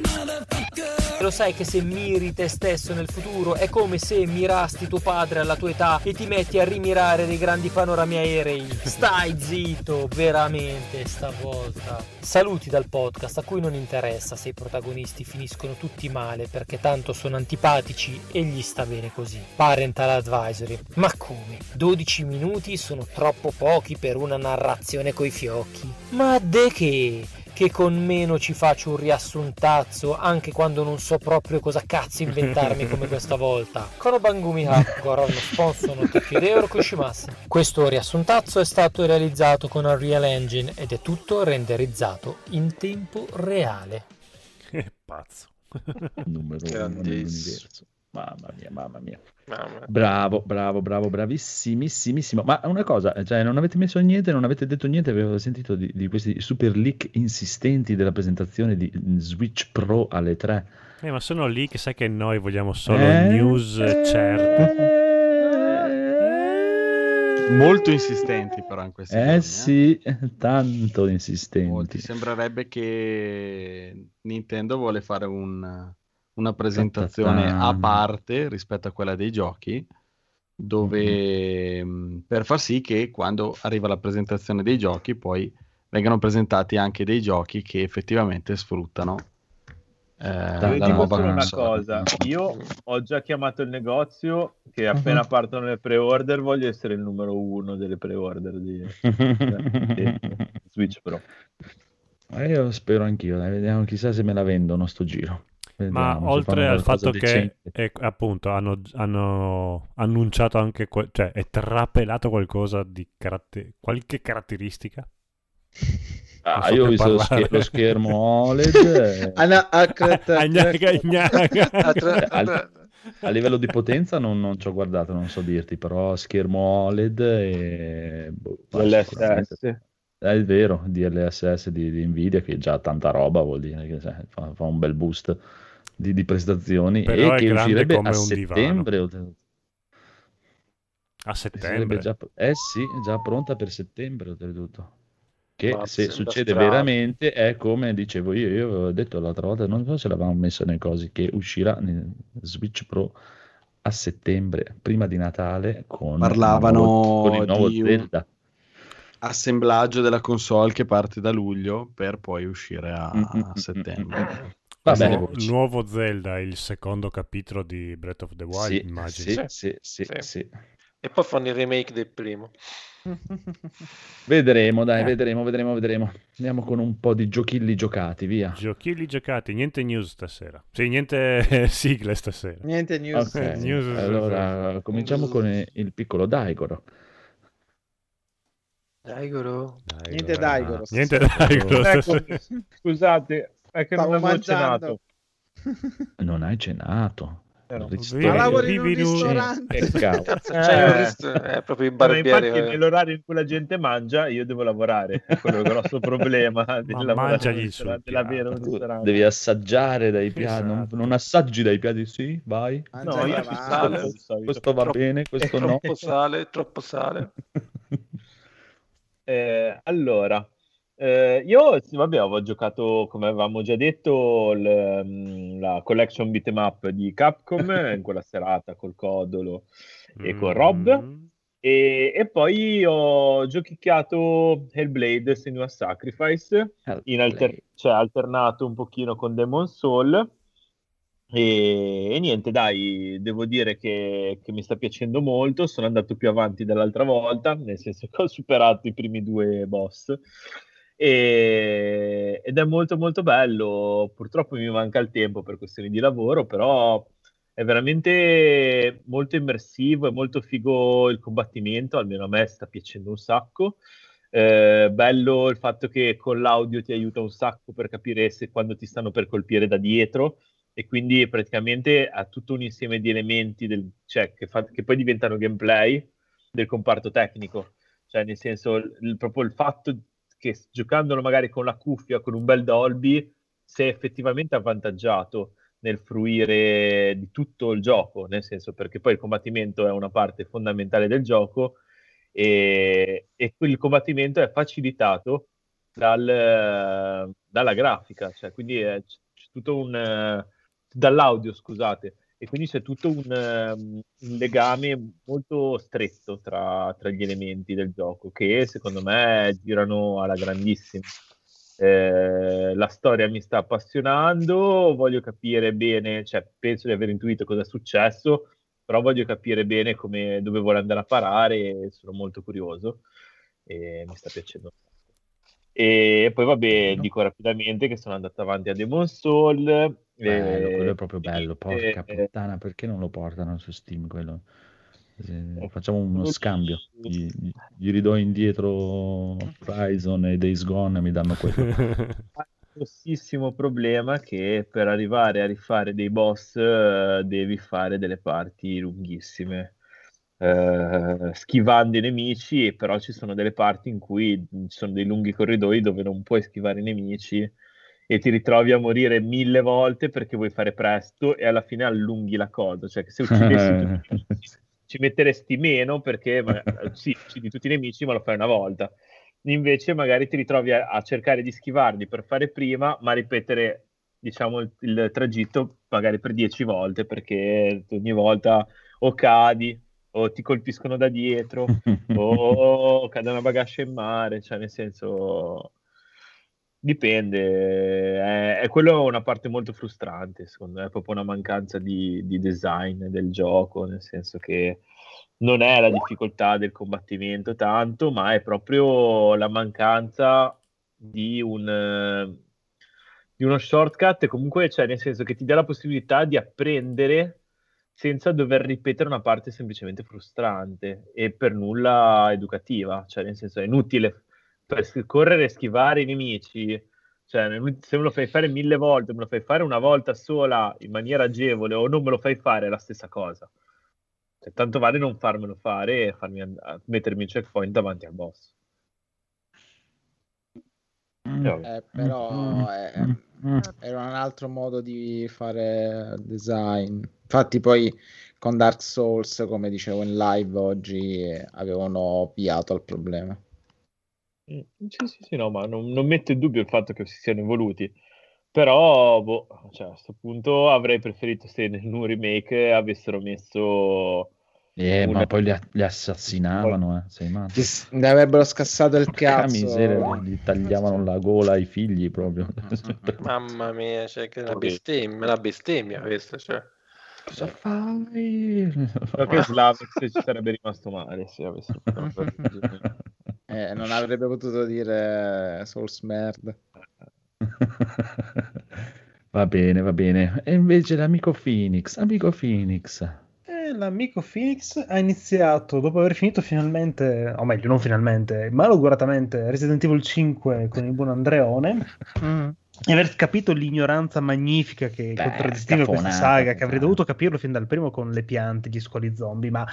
Lo sai che se miri te stesso nel futuro è come se mirasti tuo padre alla tua età e ti metti a rimirare dei grandi panorami aerei. Stai zitto, veramente, stavolta. Saluti dal podcast a cui non interessa se i protagonisti finiscono tutti male perché tanto sono antipatici e gli sta bene così. Parental advisory. Ma come? 12 minuti sono troppo pochi per una narrazione coi fiocchi. Ma de che? Che con meno ci faccio un riassuntazzo anche quando non so proprio cosa cazzo inventarmi come questa volta. Konobangumi Hardcore hanno sponsor no Tokyo Kushimasu. Questo riassuntazzo è stato realizzato con Unreal Engine ed è tutto renderizzato in tempo reale. Che pazzo. Numero uno Grandissimo. nell'universo. Mamma mia, mamma mia. Bravo, bravo, bravo, bravissimissimo. Ma una cosa, cioè, non avete messo niente, non avete detto niente, avevo sentito di, di questi super leak insistenti della presentazione di Switch Pro alle 3. Eh, ma sono lì che sai che noi vogliamo solo Eh? news certe. Molto insistenti però in questi giorni, Eh eh. sì, tanto Molti. insistenti. Sembrerebbe che Nintendo vuole fare un- una presentazione a parte rispetto a quella dei giochi, dove mh, per far sì che quando arriva la presentazione dei giochi poi vengano presentati anche dei giochi che effettivamente sfruttano eh, Io dico nuova solo una cosa, io ho già chiamato il negozio che appena partono le pre-order voglio essere il numero uno delle pre-order di di Switch Pro. Eh, io spero anch'io, dai, vediamo, chissà se me la vendono sto giro. Ma Vediamo, se oltre al fatto che eh, appunto hanno, hanno annunciato anche, que- cioè è trapelato qualcosa di caratter- qualche caratteristica. Ah, so io ho visto lo, scher- lo schermo OLED. eh, a livello di potenza non, non ci ho guardato, non so dirti, però schermo OLED e... boh, L'SS. È vero, DLSS di, di Nvidia che già tanta roba vuol dire che sai, fa, fa un bel boost di, di prestazioni Però e è che uscirebbe come a settembre. oltretutto. A settembre. già, eh sì, è già pronta per settembre oltretutto. Che Ma se succede strano. veramente è come dicevo io, io avevo detto l'altra volta, non so se l'avevamo messo nei cosi, che uscirà nel Switch Pro a settembre, prima di Natale, con Parlavano il nuovo, con il nuovo di un- Zelda. Assemblaggio della console che parte da luglio per poi uscire a, Mm, mm, a mm, Vabbè, Nuovo- nuovo Zelda, il secondo capitolo di Breath of the Wild, Sì, immagino. sì, sì, sì, Sì. sì. E poi fanno il remake del primo. Vedremo, dai, Eh. vedremo, vedremo, vedremo. Andiamo con un po' di giochilli giocati, via. Giochilli giocati, niente news stasera. Sì, niente sigle stasera. Niente news. Ok, News- allora cominciamo con il piccolo Daigoro. Daigoro. Niente Daigoro Niente stasera. Daigoro Ecco, scusate, è che non Stavo avevo mangiando. cenato. Non hai cenato. Però- Ma lavori in un Vivi in un- ristorante. Eh. c'hai un rist- è proprio il Ma barbiere. infatti nell'orario in cui la gente mangia io devo lavorare, è quello il grosso problema del lavorare mangiagli in sul devi assaggiare dai piedi, non, Esatto. non assaggi dai piedi, sì, vai. Mangia No, io sale. Questo va Troppo- bene, questo no. Troppo sale, troppo sale. Eh, allora, eh, io sì, vabbè, avevo giocato, come avevamo già detto, il, mm, la collection beat'em up di Capcom in quella serata col Codolo e con Rob. Mm. E, e poi ho giochicchiato Hellblade Senua Sacrifice, in alter- cioè alternato un pochino con Demon Soul. E, e niente, dai, devo dire che, che mi sta piacendo molto. Sono andato più avanti dell'altra volta, nel senso che ho superato i primi due boss. E- ed è molto molto bello. Purtroppo mi manca il tempo per questioni di lavoro, però è veramente molto immersivo, è molto figo il combattimento, almeno a me sta piacendo un sacco. Eh, bello il fatto che con l'audio ti aiuta un sacco per capire se quando ti stanno per colpire da dietro e quindi praticamente ha tutto un insieme di elementi del- cioè, che, fa- che poi diventano gameplay del comparto tecnico. Cioè, nel senso, il- proprio il fatto che giocandolo magari con la cuffia, con un bel Dolby, sei effettivamente avvantaggiato nel fruire di tutto il gioco, nel senso perché poi il combattimento è una parte fondamentale del gioco e, e quel combattimento è facilitato dal- dalla grafica, cioè quindi è, tutto un dall'audio, scusate, e quindi c'è tutto un, ehm, un legame molto stretto tra, tra gli elementi del gioco che secondo me girano alla grandissima. Eh, la storia mi sta appassionando, voglio capire bene, cioè penso di aver intuito cosa è successo, però voglio capire bene come, dove vuole andare a parare sono molto curioso e mi sta piacendo. E poi vabbè, dico rapidamente che sono andato avanti a Demon Soul. Bello, quello è proprio bello. Porca e- puttana, perché non lo portano su Steam quello? Eh, Facciamo uno scambio. Gli, gli- ridò indietro Horizon e Days Gone e mi danno quello. grossissimo problema che per arrivare a rifare dei boss eh, devi fare delle parti lunghissime eh, schivando i nemici però ci sono delle parti in cui ci sono dei lunghi corridoi dove non puoi schivare i nemici e ti ritrovi a morire mille volte perché vuoi fare presto e alla fine allunghi la cosa. Cioè che se uccidessi tutti ci metteresti meno perché ma- sì, uccidi tutti i nemici ma lo fai una volta. Invece magari ti ritrovi a, a cercare di schivarli per fare prima, ma ripetere diciamo il, il tragitto magari per dieci volte perché ogni volta o cadi o ti colpiscono da dietro o cade una bagascia in mare, cioè nel senso dipende, è, è quello una parte molto frustrante, secondo me, è proprio una mancanza di, di design del gioco, nel senso che non è la difficoltà del combattimento tanto, ma è proprio la mancanza di un, eh, di uno shortcut comunque cioè nel senso che ti dà la possibilità di apprendere senza dover ripetere una parte semplicemente frustrante e per nulla educativa, cioè nel senso è inutile per correre e schivare i nemici, cioè se me lo fai fare mille volte, me lo fai fare una volta sola in maniera agevole o non me lo fai fare è la stessa cosa. Cioè, tanto vale non farmelo fare e farmi and- mettermi il checkpoint davanti al boss. Mm. Eh, però è- Mm. era un altro modo di fare design. Infatti, poi con Dark Souls, come dicevo in live oggi, eh, avevano ovviato al problema. Mm, Sì, sì, sì, no, ma non, non metto in dubbio il fatto che si siano evoluti. Però, boh, cioè, a questo punto avrei preferito se nel nuovo remake avessero messo Eh, ma una- poi li, a- li assassinavano, eh. Sei matto? Ne avrebbero scassato il Porca cazzo. miseria, gli tagliavano la gola ai figli proprio. Mamma mia, cioè, che una bestemmia, una bestemmia questa, cioè. Cosa fai? Che Slavex ci sarebbe rimasto male se avessero fatto Eh, non avrebbe potuto dire Souls merda. Va bene, va bene. E invece l'amico Phoenix, amico Phoenix. Eh, l'amico Phoenix ha iniziato, dopo aver finito finalmente, o meglio, non finalmente, malauguratamente, Resident Evil 5 con il buon Andreone, e aver capito l'ignoranza magnifica che Beh, contraddistingue questa saga, che avrei dovuto capirlo fin dal primo con le piante, gli squali zombie, ma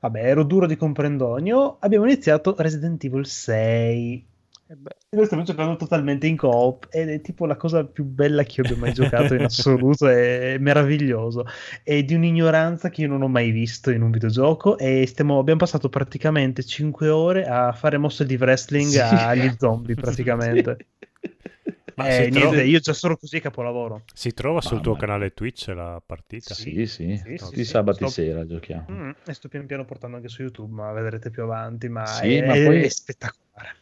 vabbè, ero duro di comprendonio. Abbiamo iniziato Resident Evil 6. Eh beh, E lo stiamo giocando totalmente in coop ed è tipo la cosa più bella che io abbia mai giocato in assoluto, è meraviglioso. È di un'ignoranza che io non ho mai visto in un videogioco e stiamo- abbiamo passato praticamente 5 ore a fare mosse di wrestling Sì. agli zombie praticamente. Ma Eh, niente, trova, io già solo così capolavoro. si trova sul tuo Mamma canale Twitch la partita? Sì, sì, Sì, sì, tutti i sì. sabati Sto- sera giochiamo. Mm, e sto piano piano portando anche su YouTube, ma vedrete più avanti, ma, Sì, è, ma poi- è spettacolare.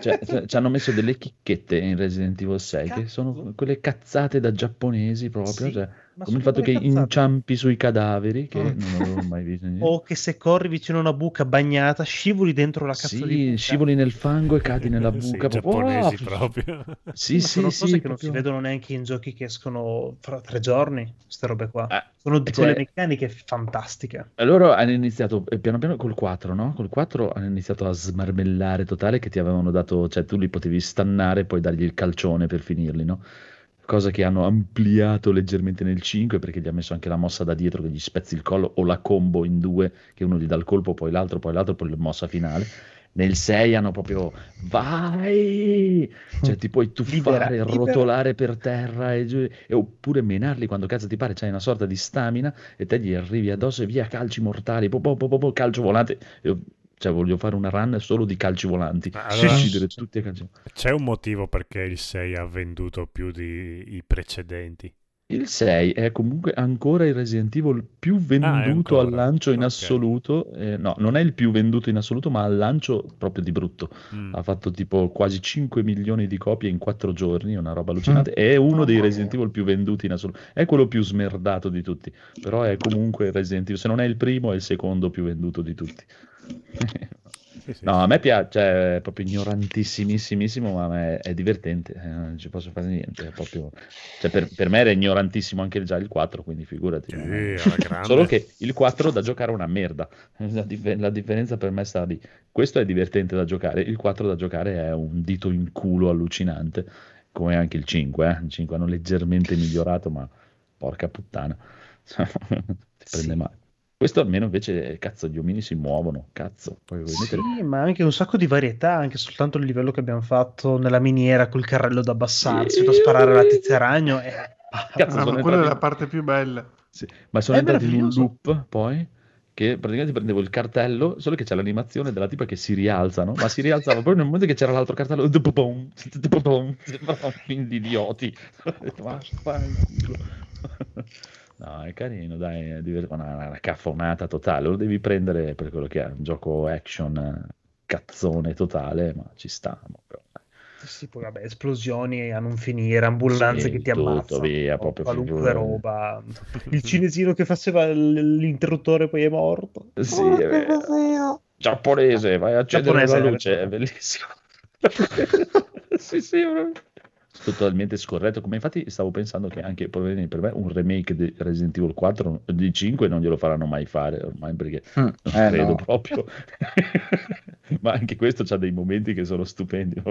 Cioè, ci hanno messo delle chicchette in Resident Evil 6 che sono Cazzo. quelle cazzate da giapponesi proprio, Sì, cioè, ma come il fatto che cazzate. inciampi sui cadaveri, che Mm. non avevo mai visto niente. O che se corri vicino a una buca bagnata, scivoli dentro la cazzo di Sì, buca. scivoli nel fango e cadi nella Sì, buca. proprio- giapponesi Oh, proprio. Sì, sì, sono sì, cose che non si proprio- vedono neanche in giochi che escono fra tre giorni, queste robe qua. Eh, Sono di cioè- quelle meccaniche fantastiche. E loro hanno iniziato eh, piano piano col 4, no? Col 4 hanno iniziato a smarmellare totale che ti avevano dato, cioè tu li potevi stannare e poi dargli il calcione per finirli, no? Cosa che hanno ampliato leggermente nel 5 perché gli ha messo anche la mossa da dietro che gli spezzi il collo o la combo in due che uno gli dà il colpo, poi l'altro, poi l'altro, poi la mossa finale. Nel 6 hanno proprio vai! Cioè ti puoi tuffare, Libera, libera. rotolare per terra e giù, e- oppure menarli quando cazzo ti pare, c'hai una sorta di stamina e te gli arrivi addosso e via calci mortali, po, po, po, po, calcio volante. Io, cioè voglio fare una run solo di calci volanti, Allora- uccidere tutti a calci. C'è un motivo perché il 6 ha venduto più di i precedenti. Il 6 è comunque ancora il Resident Evil più venduto ancora. al lancio in Ok. assoluto. eh, no, non è il più venduto in assoluto, ma al lancio proprio di brutto. Mm. Ha fatto tipo quasi 5 milioni di copie in 4 giorni, una roba allucinante. È uno dei Resident Evil più venduti in assoluto. È quello più smerdato di tutti, però è comunque il Resident Evil. Se non è il primo, è il secondo più venduto di tutti. sì. No, a me piace, cioè, è proprio ignorantissimissimissimo, ma me è divertente, eh, non ci posso fare niente. È proprio... cioè, per, per me era ignorantissimo anche già il 4, quindi figurati. Sì. Solo che il 4 da giocare è una merda. La, dif- la differenza per me sta lì. Questo è divertente da giocare, il 4 da giocare è un dito in culo allucinante, come anche il 5. Eh? Il 5 hanno leggermente migliorato, ma porca puttana. Ti prende male. Questo almeno invece, cazzo, gli omini si muovono, cazzo. Poi vuoi mettere- Sì, ma anche un sacco di varietà, anche soltanto il livello che abbiamo fatto nella miniera col carrello da abbassarsi, da sparare la tizia ragno. E... Cazzo, Ah, quella è entrati- la parte più bella. Sì, ma sono È entrato in un loop poi che praticamente prendevo il cartello, solo che c'è l'animazione della tipa che si rialzano, ma si rialzava proprio nel momento che c'era l'altro cartello. dupopom, dupopom, Sembravano quindi idioti. No, è carino, dai, è divert- una, una caffonata totale. Lo devi prendere per quello che è, un gioco action eh, cazzone totale, ma ci sta. Sì, poi vabbè, esplosioni a non finire, ambulanze Sì, che ti tutto, ammazzano, via, proprio qualunque figurati. roba. Il cinesino che faceva l- l'interruttore poi è morto. Sì, è vero. Giapponese, vai a accendere Giapponese, la eh. luce, è bellissimo. sì, sì, proprio. Totalmente scorretto. Come infatti stavo pensando che anche per me un remake di Resident Evil 4 di 5 non glielo faranno mai fare ormai perché Mm, non eh, credo no. proprio. Ma anche questo ha dei momenti che sono stupendi.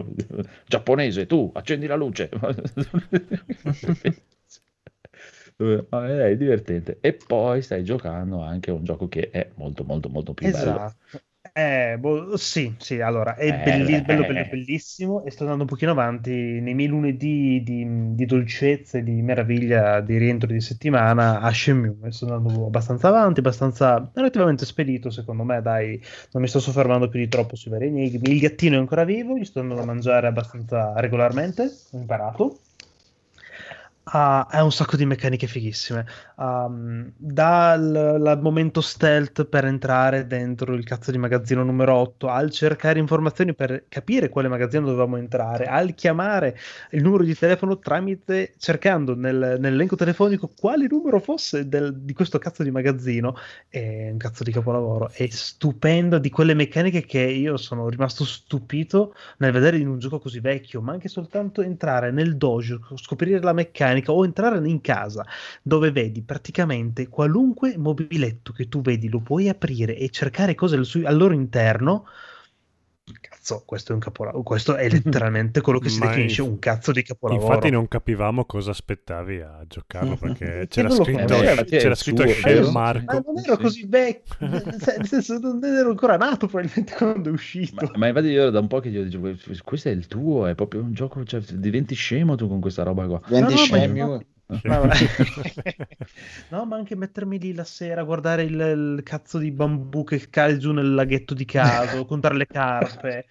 Giapponese, tu accendi la luce. È divertente. E poi stai giocando anche a un gioco che è molto, molto, molto più bello. Eh, boh, sì, sì, allora è Eh, belli- bello, bello, bellissimo e sto andando un pochino avanti nei miei lunedì di, di dolcezza e di meraviglia di rientro di settimana a Shenmue sto andando abbastanza avanti, abbastanza relativamente spedito secondo me, dai, non mi sto soffermando più di troppo sui vari enigmi. Il gattino è ancora vivo, gli sto andando a mangiare abbastanza regolarmente, ho imparato. Ha ha un sacco di meccaniche fighissime. Um, dal dal momento stealth per entrare dentro il cazzo di magazzino numero 8, al cercare informazioni per capire quale magazzino dovevamo entrare, al chiamare il numero di telefono tramite cercando nel- nell'elenco telefonico quale numero fosse del- di questo cazzo di magazzino. È un cazzo di capolavoro. È stupendo di quelle meccaniche che io sono rimasto stupito nel vedere in un gioco così vecchio, ma anche soltanto entrare nel dojo, scoprire la meccanica o entrare in casa dove vedi praticamente qualunque mobiletto che tu vedi lo puoi aprire e cercare cose al, su- al loro interno. Cazzo, questo è un capolavoro. Questo è letteralmente quello che si Ma definisce inf- un cazzo di capolavoro. Infatti non capivamo cosa aspettavi a giocarlo perché c'era scritto, c'era il scritto vero? Marco. Ma non ero Sì. così vecchio, nel senso, non ero ancora nato probabilmente quando è uscito. Ma, ma infatti io era da un po' che io dicevo, questo è il tuo, è proprio un gioco, cioè, diventi scemo tu con questa roba qua. Diventi No, no, ma No, ma anche mettermi lì la sera a guardare il, il cazzo di bambù che cade giù nel laghetto di caso, contare le carpe,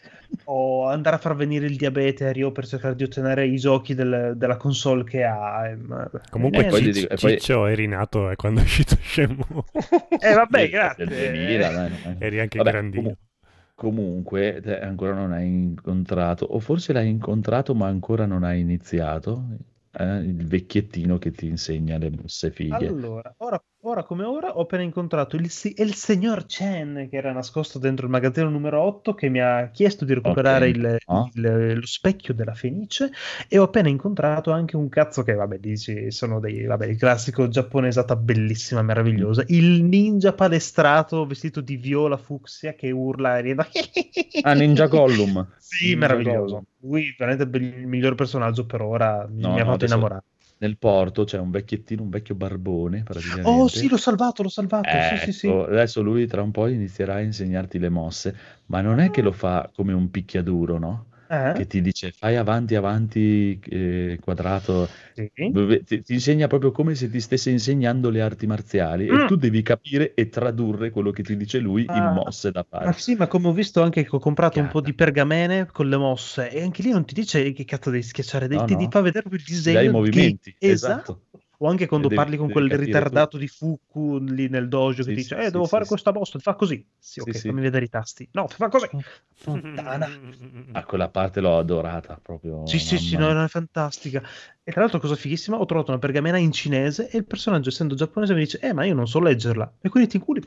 o andare a far venire il diabete a Rio per cercare di ottenere i giochi del- della console che ha. eh, ma- Comunque E poi Cic- ti dico- e poi- Ciccio eri nato eh, quando è uscito Shenmue. Eh, vabbè, grazie. del 2000, dai, no? Eri anche Vabbè, grandino. comu- comunque te ancora non hai incontrato, o forse l'hai incontrato ma ancora non hai iniziato, eh, il vecchiettino che ti insegna le mosse fighe. Allora, ora, ora come ora ho appena incontrato il, si- il signor Chen che era nascosto dentro il magazzino numero 8 che mi ha chiesto di recuperare Ok. il- Ah. il- lo specchio della Fenice e ho appena incontrato anche un cazzo che vabbè dici sono dei vabbè il classico giapponesata bellissima meravigliosa il ninja palestrato vestito di viola fucsia che urla e ride Ah, Ninja Gollum. sì Ninja meraviglioso Gollum. lui veramente il miglior personaggio per ora No, mi ha no, fatto innamorare Nel porto c'è un vecchiettino, un vecchio barbone praticamente. oh sì l'ho salvato l'ho salvato sì sì sì Ecco, adesso lui tra un po' inizierà a insegnarti le mosse, ma non è che lo fa come un picchiaduro, no? Eh? Che ti dice fai avanti, avanti, eh, quadrato, Sì. ti, ti insegna proprio come se ti stesse insegnando le arti marziali Mm. e tu devi capire e tradurre quello che ti dice lui Ah. in mosse da Ma fare. sì, ma come ho visto anche che ho comprato un po' di pergamene con le mosse e anche lì non ti dice che cazzo devi schiacciare, No, ti, no. ti fa vedere il disegno dai i che- movimenti, esatto. O anche quando devi- parli con quel ritardato di Fuku lì nel dojo Sì, che sì, dice: Eh, sì, devo fare questa boss, fa così. Sì, ok, fammi vedere i tasti. No, fa così. Puttana. Ah, quella parte l'ho adorata proprio. Sì, sì, sì, no, è fantastica. E tra l'altro, cosa fighissima, ho trovato una pergamena in cinese e il personaggio, essendo giapponese, mi dice: Eh, ma io non so leggerla. E quindi ti inculi.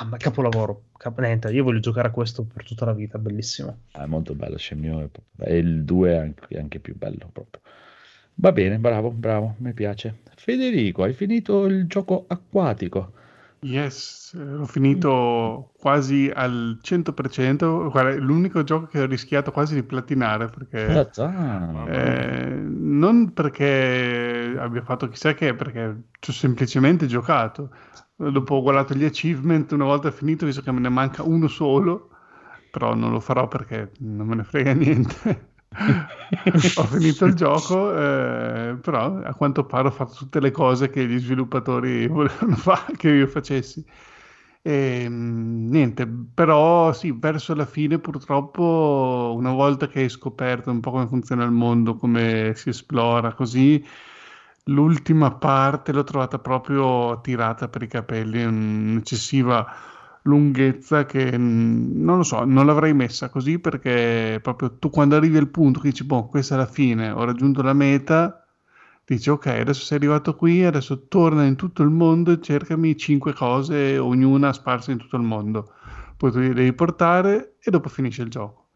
Mamma, capolavoro. Cap- niente, io voglio giocare a questo per tutta la vita, bellissimo. Ah, è molto bello proprio- e il 2 è anche, è anche più bello proprio. Va bene, bravo, bravo, mi piace. Federico, hai finito il gioco acquatico? Yes, eh, ho finito quasi al 100%. Guarda, è l'unico gioco che ho rischiato quasi di platinare perché Tazzan. eh, non perché abbia fatto chissà che, perché ci ho semplicemente giocato. Dopo ho guardato gli achievement, una volta finito, visto che me ne manca uno solo, però non lo farò perché non me ne frega niente. Ho finito il gioco, eh, però a quanto pare ho fatto tutte le cose che gli sviluppatori volevano fa- che io facessi. E, mm, niente, però sì, verso la fine purtroppo, una volta che hai scoperto un po' come funziona il mondo, come si esplora, così, l'ultima parte l'ho trovata proprio tirata per i capelli, un'eccessiva lunghezza che mm, non lo so, non l'avrei messa così perché proprio tu quando arrivi al punto che dici, boh, questa è la fine, ho raggiunto la meta, dici, ok, adesso sei arrivato qui, adesso torna in tutto il mondo e cercami cinque cose, ognuna sparse in tutto il mondo. Poi tu li devi portare e dopo finisce il gioco.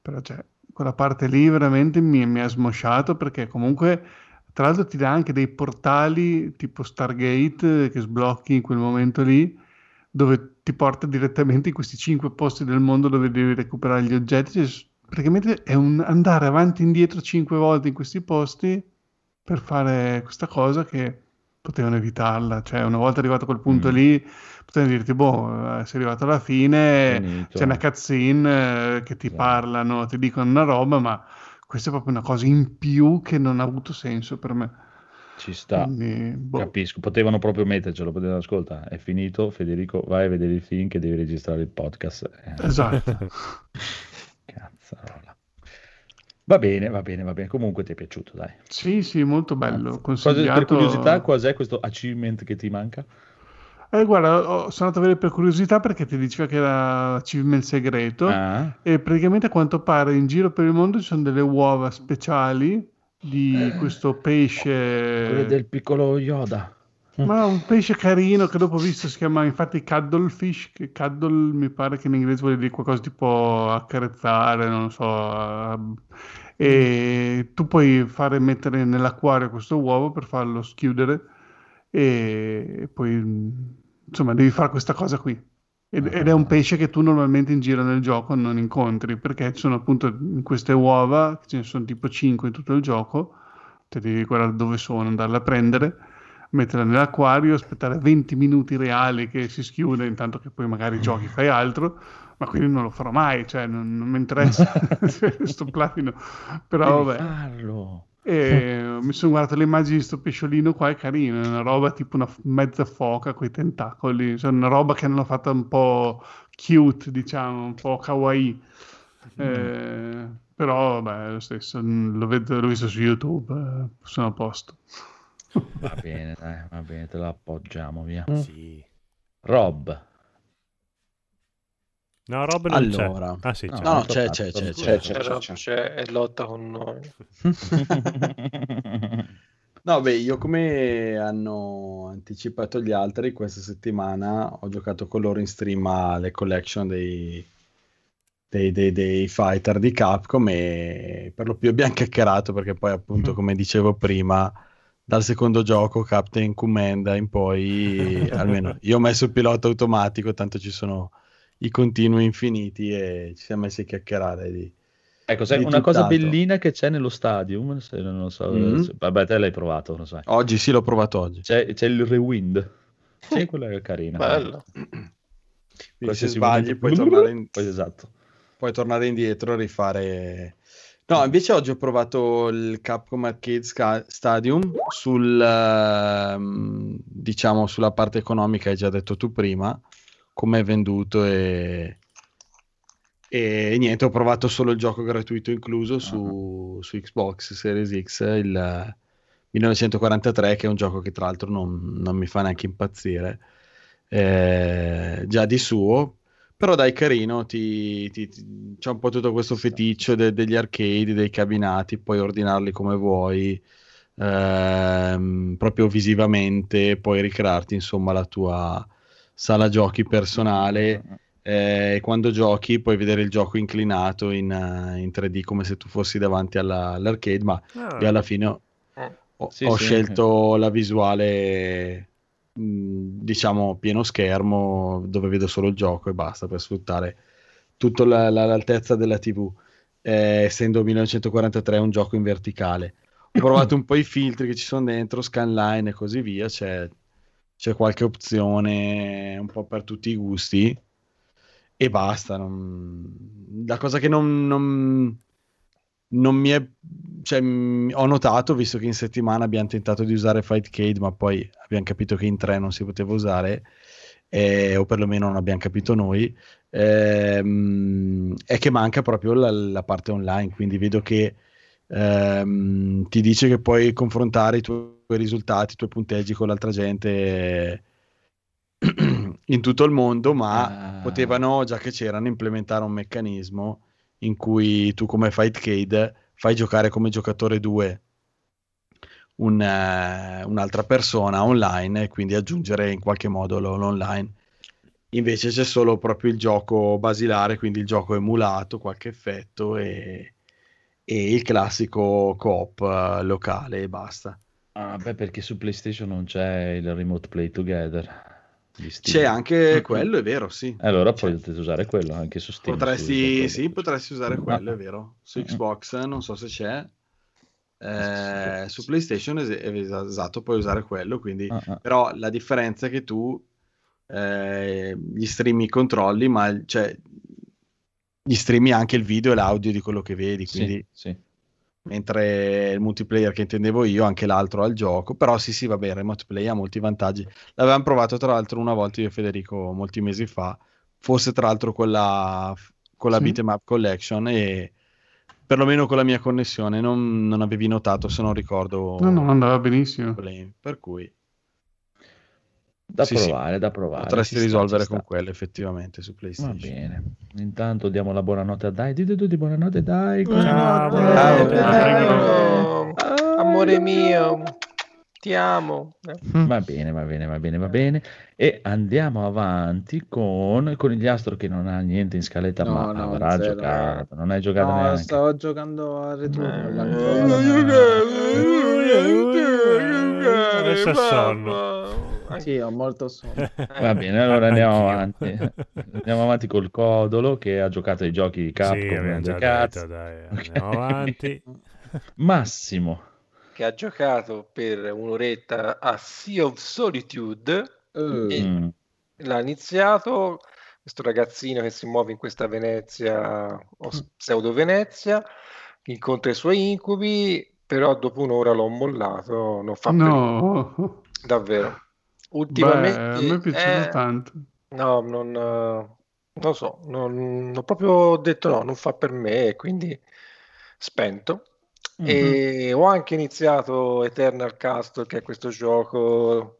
Però cioè, quella parte lì veramente mi, mi ha smosciato perché comunque, tra l'altro ti dà anche dei portali tipo Stargate eh, che sblocchi in quel momento lì dove ti porta direttamente in questi cinque posti del mondo dove devi recuperare gli oggetti. Cioè, praticamente è un andare avanti e indietro cinque volte in questi posti per fare questa cosa che potevano evitarla. Cioè, una volta arrivato a quel punto Mm. lì, potevano dirti, boh, eh, sei arrivato alla fine, Finito. c'è una cutscene eh, che ti Esatto. parlano, ti dicono una roba, ma questa è proprio una cosa in più che non ha avuto senso per me. Ci sta, Quindi, boh. capisco. Potevano proprio mettercelo, potevano ascolta, è finito, Federico, vai a vedere il film che devi registrare il podcast. Eh, Esatto. Cazzarola. Va bene, va bene, va bene. Comunque ti è piaciuto, dai. Sì, sì, molto bello. Consigliato... per curiosità, cos'è questo achievement che ti manca? Eh, guarda, sono andato a vedere per curiosità perché ti diceva che era achievement segreto Ah, e praticamente a quanto pare in giro per il mondo ci sono delle uova speciali di questo pesce, quello del piccolo Yoda. ma un pesce carino che dopo ho visto si chiama infatti cuddlefish, che cuddle mi pare che in inglese vuol dire qualcosa tipo accarezzare, non so, ehm, e tu puoi fare mettere nell'acquario questo uovo per farlo schiudere e poi insomma devi fare questa cosa qui ed, ed è un pesce che tu normalmente in giro nel gioco non incontri perché ci sono appunto queste uova ce ne sono tipo 5 in tutto il gioco te devi guardare dove sono andarle a prendere metterla nell'acquario aspettare 20 minuti reali che si schiude intanto che poi magari giochi fai altro ma quindi non lo farò mai cioè non, non mi interessa sto platino però Devi vabbè farlo. E mi sono guardato le immagini di sto pesciolino qua, è carino, è una roba tipo una mezza foca con i tentacoli, cioè una roba che hanno fatto un po' cute, diciamo, un po' kawaii. Eh, però vabbè, lo stesso, mm, lo vedo, l'ho visto su YouTube, eh, sono a posto. Va bene, dai, va bene, te lo appoggiamo via. Sì. Rob. No, Rob non c'è. Allora, Ah sì, No, c'è. no, no, c'è, c'è, c'è, c'è, c'è, C'era- c'è. c'è- è lotta con noi. No, beh, io come hanno anticipato gli altri, questa settimana ho giocato con loro in stream alle collection dei, dei, dei- dei fighter di Capcom e per lo più abbiamo chiacchierato perché poi appunto, come dicevo prima, dal secondo gioco Captain Command in poi, almeno io ho messo il pilota automatico, tanto ci sono i continui infiniti e ci siamo messi a chiacchierare di... Ecco, sai, una cosa tutt'altro. bellina che c'è nello stadium, se non lo so, Mm. se- vabbè, te l'hai provato, lo sai. Oggi sì, l'ho provato oggi. C'è, c'è il rewind. Sì, quello è carino. Bello. Quindi se sbagli momento- puoi tornare, in- Poi, esatto. puoi tornare indietro e rifare... No, invece oggi ho provato il Capcom Arcade Sca- Stadium sul, ehm, diciamo, sulla parte economica, hai già detto tu prima, come è venduto e... E niente, ho provato solo il gioco gratuito incluso su, su Xbox Series X, il 1943, che è un gioco che tra l'altro non, non mi fa neanche impazzire, eh, già di suo, però dai carino, ti, ti, ti- c'è un po' tutto questo feticcio de- degli arcade, dei cabinati, puoi ordinarli come vuoi, ehm, proprio visivamente, puoi ricrearti insomma la tua sala giochi personale. eh, quando giochi puoi vedere il gioco inclinato in, eh, in 3D come se tu fossi davanti alla- all'arcade, ma Ah. io alla fine ho, ho- Sì, ho sì. scelto la visuale, mh, diciamo, pieno schermo, dove vedo solo il gioco e basta per sfruttare tutta la- la- l'altezza della TV. Eh, essendo 1943 un gioco in verticale. Ho provato un po' i filtri che ci sono dentro, scanline e così via. C'è, c'è qualche opzione un po' per tutti i gusti e basta. non- La cosa che non, non- non mi è. Cioè, ho notato, visto che in settimana abbiamo tentato di usare Fightcade, ma poi abbiamo capito che in tre non si poteva usare, eh, o perlomeno non abbiamo capito noi, ehm, è che manca proprio la, la parte online. Quindi vedo che ehm, ti dice che puoi confrontare i tuoi risultati, i tuoi punteggi con l'altra gente in tutto il mondo, ma Ah. potevano, già che c'erano, implementare un meccanismo in cui tu come Fightcade fai giocare come giocatore 2 un, eh, un'altra persona online e quindi aggiungere in qualche modo lo- l'online. Invece c'è solo proprio il gioco basilare, quindi il gioco emulato, qualche effetto e, e il classico co-op eh, locale e basta. Ah, beh, perché su PlayStation non c'è il Remote Play Together. C'è anche quello, è vero, sì. Allora potete usare quello anche su Steam. Potresti, su- sì, potresti usare quello, è vero. Su. Xbox non so se c'è. Eh, su PlayStation es- es- esatto, puoi usare quello, quindi Ah, ah. però la differenza è che tu eh, gli streami i controlli, ma cioè, gli streami anche il video e l'audio di quello che vedi, Sì, quindi sì. mentre il multiplayer che intendevo io, anche l'altro al gioco, però sì sì, vabbè, il remote play ha molti vantaggi. L'avevamo provato tra l'altro una volta io e Federico molti mesi fa, forse tra l'altro con la, con la Sì. Beat'em Up Collection e perlomeno con la mia connessione non, non avevi notato se non ricordo No, no, andava benissimo. problemi, per cui Da Sì, sì. provare, da provare. potresti risolvere sta. con quello effettivamente su Va PlayStation. bene. Intanto diamo la buonanotte a Dai. Dite tutti buonanotte, Dai. Ciao, buonanotte. Ciao, amore mio, ti amo. Eh. Va bene, va bene, va bene, va bene. E andiamo avanti con Conigliastro che non ha niente in scaletta, No, ma no, avrà zero. giocato. Non hai giocato No, neanche. stavo giocando a retro. Adesso è sonno. Sì, ho molto sonno. Va bene, allora andiamo Anch'io. avanti. Andiamo avanti col Codolo che ha giocato ai giochi di Capcom. Sì, abbiamo già detto, dai, andiamo avanti. Massimo. Che ha giocato per un'oretta a Sea of Solitude. E Mm. l'ha iniziato questo ragazzino che si muove in questa Venezia o pseudo Venezia, incontra i suoi incubi, però dopo un'ora l'ho mollato, non fa per No, davvero. beh, Ultimamente a me è piaciuto eh, tanto. no, non, eh, non so, non, ho proprio detto no, non fa per me, e quindi spento. Mhm. E ho anche iniziato Eternal Castle, che è questo gioco.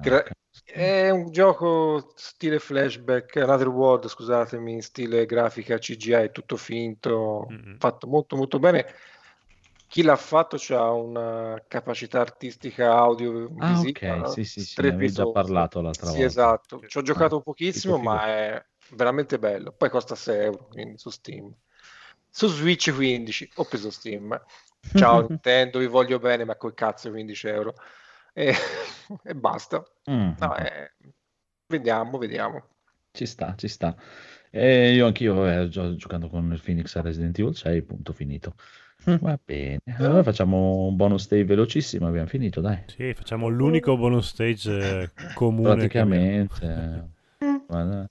Gra- è un gioco stile flashback, Another World, scusatemi, stile grafica CGI, è tutto finto, Mm. fatto molto molto bene. Chi l'ha fatto ha una capacità artistica audio Ah, visiva ok, sì, sì, sì, ne avevi già parlato l'altra Sì, volta. esatto. Ci ho giocato Ah, pochissimo, ma è veramente bello. Poi costa 6 euro, quindi su Steam. Su Switch 15, ho preso Steam. Ciao Nintendo, vi voglio bene, ma col cazzo 15 euro. E, e basta. Mm. No, eh, vediamo, vediamo. Ci sta, ci sta. E io anch'io eh, sto giocando con il Phoenix a Resident Evil 6, punto finito. Va bene. Allora facciamo un bonus stage velocissimo, abbiamo finito, dai. Sì, facciamo l'unico bonus stage eh, comune. Praticamente. eh, guarda.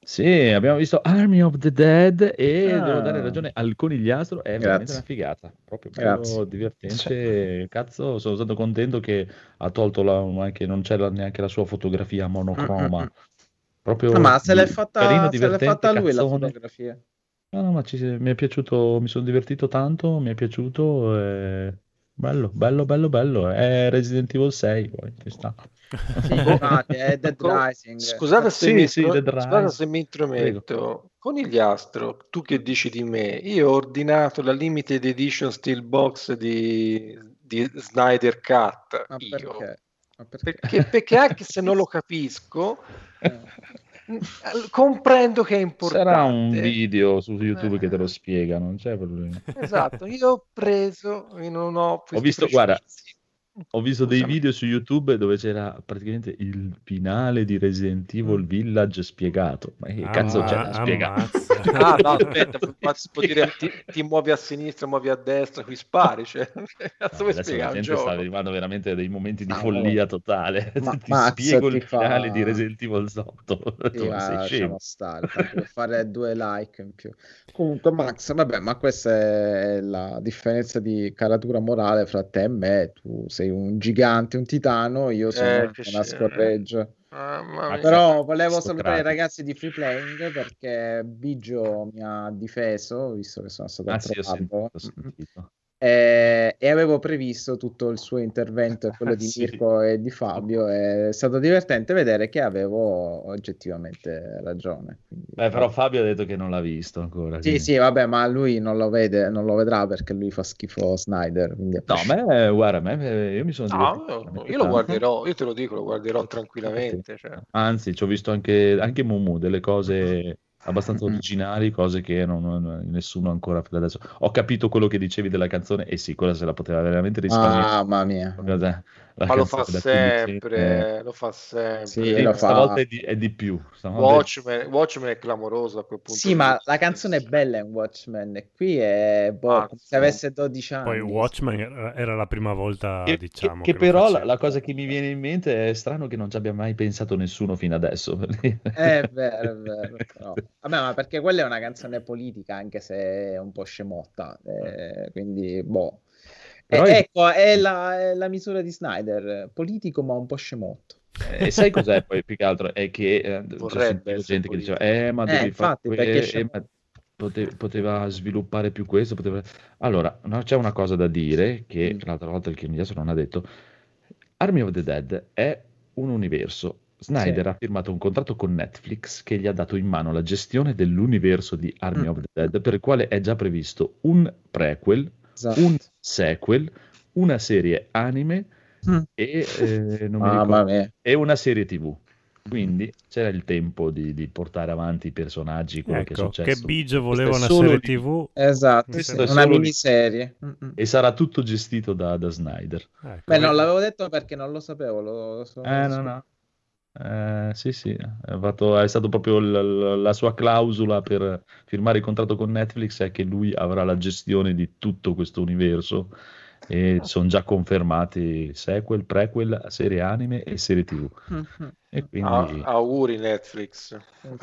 Sì, abbiamo visto Army of the Dead e Ah. devo dare ragione al conigliastro, è veramente Grazie. una figata, proprio bello divertente. Cazzo, sono stato contento che ha tolto la, anche, non c'è la- neanche la sua fotografia monocroma. Mm-mm. Proprio No, ma se l'è fatta, carino, se l'è fatta lui la cazzone. fotografia. No, no, ma ci- mi è piaciuto, mi sono divertito tanto, mi è piaciuto. e bello, bello, bello, bello. È Resident Evil 6, poi ci sta. Sì, infatti, è Dead Rising. Scusate se, Sì, mi, sì, Dead scusate Rising. se mi intrometto. Conigliastro, tu che dici di me? Io ho ordinato la limited edition steelbox di, di Snyder Cut. Ma Io. perché? Ma perché? Perché, perché anche se non lo capisco, Eh. Mh, comprendo che è importante. Sarà un video su YouTube Eh. che te lo spiega, non c'è problema. Esatto, io ho preso, non ho Ho visto, guarda. Ho visto dei video su YouTube dove c'era praticamente il finale di Resident Evil Village spiegato. Ma che cazzo c'è da spiegare? Ah, no, aspetta, ma si può dire ti, ti muovi a sinistra, muovi a destra, qui spari, cioè, cazzo No, adesso la un gente sta arrivando veramente a dei momenti di No, follia totale. Ma- ti spiego il ti fa- finale di Resident Evil 8. Sì, Tu ma sei lasciamo scemo. stare, fare due like in più. Comunque, Max, vabbè, ma questa è la differenza di caratura morale fra te e me. Tu sei un gigante, un titano, io sono Eh, una scorreggia. Però volevo salutare i ragazzi di Free Playing perché Biggio mi ha difeso, visto che sono stato Ah, sì, ho sentito, ho sentito. E, e avevo previsto tutto il suo intervento e quello di Sì. Mirko e di Fabio. È stato divertente vedere che avevo oggettivamente ragione. quindi- Beh, però Fabio ha detto che non l'ha visto ancora. Sì, quindi- sì, vabbè, ma lui non lo vede, non lo vedrà perché lui fa schifo Snyder. Quindi No, a me, guarda, a me, io mi sono No, divertito io, veramente io lo guarderò, io te lo dico, lo guarderò tranquillamente. Cioè. Anzi, ci ho visto anche, anche Mumu, delle cose abbastanza originali, cose che non, non- nessuno ancora fino adesso. Ho capito quello che dicevi della canzone e sì, quella se la poteva veramente risparmiare. Mamma mia. La Ma lo fa 15, sempre, lo fa sempre. Sì, Sì, lo ma fa. stavolta è di, è di più. stavolta- Watchmen, Watchmen è clamoroso a quel punto. Sì, ma la canzone è bella in Watchmen e qui è boh, Mazza. come se avesse 12 anni. Poi Watchmen era, la prima volta, Che, diciamo. che- che lo però la, la cosa che mi viene in mente è strano che non ci abbia mai pensato nessuno fino adesso. È vero, è vero. però. Vabbè, ma perché quella è una canzone politica, anche se è un po' scemotta. eh, quindi, boh. Però Eh, è- ecco, è la, è la misura di Snyder, politico ma un po' scemotto. E sai cos'è poi più che altro? È che eh, essere gente che diceva, politico. eh, ma Eh, devi fare eh, ma pote- poteva sviluppare più questo. Poteva... Allora, no, c'è una cosa da dire che Mm. l'altra volta il Chimiaso non ha detto. Army of the Dead è un universo. Snyder Sì. ha firmato un contratto con Netflix che gli ha dato in mano la gestione dell'universo di Army Mm. of the Dead, per il quale è già previsto un prequel, Esatto. un sequel, una serie anime Mm. e, eh, non mi Mamma ricordo, mia. e una serie TV. Quindi c'era il tempo di, di portare avanti i personaggi, quello che è Ecco, che successo. Biggio voleva una serie lì. TV. Esatto, sì, una solo lì. miniserie. Mm-mm. E sarà tutto gestito da, da Snyder. Ecco, Beh, non l'avevo detto perché non lo sapevo. Lo, sono- Eh, no, no. Eh, sì, sì, è, fatto- è stato proprio l- la sua clausola per firmare il contratto con Netflix è che lui avrà la gestione di tutto questo universo e sono già confermati sequel, prequel, serie anime e serie TV. Mhm. E quindi... A- auguri Netflix.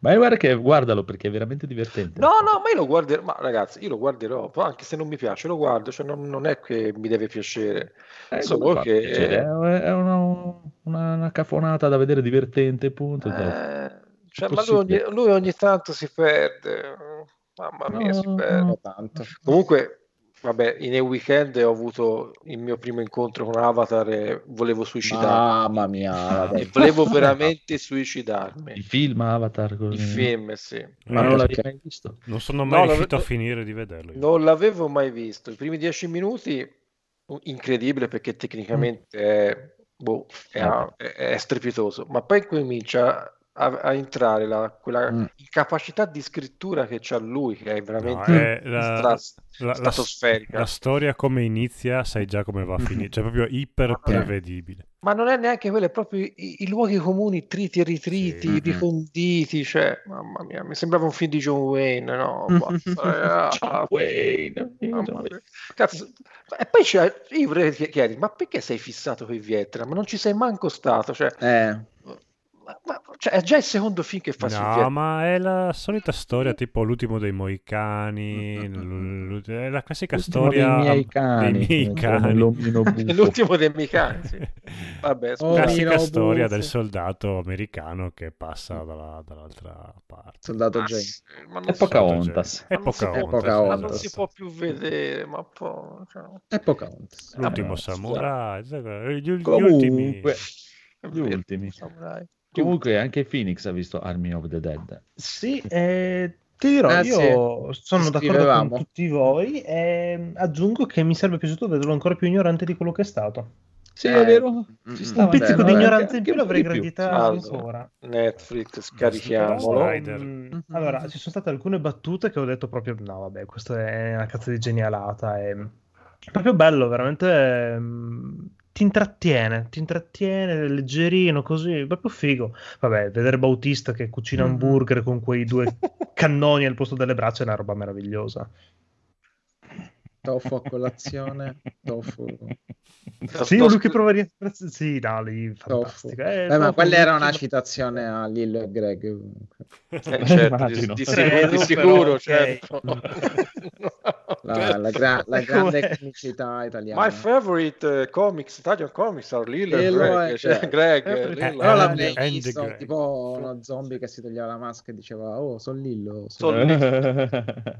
Ma guarda che guardalo perché è veramente divertente. No, no, ma io lo guarderò, ma ragazzi, io lo guarderò, anche se non mi piace, lo guardo, cioè non, non è che mi deve piacere, Eh, solo che... piacere? È è una, una, una cafonata da vedere divertente, punto. Eh, cioè, ma lui ogni, lui ogni tanto si perde, mamma mia, si No, perde. no. tanto. Comunque, vabbè, in un weekend ho avuto il mio primo incontro con Avatar e volevo suicidarmi. Mamma mia. E volevo veramente suicidarmi. Il film Avatar, così. Il film, sì. ma non l'avevi mai visto? Non sono No, mai l'avevo- riuscito a finire di vederlo. io. Non l'avevo mai visto. I primi dieci minuti, incredibile perché tecnicamente è, boh, è, è- è strepitoso, ma poi comincia a, a entrare la- quella Mm. incapacità di scrittura che c'ha lui, che è No, veramente è la, stra- la- la- stratosferica. la storia come inizia, sai già come va a finire, cioè proprio iper prevedibile. Ma non è neanche quello, è proprio i, i luoghi comuni triti e ritriti, Sì. riconditi, cioè, mamma mia, mi sembrava un film di John Wayne, no? basta, John Wayne. Cazzo. E poi c'è, io vorrei chiederti, ma perché sei fissato con i Vietnam? Ma non ci sei manco stato, cioè, Eh, ma- ma- cioè, è già il secondo film che fa No, Vietnam. ma è la solita storia, tipo l'ultimo dei Moicani, l- l- è la classica L'ultimo storia dei miei dei cani, miei come cani. l'ultimo dei miei cani. sì. Vabbè, Oh. Classica storia buffo. del soldato americano che passa dalla- dall'altra parte. Soldato non È si- Pocahontas. È Pocahontas. Non si può più vedere, ma poi... cioè, È Pocahontas. L'ultimo Ah, samurai, gli, gli ultimi. Gli ultimi. samurai. Comunque anche Phoenix ha visto Army of the Dead. Sì, eh, ti dirò, Eh, io sono d'accordo con tutti voi e aggiungo che mi sarebbe piaciuto vederlo ancora più ignorante di quello che è stato. Sì, Eh, è vero. mm, Ci mm, stava Un pizzico di ignoranza in più l'avrei gradita ancora. Netflix, scarichiamolo. Mm, Allora, ci sono state alcune battute che ho detto proprio: no, vabbè, questa è una cazzo di genialata. È proprio bello, veramente. Mm, Ti intrattiene, ti intrattiene, leggerino, così, proprio figo. Vabbè, vedere Bautista che cucina Mhm. hamburger con quei due cannoni al posto delle braccia è una roba meravigliosa. Tofu a colazione. Tofu. Sì, lui che prova a riespress- Sì, lì fantastico. Eh, Beh, ma quella era una citazione a Lillo e Greg. Eh, certo, di, di Credo, sicuro, di sicuro, però, ok. certo. La, la gra- la grande comicità italiana. My favorite eh, comics, Italian comics are Lillo Greg, e- cioè, Greg, Eh, Lil eh, Però and- l'avrei And- and visto Greg. tipo uno zombie che si toglieva la maschera e diceva Oh, sono Lillo. Sono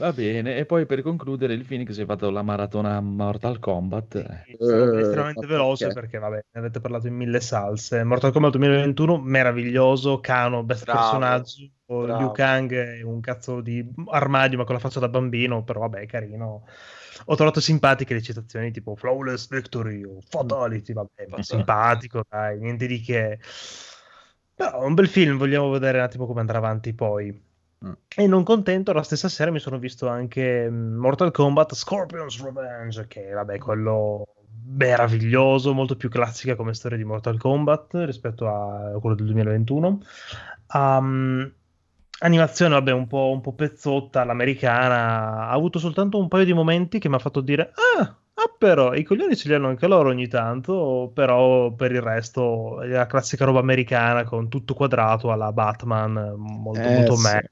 Va bene, e poi per concludere il Phoenix si è fatto la maratona Mortal Kombat. Eh, Sono Eh, estremamente ma veloce perché? perché, vabbè, ne avete parlato in mille salse. Mortal Kombat 2021, meraviglioso. Kano, best Bravo, personaggio. bravo. Liu Kang è un cazzo di armadio, ma con la faccia da bambino. Però, vabbè, carino. Ho trovato simpatiche le citazioni tipo Flawless Victory o Fatality. Vabbè, ma simpatico, dai, niente di che. Però è un bel film. Vogliamo vedere un attimo come andrà avanti poi. Mm. E non contento, la stessa sera mi sono visto anche mm, Mortal Kombat Scorpion's Revenge, che vabbè, quello meraviglioso, molto più classica come storia di Mortal Kombat rispetto a quello del 2021. Um, animazione, vabbè, un po', un po' pezzotta, l'americana, ha avuto soltanto un paio di momenti che mi ha fatto dire, ah, ah, però, i coglioni ce li hanno anche loro ogni tanto, però per il resto è la classica roba americana con tutto quadrato alla Batman, molto, Eh, molto sì. me.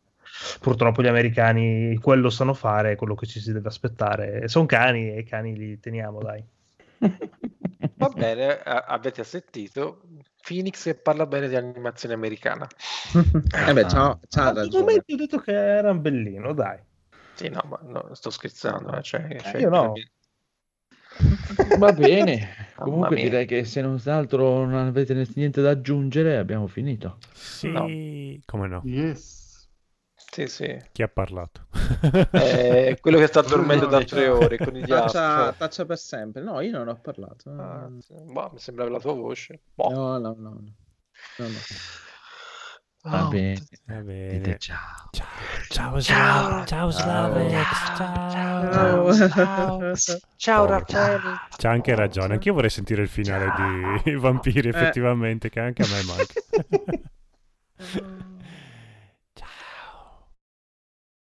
Purtroppo gli americani quello sanno fare, è quello che ci si deve aspettare. Sono cani e i cani li teniamo, dai. Va bene, a- avete sentito Phoenix che parla bene di animazione americana. eh beh, per ragione. momenti ho detto che era bellino, dai. Sì, no, ma no, sto scherzando. eh, Cioè, cioè, io no. Va bene, comunque mia. direi che se non altro non avete niente da aggiungere, abbiamo finito. Sì, No. come no? Yes. Sì, sì. Chi ha parlato? Eh, quello che sta dormendo No, da no, tre ore con i Taccia, taccia per sempre. No, io non ho parlato. Ah, No. Boh, mi sembrava la tua voce. Boh. no, no. no. No, no. Va Oh, bene, Va bene. ciao. Ciao, ciao, Sla- ciao Slavex, ciao. Ciao. Ciao Raffaele. C'ha anche ragione, anch'io vorrei sentire il finale di Vampiri, effettivamente, che anche a me manca.